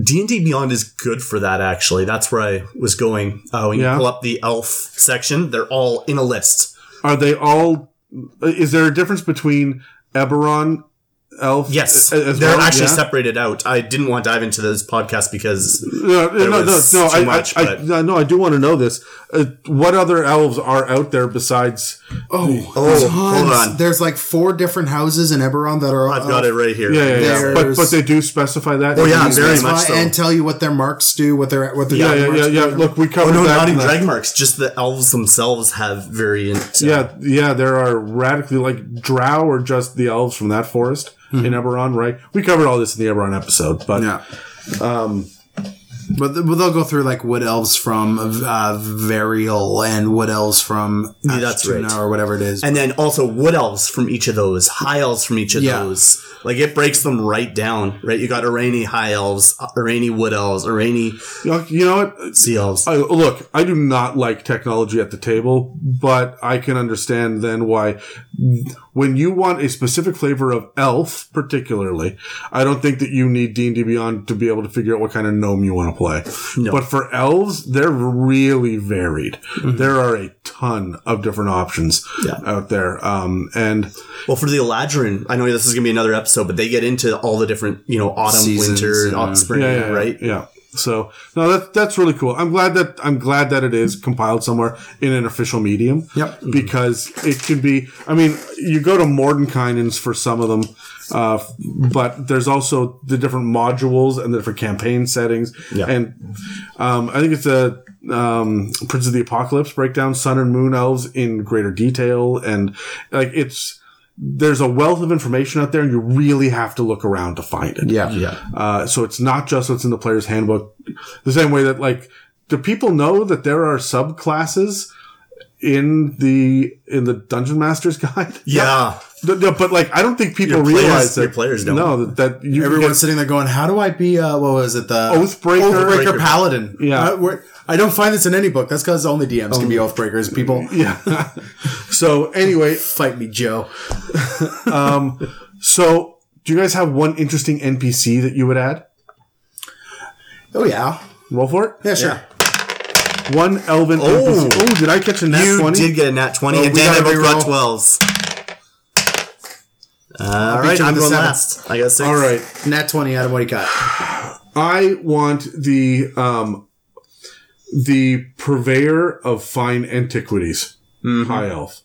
D and D Beyond is good for that. Actually, that's where I was going. Uh, when Yeah. you pull up the elf section, they're all in a list. Are they all, is there a difference between Eberron elf? Yes, as they're well? actually Yeah? separated out. I didn't want to dive into this podcast because No, no, no, no, was no. too I, much, I, but- I, no, I do want to know this. Uh, what other elves are out there besides? Oh, Oh, there's hold on. There's like four different houses in Eberron that are. I've got it right here. Yeah, yeah, yeah. But but they do specify that. Oh, yeah, very much so. and tell you what their marks do, what their what their Yeah, yeah, yeah, yeah. do. Look, we Oh no, that. not in even the- drag marks. Just the elves themselves have variant. uh, Yeah, yeah. There are radically like Drow or just the elves from that forest in Eberron, right? We covered all this in the Eberron episode, but Yeah. Um, but, th- but they'll go through like wood elves from uh, Valenar and wood elves from Yeah, that's Ashtuna right. or whatever it is. and then also wood elves from each of those, high elves from each of Yeah. those. Like it breaks them right down. Right, you got Aereni high elves, Aereni wood elves, Aereni you know, you know what? sea elves. I, look, I do not like technology at the table, but I can understand then why when you want a specific flavor of elf, particularly, I don't think that you need D&D Beyond to be able to figure out what kind of gnome you want to play. No. But for elves, they're really varied. There are a ton of different options Yeah. out there. Um, and Well, for the Eladrin, I know this is going to be another episode, but they get into all the different, you know, autumn, Seasons, winter, yeah. spring, yeah, right? Yeah. So no, that that's really cool. I'm glad that I'm glad that it is compiled somewhere in an official medium. Yep. Because it could be. I mean, you go to Mordenkainen's for some of them, uh, but there's also the different modules and the different campaign settings. Yeah. And um, I think it's a um, Prince of the Apocalypse breakdown Sun and Moon elves in greater detail, and like it's. There's a wealth of information out there, and you really have to look around to find it. yeah. Yeah. Uh, so it's not just what's in the player's handbook. The same way that like, do people know that there are subclasses in the in the Dungeon Master's Guide? Yeah. No, no, but like, I don't think people Your players- realize that your players don't. No, that, that you Everyone's get, sitting there going, "How do I be? Uh, what was it? The Oathbreaker? Oathbreaker Oathbreaker. Paladin." Yeah. Uh, I don't find this in any book. That's because only DMs can be Oh. Oathbreakers. People yeah. so anyway, fight me, Joe. so do you guys have one interesting NPC that you would add? Oh yeah, Roll for it. yeah, sure. One elven NPC. Oh, did I catch a nat twenty? You 20? did get a nat 20, Oh, and we Dan gotta and I both got reroll. 12s. All right, I'm the going last. I got six. All right. Nat twenty. Adam, what do you got? I want the um the purveyor of fine antiquities, high elf.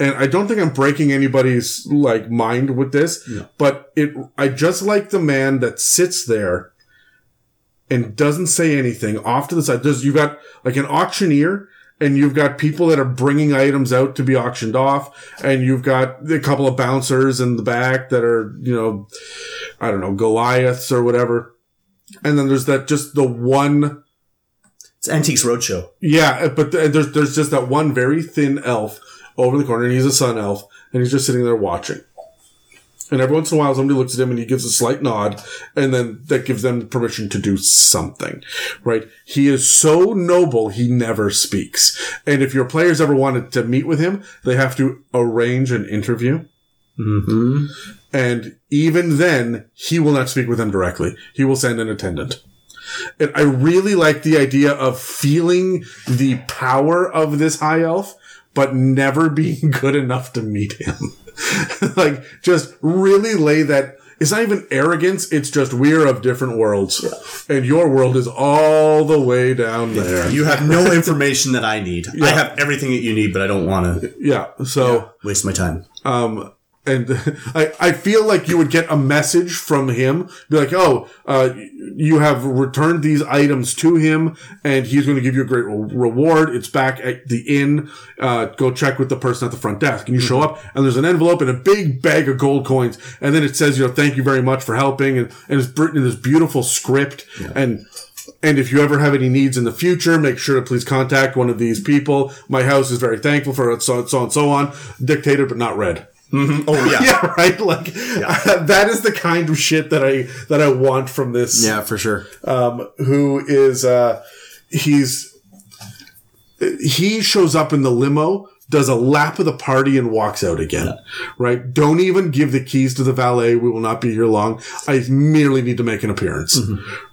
And I don't think I'm breaking anybody's like mind with this, but it I just like the man that sits there and doesn't say anything off to the side. There's you've got like an auctioneer and you've got people that are bringing items out to be auctioned off and you've got a couple of bouncers in the back that are, you know, I don't know, Goliaths or whatever. And then there's that just the one It's Antiques Roadshow. yeah, but there's there's just that one very thin elf over the corner, and he's a sun elf, and he's just sitting there watching. And every once in a while, somebody looks at him and he gives a slight nod, and then that gives them permission to do something, right? He is so noble, he never speaks. And if your players ever wanted to meet with him, they have to arrange an interview. Mm-hmm. And even then, he will not speak with them directly. He will send an attendant. And I really like the idea of feeling the power of this high elf, but never being good enough to meet him. like, just really lay that. It's not even arrogance. It's just we're of different worlds. And your world is all the way down there. You have no information that I need. I have everything that you need, but I don't want to Yeah. So, waste my time. um, and I, I feel like you would get a message from him, be like, oh, uh, you have returned these items to him, and he's going to give you a great re- reward. It's back at the inn. Uh, go check with the person at the front desk. And you show up, and there's an envelope and a big bag of gold coins, and then it says, you know, thank you very much for helping, and, and it's written in this beautiful script, and and if you ever have any needs in the future, make sure to please contact one of these people. My house is very thankful for it, so, so and so on. Dictated, but not read. Oh yeah. Yeah, right. Like that is the kind of shit that I that I want from this. Yeah, for sure. Um, who is uh, he's he shows up in the limo, does a lap of the party, and walks out again. Right. Don't even give the keys to the valet. We will not be here long. I merely need to make an appearance.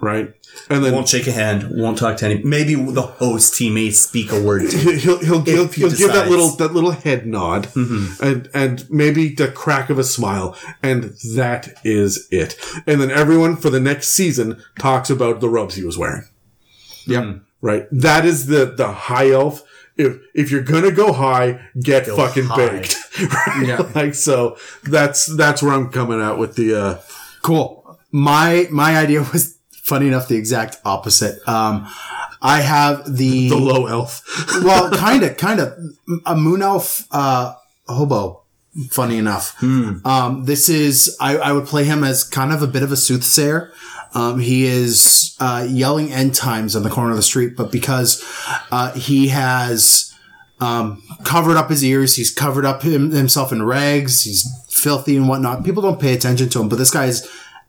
Right. And then Won't shake a hand. Won't talk to any. Maybe the host he may speak a word. to. he'll he'll he'll, If he he'll give that little that little head nod and and maybe the crack of a smile and that is it and then everyone for the next season talks about the robes he was wearing Yep. right that is the the high elf if if you're gonna go high get fucking high. baked right Yeah. like so that's that's where i'm coming out with the uh Cool. My my idea was funny enough the exact opposite. Um, I have the, the low elf well, kind of, kind of a moon elf uh, hobo. Funny enough, um, this is I, I would play him as kind of a bit of a soothsayer. Um, he is uh, yelling end times on the corner of the street, but because uh, he has um, covered up his ears, he's covered up him, himself in rags, he's filthy and whatnot. People don't pay attention to him, but this guy is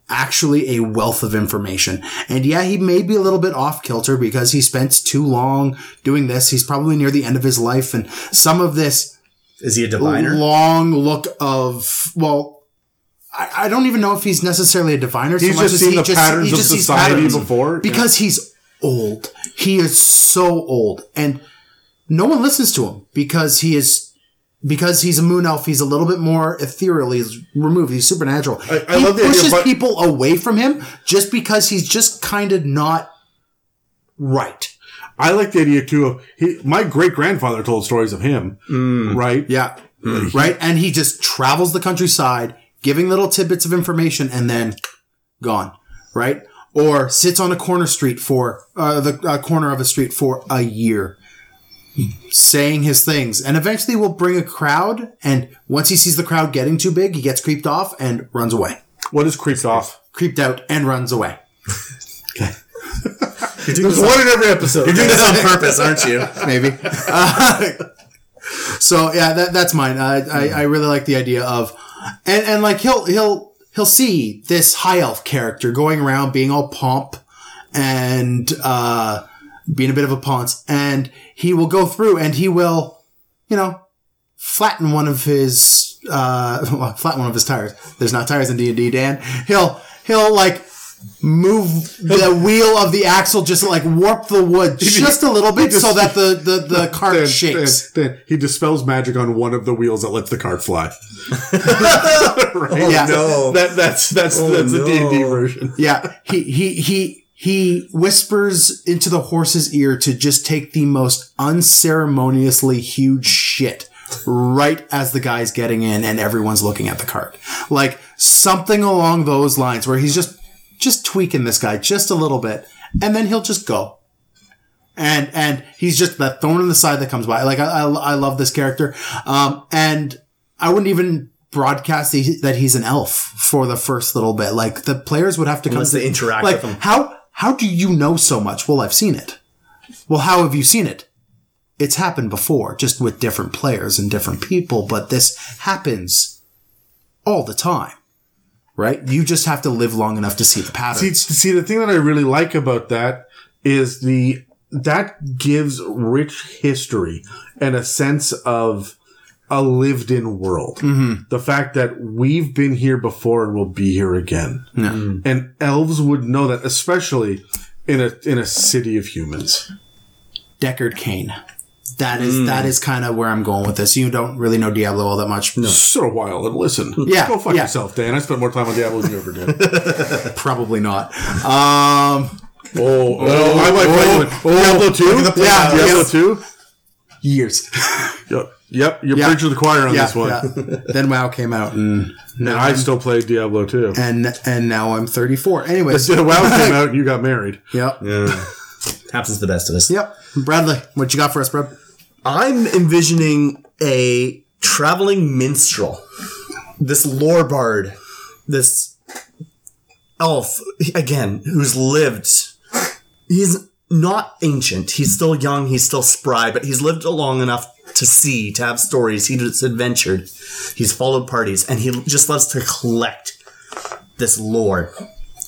actually a wealth of information. And yeah, he may be a little bit off kilter because he spent too long doing this. He's probably near the end of his life, and some of this Is he a diviner? long look of well. I, I don't even know if he's necessarily a diviner. he's much just seen he the just- patterns of society patterns. before because he's old. He is so old, and no one listens to him because he is because he's a moon elf. He's a little bit more ethereal. He's removed. He's supernatural. I- I he love the idea, pushes but- people away from him just because he's just kind of not right. I like the idea too of he. My great grandfather told stories of him, right? Yeah. Right. And he just travels the countryside, giving little tidbits of information and then gone. Right. Or sits on a corner street for, uh, the uh, corner of a street for a year, saying his things and eventually will bring a crowd. And once he sees the crowd getting too big, he gets creeped off and runs away. What is creeped off? Creeped out and runs away. Okay. There's one in every episode. You're doing this on purpose, aren't you? maybe. Uh, so yeah, that, that's mine. I, I, I really like the idea of, and, and like he'll, he'll, he'll see this high elf character going around being all pomp and, uh, being a bit of a ponce and he will go through and he will, you know, flatten one of his, uh, well, flatten one of his tires. There's not tires in D&D, Dan. He'll, he'll like, move the wheel of the axle, just like warp the wood just a little bit so that the, the, the cart Then- shakes. then- then he dispels magic on one of the wheels that lets the cart fly. right? Yeah. no. That, that's that's that's the. D and D version. Yeah, he he he he whispers into the horse's ear to just take the most unceremoniously huge shit right as the guy's getting in and everyone's looking at the cart. Like something along those lines where he's just just tweaking this guy just a little bit and then he'll just go. And and he's just that thorn in the side that comes by. Like I I, I love this character. Um and I wouldn't even broadcast that he's an elf for the first little bit. Like the players would have to come to interact like, with him. How how do you know so much? Well, I've seen it. Well, how have you seen it? It's happened before, just with different players and different people, but this happens all the time. right? You just have to live long enough to see the See, see, the thing that I really like about that is the that gives rich history and a sense of a lived-in world. Mm-hmm. The fact that we've been here before and will be here again, mm. and elves would know that, especially in a in a city of humans. Deckard Cain. That is mm. that is kind of where I'm going with this. You don't really know Diablo all that much. No. Sit a while and listen. Yeah, go fuck yeah. yourself, Dan. I spent more time on Diablo than you ever did. Probably not. Um, oh, oh, I might fight you with Diablo two. Yeah, Diablo yes. two. years. Yep, yep. You're Yeah. preaching to the choir on yeah, this one. yeah. Then WoW came out, mm. and And I still play Diablo 2. and and now I'm 34. Anyways, WoW came out and you got married. yep, Yeah. Happens to the best of us. yep. Bradley, what you got for us, bro? I'm envisioning a traveling minstrel, this lore bard, this elf, again, who's lived. He's not ancient. He's still young. He's still spry, but he's lived long enough to see, to have stories. He's adventured. He's followed parties, and he just loves to collect this lore.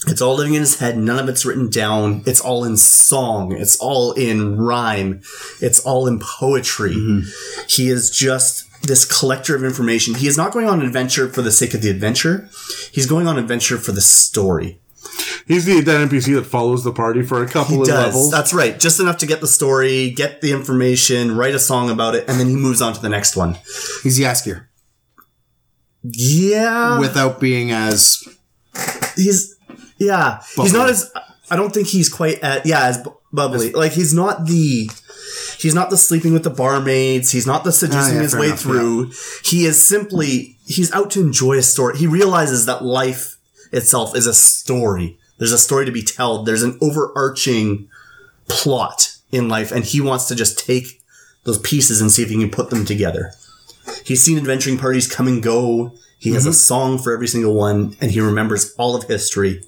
It's all living in his head. None of it's written down. It's all in song. It's all in rhyme. It's all in poetry. Mm-hmm. He is just this collector of information. He is not going on an adventure for the sake of the adventure. He's going on adventure for the story. He's the that NPC that follows the party for a couple He of does. levels. That's right. Just enough to get the story, get the information, write a song about it, and then he moves on to the next one. He's Jaskier Yeah. without being as he's yeah he's not as i don't think he's quite at yeah as bu- bubbly like he's not the he's not the sleeping with the barmaids he's not the seducing Ah, yeah, his way enough, through he is simply he's out to enjoy a story he realizes that life itself is a story there's a story to be told there's an overarching plot in life and he wants to just take those pieces and see if he can put them together He's seen adventuring parties come and go. He Mm-hmm. has a song for every single one, and he remembers all of history.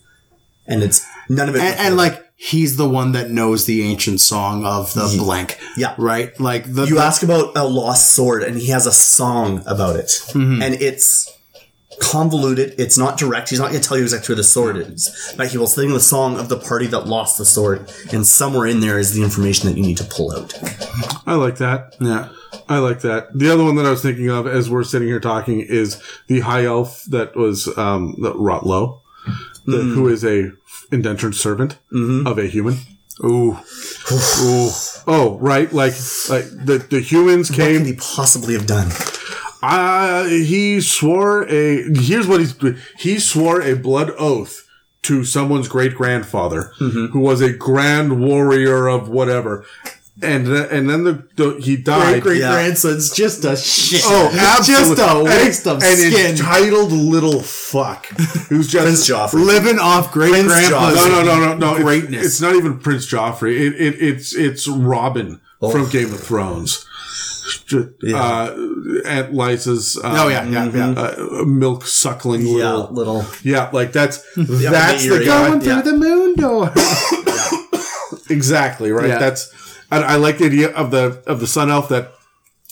And it's none of it. and, and like he's the one that knows the ancient song of the blank. Yeah. right. Like the you the- ask about a lost sword, and he has a song about it, Mm-hmm. and it's convoluted. It's not direct. He's not going to tell you exactly where the sword is, but he will sing the song of the party that lost the sword, and somewhere in there is the information that you need to pull out. I like that. yeah. I like that. The other one that I was thinking of as we're sitting here talking is the high elf that was um, the Rotlow, the, Mm. who is a indentured servant Mm-hmm. of a human. Ooh. Ooh. Oh, right. Like, like the, the humans came. What came. could he possibly have done? Uh, he swore a. Here's what he's. He swore a blood oath to someone's great grandfather, Mm-hmm. who was a grand warrior of whatever, and th- and then the, the he died. Great Yeah. grandson's just a shit. Oh, absolutely. just a And- waste of and skin. entitled little fuck, who's just Prince Joffrey. Living off great Prince grandpa's No, no, no, no, no. It's- greatness. It's, not even Prince Joffrey. It, it, it's it's Robin Oh. from Game of Thrones. Ju- Uh, Aunt Lysa's. Uh, Oh yeah, yeah, yeah. uh, milk suckling Yeah, little. little. Yeah, like that's that's the Mayuri. guy. Going through the moon door. Exactly right. Yeah. That's I, I like the idea of the of the sun elf that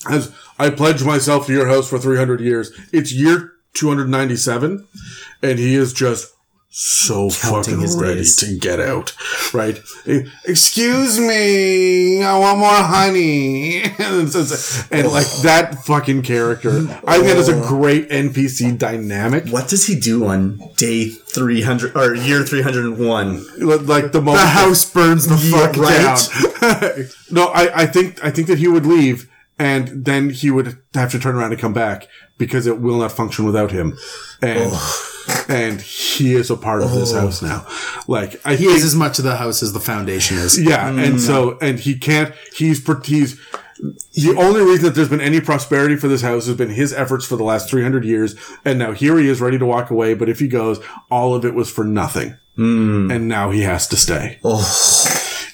has I pledge myself to your house for three hundred years. It's year two hundred ninety seven, and he is just so fucking ready days. to get out. Right? Excuse me, I want more honey, and, and like that fucking character. I think that is a great NPC dynamic. What does he do on day 300 or year 301? Like the moment the house burns the fuck right. down. No, I, I think I think that he would leave, and then he would have to turn around and come back because it will not function without him, and and he is a part of this oh. house now. Like I He think, is as much of the house as the foundation is. yeah, and mm. so and he can't. He's he's. The only reason that there's been any prosperity for this house has been his efforts for the last 300 years. And now here he is ready to walk away. But if he goes, all of it was for nothing. Mm. And now he has to stay. Oh.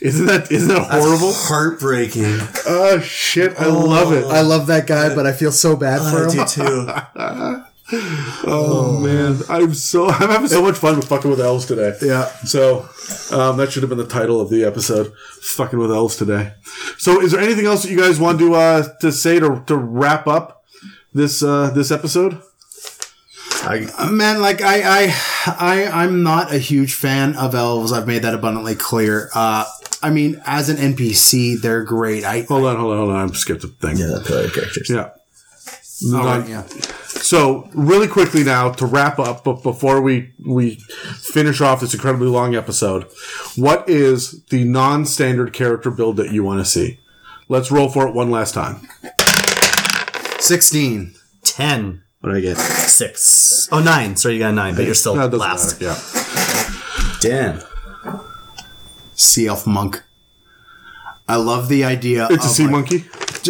Isn't that, isn't that horrible? Heartbreaking. Oh shit! I love it. Oh. I love that guy, but I feel so bad for I him. do too. Oh man, I'm so I'm having so much fun with fucking with elves today. Yeah. So um, that should have been the title of the episode, "Fucking with Elves" today. So, is there anything else that you guys want to uh, to say to to wrap up this uh, this episode? I, Man, like I, I, I, I'm not a huge fan of elves. I've made that abundantly clear. Uh, I mean, as an NPC, they're great. I, Hold on, hold on, hold on. I skipped a thing. yeah, the player characters. Yeah. right, yeah. So, really quickly now to wrap up, but before we we finish off this incredibly long episode, what is the non-standard character build that you want to see? Let's roll for it one last time. Sixteen. Ten. What do I get? Six. Oh, nine. Sorry, you got a nine, but you're still No, last. matter. Yeah. Damn. Sea elf monk. I love the idea. It's a of, sea like- monkey.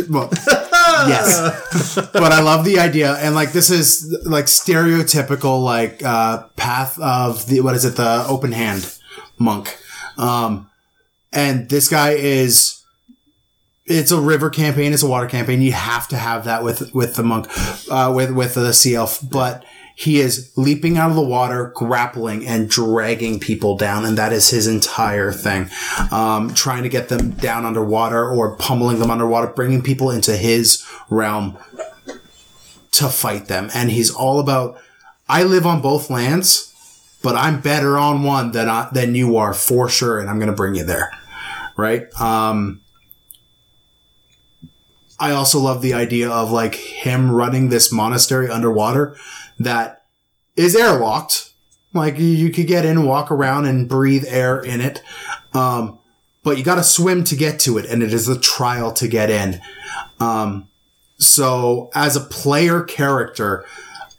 Well, yes, but I love the idea, and like this is like stereotypical like uh, path of the what is it the open hand monk, um, and this guy is. It's a river campaign. It's a water campaign. You have to have that with with the monk, uh, with with the sea elf. But he is leaping out of the water, grappling and dragging people down, and that is his entire thing. Um, trying to get them down underwater or pummeling them underwater, bringing people into his realm to fight them. And he's all about. I live on both lands, but I'm better on one than I, than you are for sure, and I'm going to bring you there, right? Um, I also love the idea of like him running this monastery underwater that is airlocked. Like you, could get in, walk around, and breathe air in it. Um, but you got to swim to get to it, and it is a trial to get in. Um, so as a player character,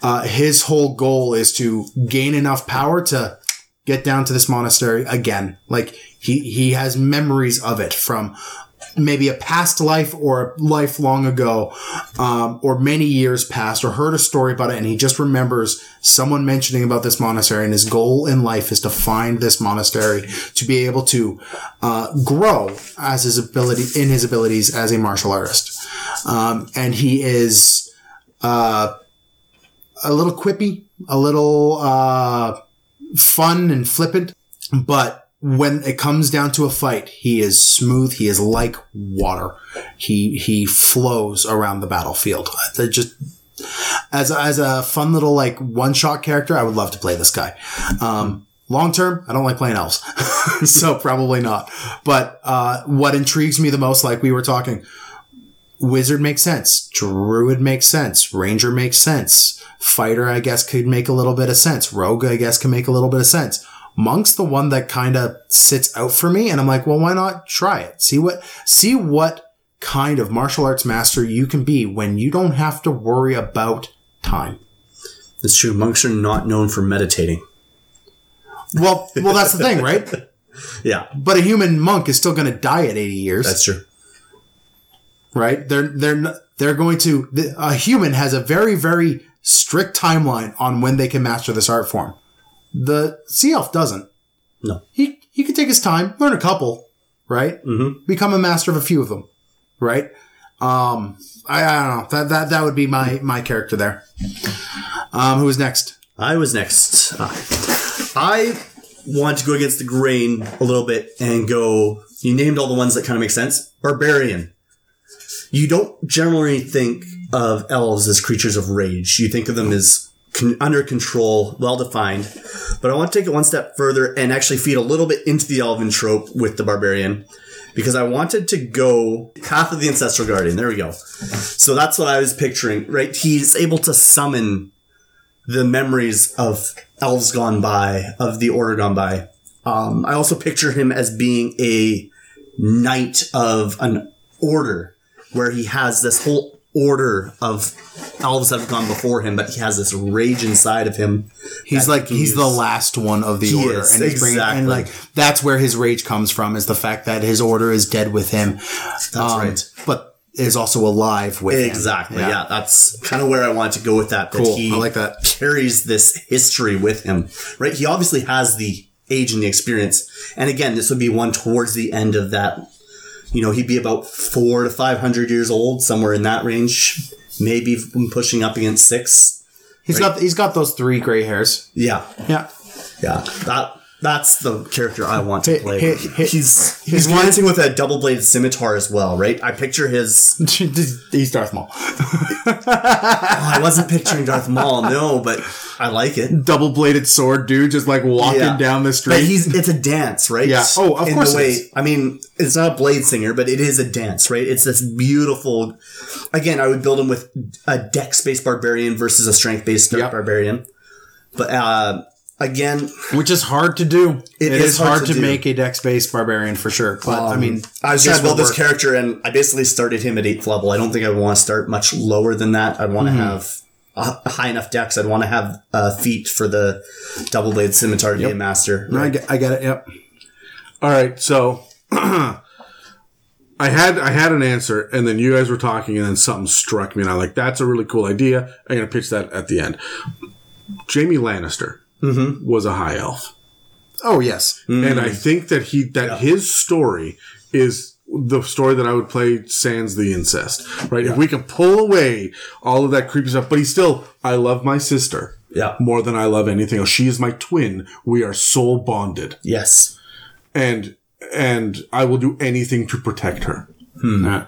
uh, his whole goal is to gain enough power to get down to this monastery again. Like he he has memories of it from maybe a past life or a life long ago, um, or many years past, or heard a story about it, and he just remembers someone mentioning about this monastery, and his goal in life is to find this monastery to be able to uh, grow as his ability in his abilities as a martial artist, um, and he is uh, a little quippy, a little uh, fun and flippant, but when it comes down to a fight, he is smooth. He is like water. He he flows around the battlefield. They're just as a, as a fun little like one shot character. I would love to play this guy. Um, long term, I don't like playing elves, so probably not. But uh, what intrigues me the most, like we were talking, wizard makes sense. Druid makes sense. Ranger makes sense. Fighter, I guess, could make a little bit of sense. Rogue, I guess, can make a little bit of sense. Monk's the one that kind of sits out for me, and I'm like, well, why not try it? See what see what kind of martial arts master you can be when you don't have to worry about time. It's true. Monks are not known for meditating. Well, well, that's the thing, right? Yeah, But a human monk is still going to die at 80 years. that's true. right? They're they're they're going to a human has a very very strict timeline on when they can master this art form. The sea elf doesn't. No. He he can take his time, learn a couple, right? Mm-hmm. Become a master of a few of them, right? Um, I, I don't know that that that would be my my character there. Um, who is next? I was next. Uh, I want to go against the grain a little bit and go. You named all the ones that kind of make sense. Barbarian. You don't generally think of elves as creatures of rage. You think of them as con- under control, well defined. But I want to take it one step further and actually feed a little bit into the elven trope with the barbarian because I wanted to go path of the ancestral guardian. There we go. So that's what I was picturing, right? He's able to summon the memories of elves gone by, of the order gone by. Um, I also picture him as being a knight of an order where he has this whole order of elves that have gone before him, but he has this rage inside of him. He's like he's the last one of the He order, is, and he's bringing and exactly. like that's where his rage comes from is the fact that his order is dead with him. That's um, right. but is also alive with him. Exactly. Yeah. that's kind of where I wanted to go with that. That Cool. he I like that. carries this history with him, right? He obviously has the age and the experience. And again, this would be one towards the end of that. You know, he'd be about four to 500 years old, somewhere in that range, maybe pushing up against six. He's got he's got those three gray hairs. Yeah. Yeah. Yeah. That. That's the character I want to play. hey, hey, he's he's dancing with a double bladed scimitar as well, right? I picture his he's Darth Maul. Oh, I wasn't picturing Darth Maul, no, but I like it. double bladed sword dude just like walking Yeah. down the street. But he's it's a dance, right? Yeah. Oh, of In course The way, is. I mean, it's not a blade singer, but it is a dance, right? It's this beautiful. Again, I would build him with a dex based barbarian versus a strength based Yep. barbarian. But uh, again, which is hard to do. It it is is hard hard, to to, make a dex based barbarian for sure. But I mean, I was trying to build this work. character, and I basically started him at eighth level. I don't think I want to start much lower than that. I'd want to have a a high enough dex. I'd want to have uh, feet for the double blade scimitar to be a master. I get, I get it. Yep. All right, so I had I had an answer, and then you guys were talking, and then something struck me, and I'm like, "That's a really cool idea." I'm gonna pitch that at the end. Jaime Lannister was a high elf, Oh yes. and I think that he that his story is the story that I would play sans the incest. Right? If we can pull away all of that creepy stuff, but he's still, I love my sister Yeah. more than I love anything else. She is my twin. We are soul bonded Yes. and and I will do anything to protect her. Yeah.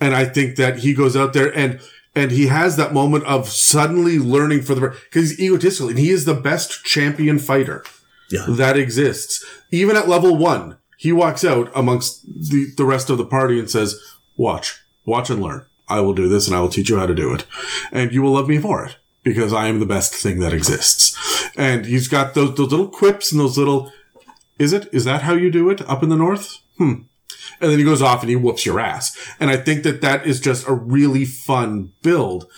And I think that he goes out there and and he has that moment of suddenly learning for the because he's egotistical and he is the best champion fighter Yeah. that exists. Even at level one, he walks out amongst the, the rest of the party and says, Watch, watch and learn. I will do this and I will teach you how to do it. And you will love me for it because I am the best thing that exists. And he's got those, those little quips and those little, is it? Is that how you do it up in the north? Hmm. And then he goes off and he whoops your ass. And I think that that is just a really fun build.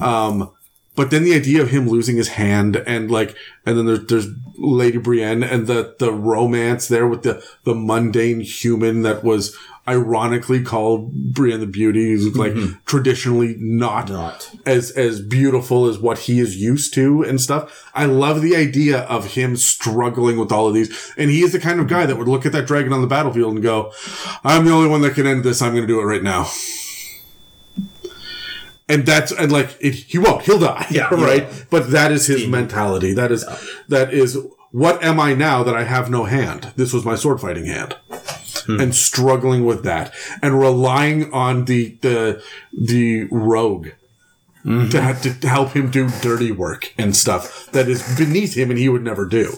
Um, but then the idea of him losing his hand and like, and then there's, there's Lady Brienne and the, the romance there with the, the mundane human that was ironically called Brienne the Beauty, who's like mm-hmm. traditionally not, Not. as, as beautiful as what he is used to and stuff. I love the idea of him struggling with all of these. And he is the kind of guy that would look at that dragon on the battlefield and go, I'm the only one that can end this. I'm going to do it right now and that's and like it, he won't he'll die Yeah, right? Will. but that is his mentality. That is that is what am i now that i have no hand? This was my sword fighting hand. Hmm. and struggling with that. And relying on the the the rogue Mm-hmm. to, ha- to help him do dirty work and stuff that is beneath him and he would never do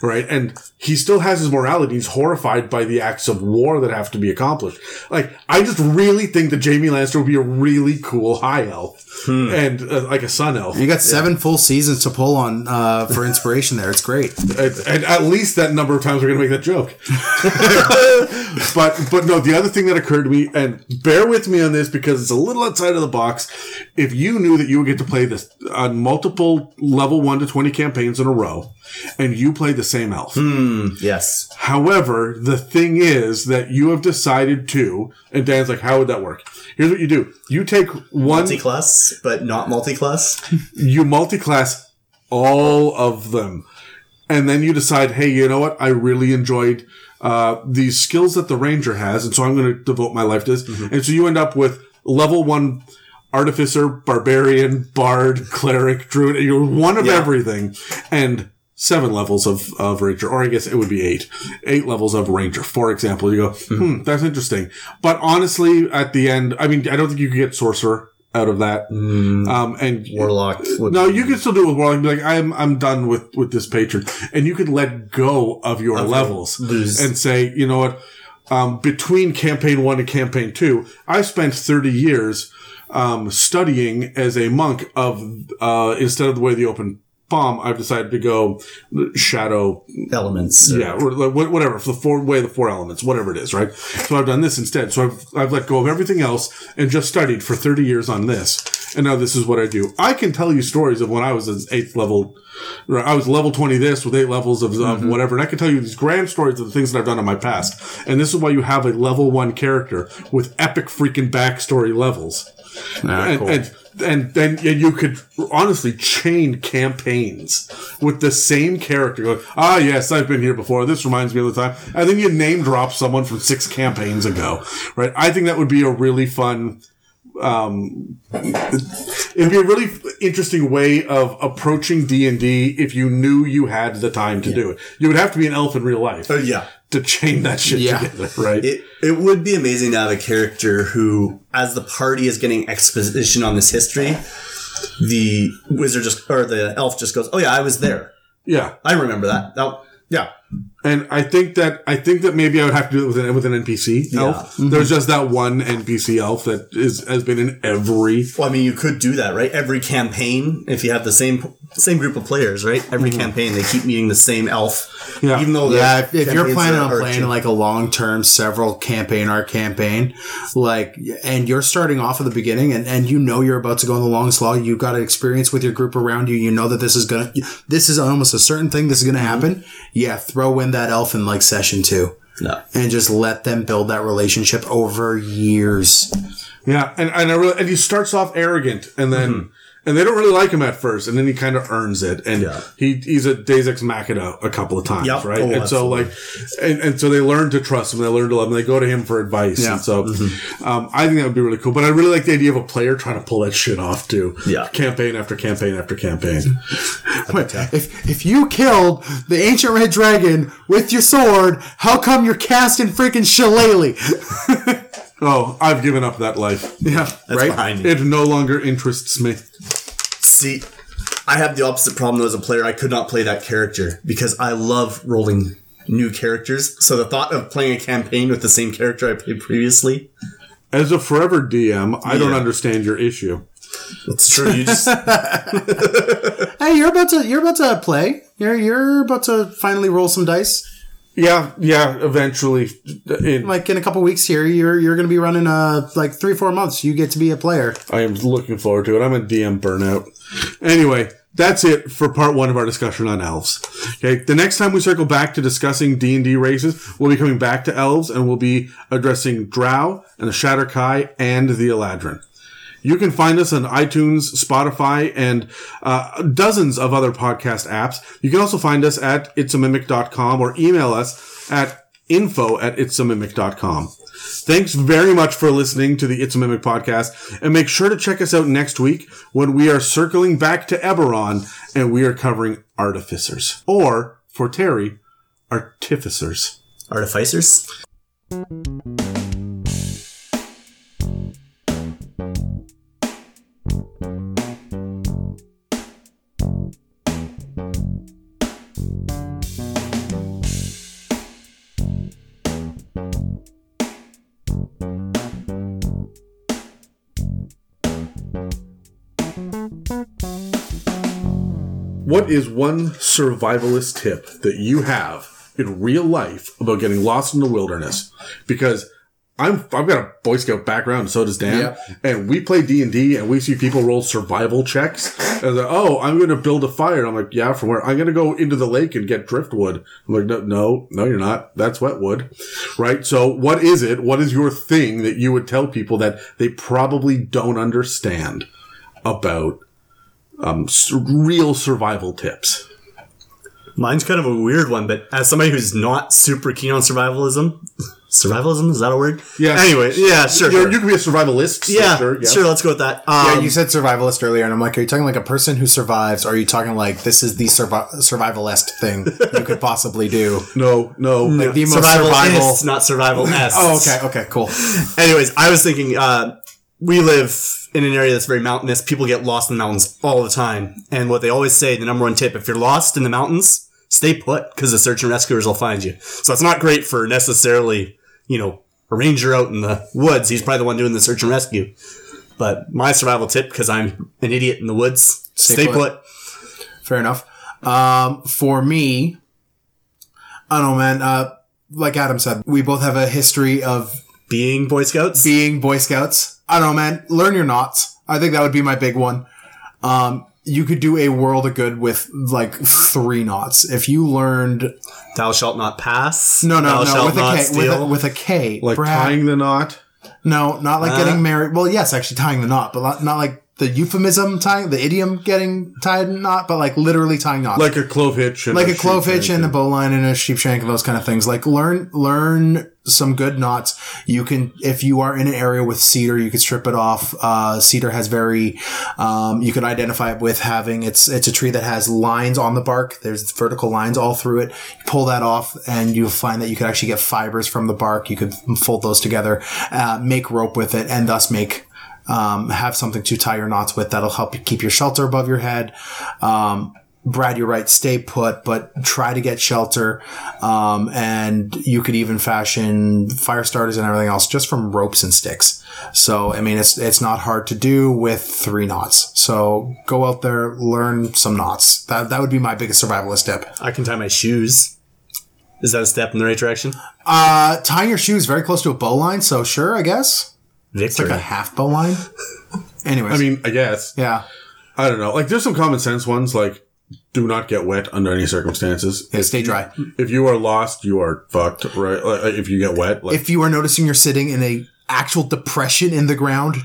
right and he still has his morality he's horrified by the acts of war that have to be accomplished like i just really think that Jaime Lannister would be a really cool high elf Hmm. and uh, like a sun elf You got seven full seasons to pull on uh, for inspiration there. It's great. and, and at least that number of times we're going to make that joke. but but no, the other thing that occurred to me, and bear with me on this because it's a little outside of the box. If you knew that you would get to play this on multiple level one to twenty campaigns in a row, and you play the same elf. Yes. However, the thing is that you have decided to, and Dan's like, how would that work? Here's what you do: you take one Multi-class, but not multi-class. you multi-class all of them and then you decide hey you know what i really enjoyed uh, these skills that the ranger has and so i'm going to devote my life to this and so you end up with level one artificer barbarian bard cleric druid you're one of Yeah. everything and seven levels of, of ranger or i guess it would be eight eight levels of ranger for example you go hmm that's interesting but honestly at the end i mean i don't think you could get sorcerer out of that um and Warlock. no, you can still do it with Warlock. Be like, I'm I'm done with with this patron, and you could let go of your levels lose. and say, you know what? Um, between campaign one and campaign two, I spent 30 years um, studying as a monk of uh, instead of the way the open palm, I've decided to go shadow elements. yeah, or like whatever, the four way of the four elements, whatever it is, right? So I've done this instead. So I've I've let go of everything else and just studied for thirty years on this, and now this is what I do. I can tell you stories of when I was an eighth level, I was level twenty this with eight levels of, of whatever, and I can tell you these grand stories of the things that I've done in my past. And this is why you have a level one character with epic freaking backstory levels, and, cool. and and then you could honestly chain campaigns with the same character. Going, ah, yes, I've been here before. This reminds me of the time. And then you name drop someone from six campaigns ago, right? I think that would be a really fun. Um, it'd be a really interesting way of approaching D and D if you knew you had the time to do it. You would have to be an elf in real life Oh, yeah. to chain that shit Yeah. together, right? It it would be amazing to have a character who, as the party is getting exposition on this history, the wizard just or the elf just goes, "Oh yeah, I was there. Yeah. I remember that." Oh, yeah. And I think that I think that maybe I would have to do it with an with an NPC elf. Mm-hmm. There's just that one NPC elf that is has been in every. Well, I mean, you could do that, right? Every campaign, if you have the same same group of players, right? Every mm-hmm. campaign, they keep meeting the same elf. Yeah. Even though Yeah, if, if you're planning on playing cha- like a long term, several campaign arc campaign, like, and you're starting off at the beginning and, and you know you're about to go on the long slog, you've got experience with your group around you, you know that this is gonna, this is almost a certain thing, this is gonna mm-hmm. happen. Yeah, throw in that elf in like session two No. and just let them build that relationship over years. Yeah, and and I really and he starts off arrogant, and then mm-hmm. And they don't really like him at first, and then he kind of earns it, and Yeah. he he's a Deus Ex Machina a couple of times, Yep. right? Oh, and so like, and, and so they learn to trust him, they learn to love him, they go to him for advice, Yeah. and so um, I think that would be really cool. But I really like the idea of a player trying to pull that shit off too, Yeah. campaign after campaign after campaign. Wait, if, if you killed the ancient red dragon with your sword, how come you're casting freaking shillelagh? oh, I've given up that life. yeah, That's right? behind me. It no longer interests me. See, I have the opposite problem though as a player. I could not play that character because I love rolling new characters. So the thought of playing a campaign with the same character I played previously, As a forever DM, I don't Yeah. understand your issue. it's true. You just Hey, you're about to you're about to play. You're you're about to finally roll some dice. Yeah, yeah. Eventually, in, Like in a couple weeks here, you're you're gonna be running uh like three four months. You get to be a player. I am looking forward to it. I'm a DM burnout. Anyway, that's it for part one of our discussion on elves. Okay, the next time we circle back to discussing D and D races, we'll be coming back to elves and we'll be addressing Drow and the Shadar-kai and the Eladrin. You can find us on iTunes, Spotify, and uh, dozens of other podcast apps. You can also find us at itsamimic.com or email us at info at itsamimic.com. Thanks very much for listening to the It's a Mimic podcast, and make sure to check us out next week when we are circling back to Eberron and we are covering artificers. Or, for Terry, artificers. artificers. What is one survivalist tip that you have in real life about getting lost in the wilderness? Because I'm I've got a Boy Scout background, and so does Dan, Yep. and we play D and D, and we see people roll survival checks. And they're, oh, I'm going to build a fire. And I'm like, yeah, from where? I'm going to go into the lake and get driftwood. I'm like, no, no, no, you're not. That's wetwood, right? So, what is it? What is your thing that you would tell people that they probably don't understand about um, real survival tips? Mine's kind of a weird one, but as somebody who's not super keen on survivalism, survivalism is that a word? Yeah. Anyway, yeah, sure. You're, you can be a survivalist. so yeah, sure. sure, yeah. Let's go with that. Yeah, Um, you said survivalist earlier, and I'm like, are you talking like a person who survives? Or are you talking like this is the survi- survivalist thing you could possibly do? No, no. Like the most survival survival. not survival s. Oh, okay, okay, cool. Anyways, I was thinking, uh, we live in an area that's very mountainous. People get lost in the mountains all the time. And what they always say, the number one tip, if you're lost in the mountains, stay put because the search and rescuers will find you. So it's not great for necessarily, you know, a ranger out in the woods. He's probably the one doing the search and rescue. But my survival tip, because I'm an idiot in the woods, stay, put. put. Fair enough. Um, for me, I don't know, man. Uh, like Adam said, we both have a history of Being Boy Scouts. being Boy Scouts. I don't know, man. Learn your knots. I think that would be my big one. Um, you could do a world of good with like three knots if you learned. Thou shalt not pass. No, no, Thou no, with a, K, with a, with a K. like Brad. tying the knot. No, not like Uh. getting married. Well, yes, actually tying the knot, but not, not like the euphemism tying, the idiom getting tied in knot, but like literally tying knots. Like a clove hitch. And like a sheep clove hitch and a bowline and a sheep shank and those kind of things. Like learn learn some good knots. You can if you are in an area with cedar, you can strip it off. Uh, cedar has very um, you can identify it with having it's it's a tree that has lines on the bark. There's vertical lines all through it. You pull that off and you'll find that you could actually get fibers from the bark. You could fold those together, uh, make rope with it, and thus make Um, have something to tie your knots with that'll help you keep your shelter above your head. Um, Brad, you're right. Stay put, but try to get shelter. Um, and you could even fashion fire starters and everything else just from ropes and sticks. So, I mean, it's, it's not hard to do with three knots. So go out there, learn some knots. That, that would be my biggest survivalist tip. I can tie my shoes. Is that a step in the right direction? Uh, tying your shoes very close to a bowline. So sure, I guess. It's like a half bow line. Anyways. I mean, I guess. yeah. I don't know. Like, there's some common sense ones, like, do not get wet under any circumstances. Yeah, stay dry. If you are lost, you are fucked, right? Like, if you get wet, like, If you are noticing you're sitting in a actual depression in the ground,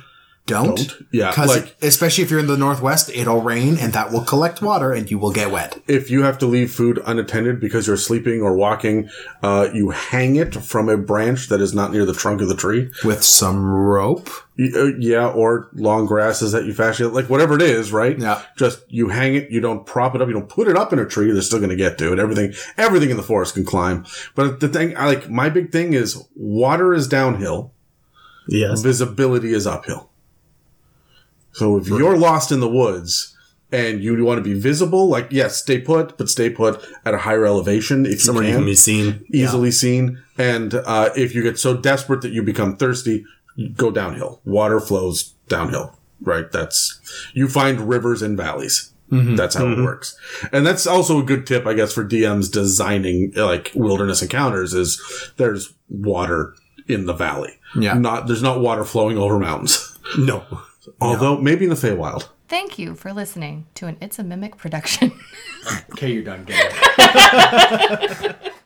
don't. Don't. Yeah, Because like- especially if you're in the northwest, it'll rain and that will collect water and you will get wet. if you have to leave food unattended because you're sleeping or walking, uh, you hang it from a branch that is not near the trunk of the tree. With some rope. Uh, yeah, or long grasses that you fashion, like whatever it is, right? Yeah. Just you hang it, you don't prop it up, you don't put it up in a tree. They're still going to get to it. Everything, everything in the forest can climb. But the thing, I like my big thing is water is downhill, yes. visibility is uphill. So if you're lost in the woods and you want to be visible, like yes, stay put, but stay put at a higher elevation if Somewhere you you can, can be seen. easily seen. And uh, if you get so desperate that you become thirsty, go downhill. Water flows downhill. Right. That's you find rivers and valleys. That's how it works. And that's also a good tip, I guess, for DMs designing like wilderness encounters is there's water in the valley. Yeah. Not there's not water flowing over mountains. No. Although maybe in the Feywild. Thank you for listening to an It's a Mimic production. Okay, you're done. Get it.